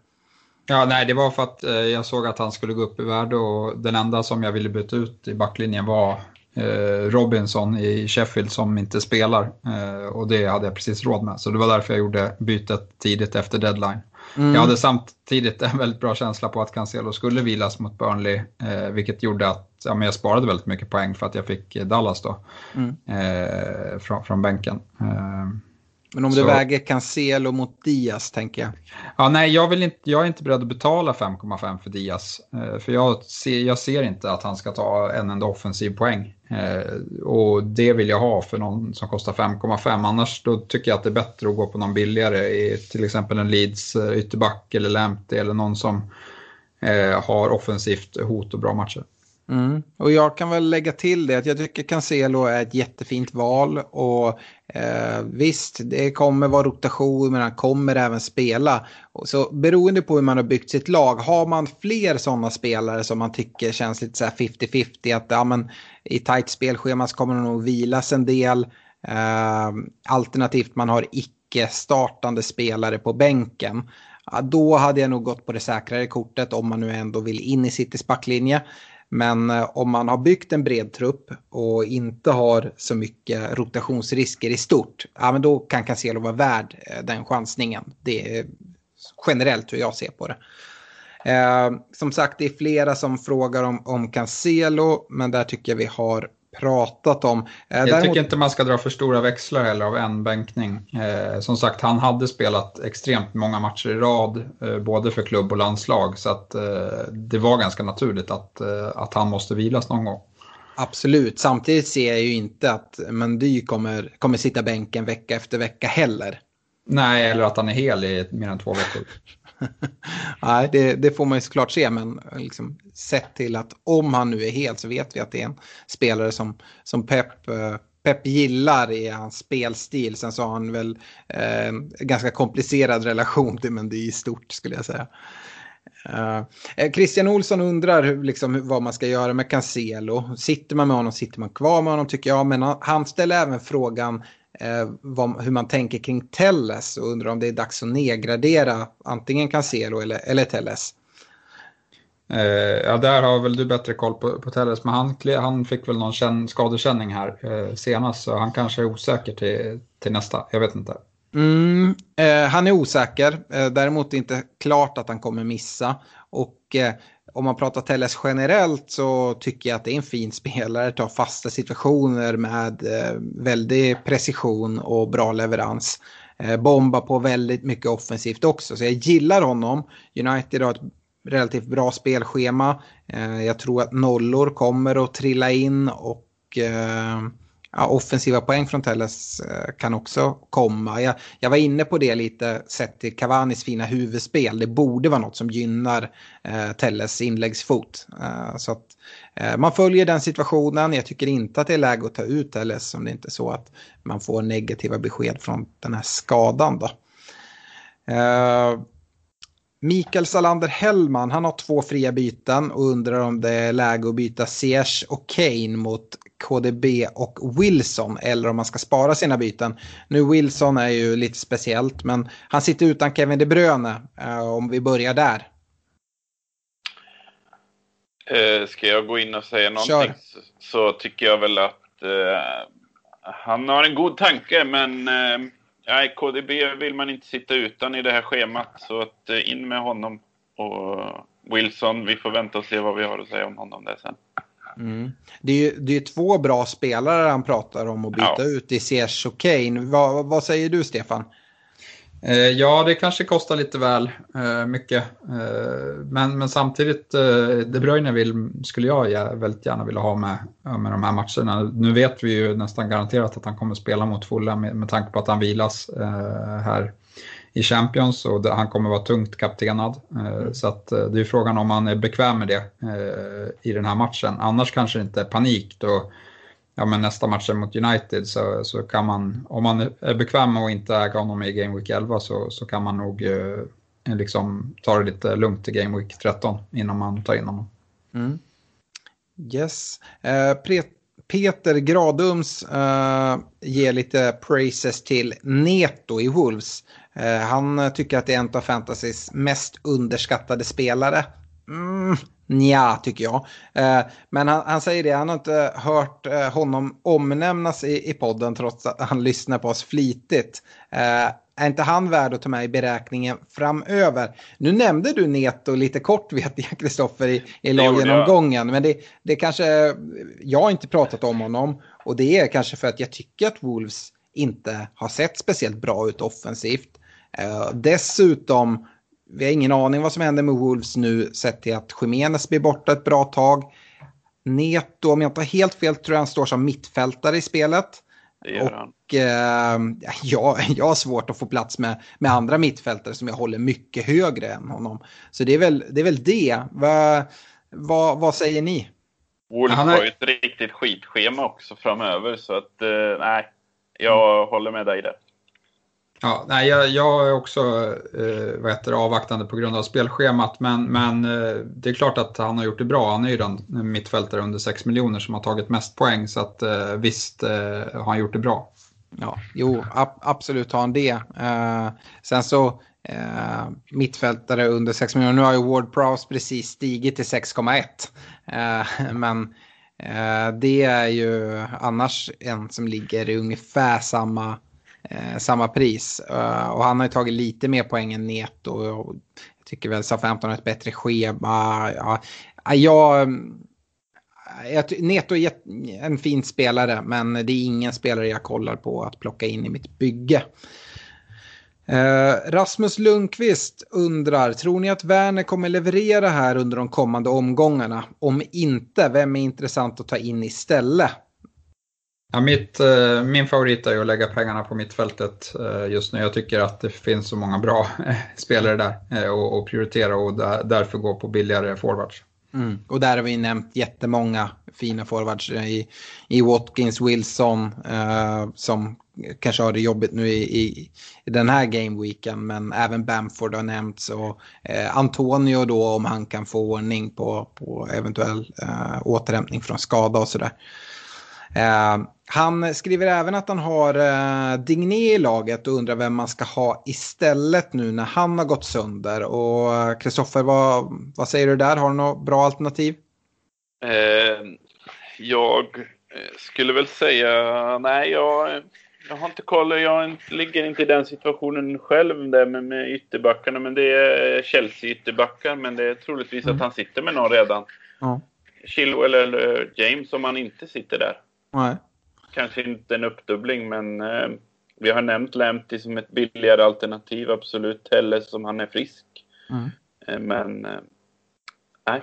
Speaker 5: Ja, nej, det var för att eh, jag såg att han skulle gå upp i värde och den enda som jag ville byta ut i backlinjen var eh, Robinson i Sheffield som inte spelar. Eh, och det hade jag precis råd med, så det var därför jag gjorde bytet tidigt efter deadline. Mm. Jag hade samtidigt en väldigt bra känsla på att Cancelo skulle vilas mot Burnley, eh, vilket gjorde att ja, men jag sparade väldigt mycket poäng för att jag fick Dallas då, mm. eh, från, från bänken. Eh,
Speaker 3: men om så... du väger Cancelo mot Diaz tänker jag.
Speaker 5: Ja, nej, jag, vill inte, jag är inte beredd att betala 5,5 för Diaz. Eh, för jag ser, jag ser inte att han ska ta en enda offensiv poäng. Eh, och det vill jag ha för någon som kostar 5,5. Annars då tycker jag att det är bättre att gå på någon billigare. Till exempel en Leeds eh, ytterback eller Lamptey eller någon som har offensivt hot och bra matcher.
Speaker 3: Mm. Och jag kan väl lägga till det att jag tycker Cancelo är ett jättefint val. Och eh, visst, det kommer vara rotation men han kommer även spela. Så beroende på hur man har byggt sitt lag, har man fler sådana spelare som man tycker känns lite så 50-50, att ja, men, i tajt spelschema så kommer det nog vilas en del. Eh, alternativt man har icke-startande spelare på bänken. Ja, då hade jag nog gått på det säkrare kortet om man nu ändå vill in i Citys backlinje. Men eh, om man har byggt en bred trupp och inte har så mycket rotationsrisker i stort, ja, men då kan Cancelo vara värd eh, den chansningen. Det är generellt hur jag ser på det. Eh, som sagt, det är flera som frågar om, om Cancelo, men där tycker jag vi har pratat om.
Speaker 5: Eh, jag Däremot... tycker inte man ska dra för stora växlar heller av en bänkning. Eh, som sagt, han hade spelat extremt många matcher i rad, eh, både för klubb och landslag, så att eh, det var ganska naturligt att, eh, att han måste vilas någon gång.
Speaker 3: Absolut, samtidigt ser jag ju inte att Mendy kommer, kommer sitta bänken vecka efter vecka heller.
Speaker 5: Nej, eller att han är hel i mer än två veckor.
Speaker 3: Nej, det, det, får man ju såklart se, men eh, liksom, sett till att om han nu är helt så vet vi att det är en spelare som, som Pep, eh, Pep gillar i hans spelstil. Sen så har han väl eh, ganska komplicerad relation till Mendy i stort skulle jag säga. Uh, Christian Olsson undrar hur, liksom, vad man ska göra med Cancelo. Sitter man med honom, sitter man kvar med honom tycker jag. Men han ställer även frågan eh, vad, hur man tänker kring Telles och undrar om det är dags att nedgradera antingen Cancelo eller, eller Telles.
Speaker 5: Eh, ja, där har väl du bättre koll på, på Telles, men han, han fick väl någon känn, skadekänning här eh, senast, så han kanske är osäker till, till nästa, jag vet inte.
Speaker 3: Mm, eh, han är osäker, eh, däremot inte klart att han kommer missa. Och om man pratar Telles generellt så tycker jag att det är en fin spelare. Tar fasta situationer med eh, väldig precision och bra leverans. Eh, bombar på väldigt mycket offensivt också. Så jag gillar honom. United har ett relativt bra spelschema. Eh, jag tror att nollor kommer att trilla in och eh, ja, offensiva poäng från Telles eh, kan också komma. Jag, jag, var inne på det lite sett till Cavanis fina huvudspel. Det borde vara något som gynnar eh, Telles inläggsfot. Eh, så att, eh, man följer den situationen. Jag tycker inte att det är läge att ta ut Telles om det inte är så att man får negativa besked från den här skadan. Då. Eh, Mikael Salander Hellman, han har två fria byten och undrar om det är läge att byta Ziyech och Kane mot KDB och Wilson eller om man ska spara sina byten. Nu Wilson är ju lite speciellt men han sitter utan Kevin De Bruyne eh, om vi börjar där.
Speaker 4: Eh, ska jag gå in och säga någonting så, så, tycker jag väl att eh, han har en god tanke, men eh, nej, KDB vill man inte sitta utan i det här schemat. Så att eh, in med honom och Wilson. Vi får vänta och se vad vi har att säga om honom där sen.
Speaker 3: Mm. Det är det är två bra spelare han pratar om att byta ja. ut i Ziyech och Kane. Va, vad säger du Stefan?
Speaker 5: Eh, ja, det kanske kostar lite väl eh, mycket. Eh, men, men samtidigt, De Bruyne vill, skulle jag väldigt gärna vilja ha med, med de här matcherna. Nu vet vi ju nästan garanterat att han kommer spela mot Fulham med, med tanke på att han vilas här i Champions och han kommer vara tungt kaptenad. Så att det är frågan om han är bekväm med det i den här matchen. Annars kanske det inte är panik. Då, ja, men nästa match mot United så, så kan man, om man är bekväm med att inte äga honom i Game Week 11 så, så kan man nog eh, liksom ta det lite lugnt i Game Week 13 innan man tar in honom. Mm.
Speaker 3: Yes. Eh, Peter Gradums eh, ger lite praises till Neto i Wolves. Eh, han tycker att det är en av fantasys mest underskattade spelare. Mm, Nja, tycker jag. Eh, men han, han, säger det, han har inte hört eh, honom omnämnas i, i podden trots att han lyssnar på oss flitigt. Eh, är inte han värd att ta med i beräkningen framöver? Nu nämnde du Neto lite kort vet jag, Kristoffer, i, i laggenomgången. Men det, det kanske, jag har inte pratat om honom. Och det är kanske för att jag tycker att Wolves inte har sett speciellt bra ut offensivt. dessutom vi har ingen aning vad som händer med Wolves nu sett till att Jiménez blir borta ett bra tag. Neto, om jag inte har helt fel, tror jag han står som mittfältare i spelet.
Speaker 4: Det gör han.
Speaker 3: Och eh, jag, jag har svårt att få plats med, med andra mittfältare som jag håller mycket högre än honom. Så det är väl det. Är väl det. Va, va, vad säger ni?
Speaker 4: Wolf har ju ett riktigt skitschema också framöver så att eh, nej, jag mm. håller med dig där.
Speaker 5: Ja, nej, jag, jag är också eh, vad heter, avvaktande på grund av spelschemat, men, men eh, det är klart att han har gjort det bra. Han är ju den mittfältare under 6 miljoner som har tagit mest poäng, så att, eh, visst eh, har han gjort det bra.
Speaker 3: Ja, jo, ab absolut har han det. Eh, sen så eh, mittfältare under 6 miljoner. Nu har ju Ward Prowse precis stigit till 6,1. Eh, men eh, det är ju annars en som ligger i ungefär samma eh, samma pris. Uh, och han har ju tagit lite mer poäng än Neto. Och jag tycker väl Southampton har ett bättre schema. Ja, jag, eh, jag, Neto är en fin spelare men det är ingen spelare jag kollar på att plocka in i mitt bygge. Uh, Rasmus Lundqvist undrar, tror ni att Werner kommer leverera här under de kommande omgångarna? Om inte, vem är intressant att ta in istället?
Speaker 5: Ja, mitt, eh, min favorit är att lägga pengarna på mittfältet eh, just nu. Jag tycker att det finns så många bra eh, spelare där och, prioritera och därför gå på billigare forwards.
Speaker 3: Mm. Och där har vi nämnt jättemånga fina forwards i, i Watkins, Wilson eh, som kanske har det jobbigt nu i, i, i den här gameweeken men även Bamford har nämnts och eh, Antonio då om han kan få ordning på, på eventuell eh, återhämtning från skada och sådär. Eh, han skriver även att han har eh, Digné i laget och undrar vem man ska ha istället nu när han har gått sönder. Och Kristoffer, vad, vad säger du där? Har du något bra alternativ?
Speaker 4: Eh, jag eh, skulle väl säga nej, jag, jag har inte koll. Jag ligger inte i den situationen själv där med, med ytterbackarna. Men det är Chelsea-ytterbackar, men det är troligtvis mm. att han sitter med någon redan. Ja. Chilwell eller James om han inte sitter där. Nej. Kanske inte en uppdubbling, men eh, vi har nämnt Lamptey som ett billigare alternativ, absolut. Telles som han är frisk. Mm. Eh, men, eh, nej.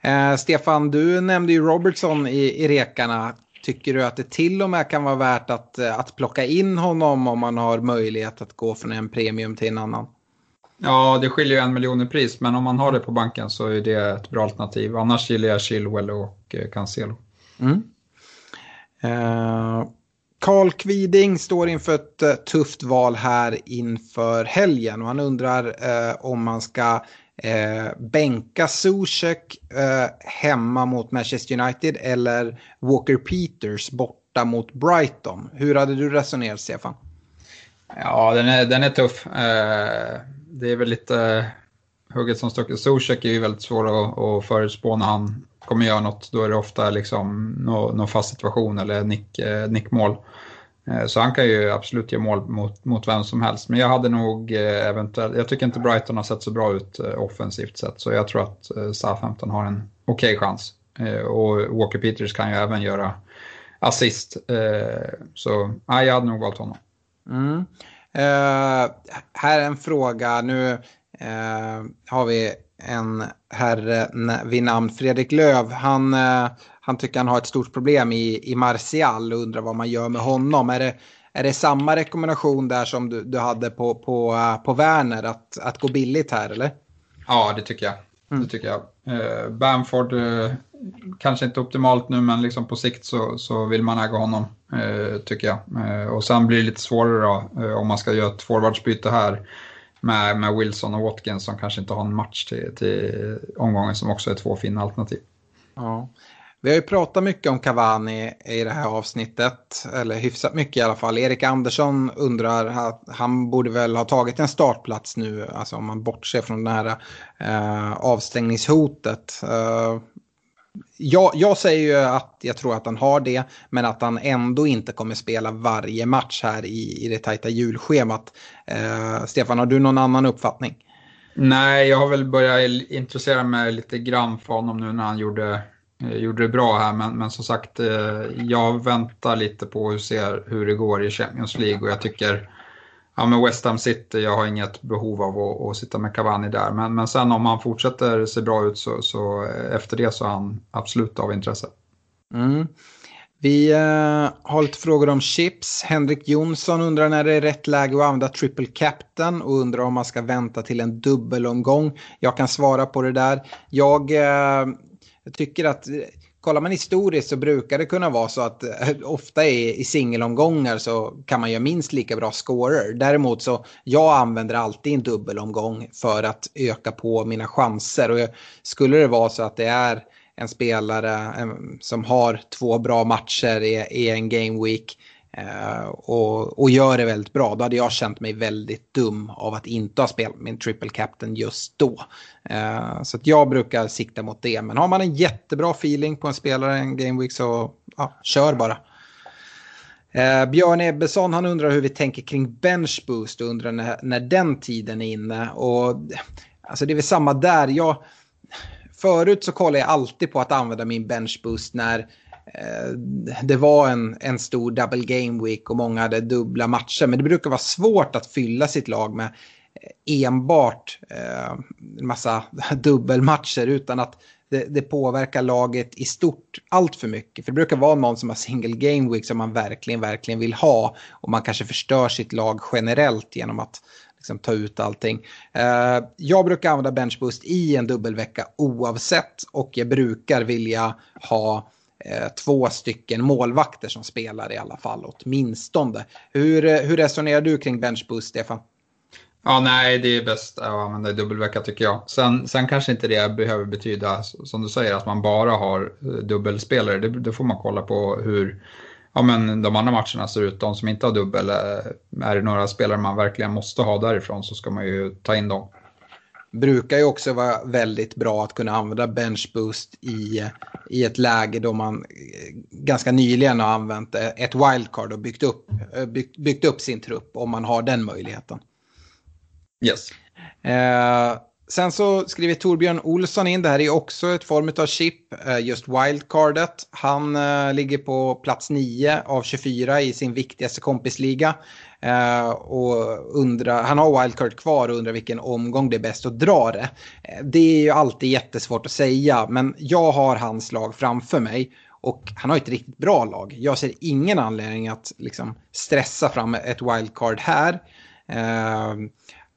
Speaker 3: Eh, Stefan, du nämnde ju Robertson i, i rekarna. Tycker du att det till och med kan vara värt att, att plocka in honom om man har möjlighet att gå från en premium till en annan?
Speaker 5: Ja, det skiljer ju en miljon i pris, men om man har det på banken så är det ett bra alternativ. Annars gillar jag Chilwell och Cancelo. Mm.
Speaker 3: Karl eh, Kviding står inför ett eh, tufft val här inför helgen och han undrar eh, om man ska eh, bänka Zuzek eh, hemma mot Manchester United eller Walker Peters borta mot Brighton. Hur hade du resonerat Stefan?
Speaker 5: Ja, den är, den är tuff. det är väl lite hugget som stucket. Zuzek är ju väldigt svår att, att förutspå när han kommer göra något. Då är det ofta liksom någon, någon fast situation eller nick, eh, nickmål. Eh, så han kan ju absolut göra mål mot, mot vem som helst. Men jag hade nog eh, eventuellt, jag tycker inte Brighton har sett så bra ut eh, offensivt sett. Så jag tror att eh, Southampton har en okej okay chans. Eh, och Walker Peters kan ju även göra assist. Eh, så nej, jag hade nog valt honom.
Speaker 3: Mm. Eh, här är en fråga. Nu eh, har vi en herre vid namn Fredrik Löv. Han, eh, han tycker han har ett stort problem i, i Martial och undrar vad man gör med honom. Är det, är det samma rekommendation där som du, du hade på, på, eh, på Werner, att, att gå billigt här eller?
Speaker 5: Ja, det tycker jag. Mm. Det tycker jag. Eh, Bamford, eh, kanske inte optimalt nu, men liksom på sikt så, så vill man äga honom, eh, tycker jag. Eh, och sen blir det lite svårare då, om man ska göra ett forwardsbyte här med, med Wilson och Watkins som kanske inte har en match till, till omgången som också är två fina alternativ.
Speaker 3: Ja. Vi har ju pratat mycket om Cavani i det här avsnittet, eller hyfsat mycket i alla fall. Erik Andersson undrar, han borde väl ha tagit en startplats nu, alltså om man bortser från det här eh, avstängningshotet. Eh, jag, jag, säger ju att jag tror att han har det, men att han ändå inte kommer spela varje match här i, i det tajta julschemat. Eh, Stefan, har du någon annan uppfattning?
Speaker 5: Nej, jag har väl börjat intressera mig lite grann för honom nu när han gjorde, eh, gjorde det bra här. Men, men som sagt, eh, jag väntar lite på hur, ser, hur det går i Champions League och jag tycker ja, men West Ham City, jag har inget behov av att, att sitta med Cavani där. Men, men sen om han fortsätter se bra ut så, så eh, efter det så är han absolut av intresse.
Speaker 3: Mm. Vi uh, har lite frågor om chips. Henrik Jonsson undrar när det är rätt läge att använda triple captain och undrar om man ska vänta till en dubbelomgång. Jag kan svara på det där. Jag, uh, jag tycker att kollar man historiskt så brukar det kunna vara så att eh, ofta i, i singelomgångar så kan man göra minst lika bra scorer. Däremot så jag använder alltid en dubbelomgång för att öka på mina chanser. Och skulle det vara så att det är en spelare eh, som har två bra matcher i, i en game week Eh, och, och gör det väldigt bra. Då hade jag känt mig väldigt dum av att inte ha spelat min triple captain just då. Eh, så att jag brukar sikta mot det. Men har man en jättebra feeling på en spelare en game week så ja, kör bara. Eh, Björn Ebbesson han undrar hur vi tänker kring bench boost och undrar när, när den tiden är inne. Och, alltså det är väl samma där. Jag, förut så kollade jag alltid på att använda min bench boost när Eh, det var en, en stor double game week och många hade dubbla matcher. Men det brukar vara svårt att fylla sitt lag med eh, enbart eh, en massa dubbelmatcher utan att det, det, påverkar laget i stort allt för mycket. För det brukar vara någon som har single game week som man verkligen, verkligen vill ha. Och man kanske förstör sitt lag generellt genom att liksom, ta ut allting. Eh, jag brukar använda benchboost i en dubbelvecka oavsett och jag brukar vilja ha Eh, två stycken målvakter som spelar i alla fall åtminstone. Hur, eh, hur resonerar du kring benchboost, Stefan?
Speaker 5: Ja, nej, det är bäst att använda i dubbelvecka tycker jag. Sen, sen kanske inte det behöver betyda, som du säger, att man bara har eh, dubbelspelare. Det, det får man kolla på hur ja, men de andra matcherna ser ut. De som inte har dubbel, eh, är det några spelare man verkligen måste ha därifrån så ska man ju ta in dem
Speaker 3: brukar ju också vara väldigt bra att kunna använda bench boost i, i ett läge då man eh, ganska nyligen har använt ett wildcard och byggt upp, eh, byggt, byggt upp sin trupp om man har den möjligheten.
Speaker 5: Yes.
Speaker 3: Eh, sen så skriver Torbjörn Olsson in, det här är också ett form av chip, eh, just wildcardet. Han eh, ligger på plats 9 av 24 i sin viktigaste kompisliga. Eh, och undrar, han har wildcard kvar och undrar vilken omgång det är bäst att dra det. Eh, det är ju alltid jättesvårt att säga, men jag har hans lag framför mig. Och han har ett riktigt bra lag. Jag ser ingen anledning att liksom, stressa fram ett wildcard här. Uh,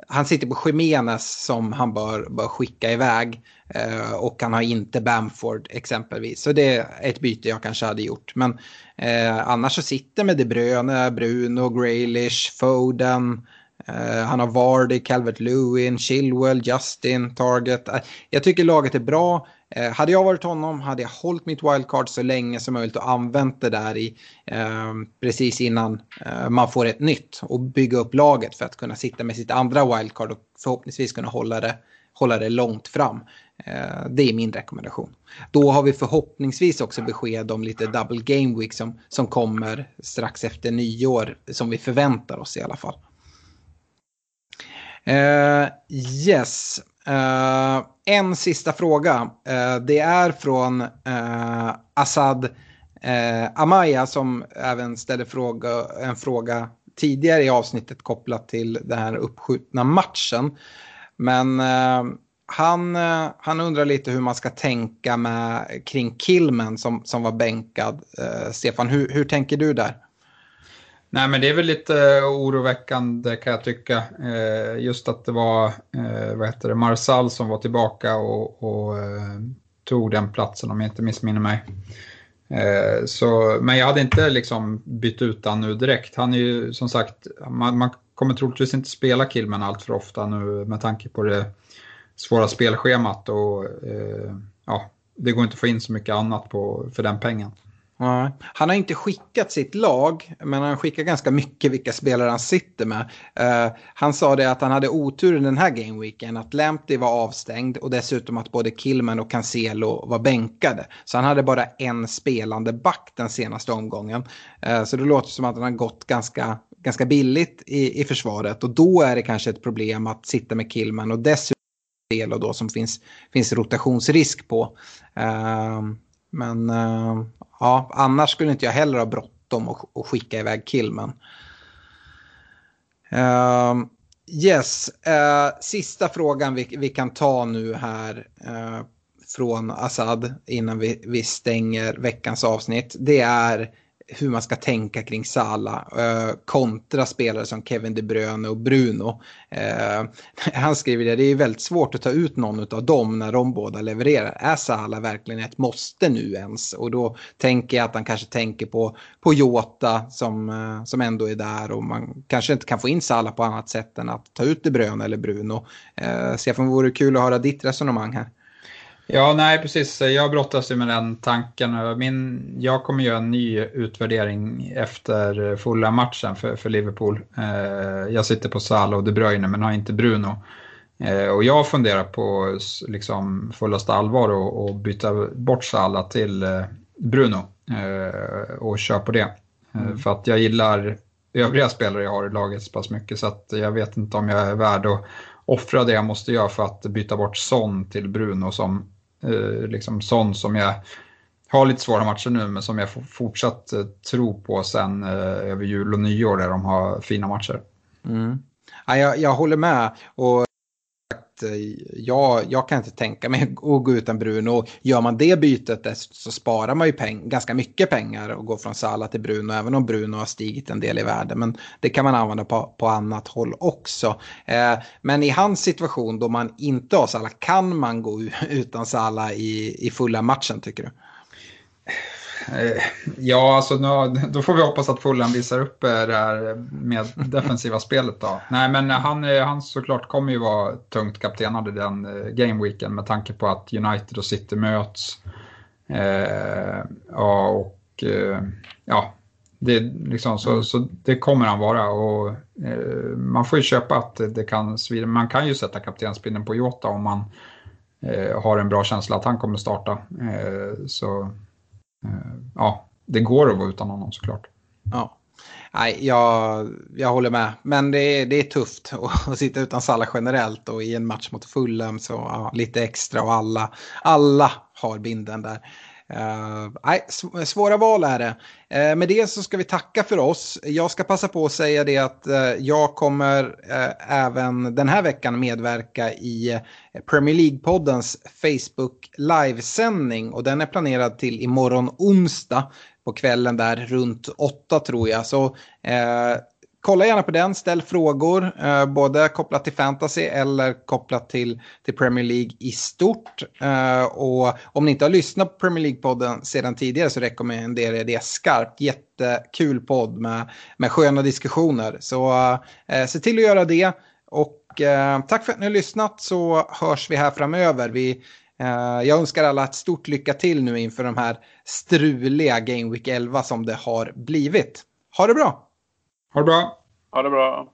Speaker 3: han sitter på Jiménez som han bör, bör skicka iväg. Eh, och han har inte Bamford exempelvis. Så det är ett byte jag kanske hade gjort. Men eh, annars så sitter med De Bruyne, Bruno, Graylish, Foden. Eh, han har Vardy, Calvert Lewin, Chilwell, Justin, Target. Eh, jag tycker laget är bra. Eh, hade jag varit honom hade jag hållit mitt wildcard så länge som möjligt och använt det där i, eh, precis innan eh, man får ett nytt och bygga upp laget för att kunna sitta med sitt andra wildcard och förhoppningsvis kunna hålla det, hålla det långt fram. Eh, det är min rekommendation. Då har vi förhoppningsvis också besked om lite double game week som, som kommer strax efter nyår. Som vi förväntar oss i alla fall. Uh, yes. Uh, en sista fråga. Uh, det är från eh, Assad Amaya som även ställde fråga, en fråga tidigare i avsnittet kopplat till den här uppskjutna matchen. Men han, han undrar lite hur man ska tänka med, kring Kilmen som, som var bänkad. Uh, Stefan, hur, hur tänker du där?
Speaker 5: Nej, men det är väl lite eh, oroväckande kan jag tycka. Eh, just att det var uh, vad heter det, Marsal som var tillbaka och, och tog den platsen om jag inte missminner mig. Så, men jag hade inte liksom bytt ut han nu direkt. Han är ju som sagt, man, man kommer troligtvis inte spela Kilman allt för ofta nu med tanke på det svåra spelschemat och ja, det går inte att få in så mycket annat på, för den pengen.
Speaker 3: Han har inte skickat sitt lag, men han skickar ganska mycket vilka spelare han sitter med. Uh, han sa det att han hade otur den här gameweeken, att Lamptey var avstängd och dessutom att både Kilman och Cancelo var bänkade. Så han hade bara en spelande back den senaste omgången. Uh, så det låter som att han har gått ganska, ganska billigt i, i försvaret och då är det kanske ett problem att sitta med Kilman och dessutom del och då som finns, finns rotationsrisk på. Uh, men uh, ja, annars skulle inte jag heller ha bråttom och, och skicka iväg Kilman. Uh, eh, yes, uh, sista frågan vi, vi, kan ta nu här från Assad innan vi, vi stänger veckans avsnitt. Det är hur man ska tänka kring Sala eh, kontra spelare som Kevin De Bruyne och Bruno. Eh, han skriver det, det är väldigt svårt att ta ut någon av dem när de båda levererar. Är Sala verkligen ett måste nu ens? Och då tänker jag att han kanske tänker på, på Jota som, eh, som ändå är där och man kanske inte kan få in Sala på annat sätt än att ta ut De Bruyne eller Bruno. Eh, Stefan, vore kul att höra ditt resonemang här.
Speaker 5: Ja, nej precis. Jag brottas ju med den tanken. Min, jag kommer göra en ny utvärdering efter fulla matchen för, för Liverpool. Eh, jag sitter på Salah och De Bruyne men har inte Bruno. Eh, och jag funderar på liksom fullaste allvar och, och byta bort Salah till eh, Bruno eh, och köra på det. Eh, mm. För att jag gillar övriga spelare jag har i laget så pass mycket så att jag vet inte om jag är värd att offra det jag måste göra för att byta bort Son till Bruno som Eh, liksom sån som jag har lite svåra matcher nu men som jag fortsatt eh, tro på sen eh, över jul och nyår där de har fina matcher.
Speaker 3: Mm. Ja, jag, jag håller med. Och Eh, jag, jag kan inte tänka mig att gå utan Bruno. Gör man det bytet eh, så sparar man ju peng, ganska mycket pengar och går från Sala till Bruno. Även om Bruno har stigit en del i värde. Men det kan man använda på, på annat håll också. Eh, men i hans situation då man inte har Sala, kan man gå utan Sala i, i fulla matchen tycker du?
Speaker 5: Eh, ja, alltså då får vi hoppas att Fulham visar upp eh, det här med defensiva spelet då. Nej, men han, han såklart kommer ju vara tungt kaptenad i den eh, gameweeken med tanke på att United och City möts. Eh, ja, och ja, det, liksom, så, så det kommer han vara och eh, man får ju köpa att det kan svida. Man kan ju sätta kaptenspinnen på Jota om man eh, har en bra känsla att han kommer starta. Eh, så Eh, Eh, ja, det går att vara utan honom såklart.
Speaker 3: Ja. Nej, jag, jag håller med. Men det är, det är tufft att sitta utan Salla generellt och i en match mot Fulham så ja, lite extra och alla, alla har binden där. Uh, nej, svåra val är det. Uh, med det så ska vi tacka för oss. Jag ska passa på att säga det att uh, jag kommer även den här veckan medverka i Premier League-poddens Facebook livesändning och den är planerad till imorgon onsdag på kvällen där runt åtta tror jag. Så kolla gärna på den, ställ frågor, eh, både kopplat till fantasy eller kopplat till, till Premier League i stort. Eh, och om ni inte har lyssnat på Premier League-podden sedan tidigare så rekommenderar jag det skarpt. Jättekul podd med, med sköna diskussioner. Så eh, se till att göra det. Och eh, tack för att ni har lyssnat så hörs vi här framöver. Vi, eh, jag önskar alla ett stort lycka till nu inför de här struliga Game Week 11 som det har blivit. Ha det bra!
Speaker 5: Ha det bra.
Speaker 4: Ha det bra.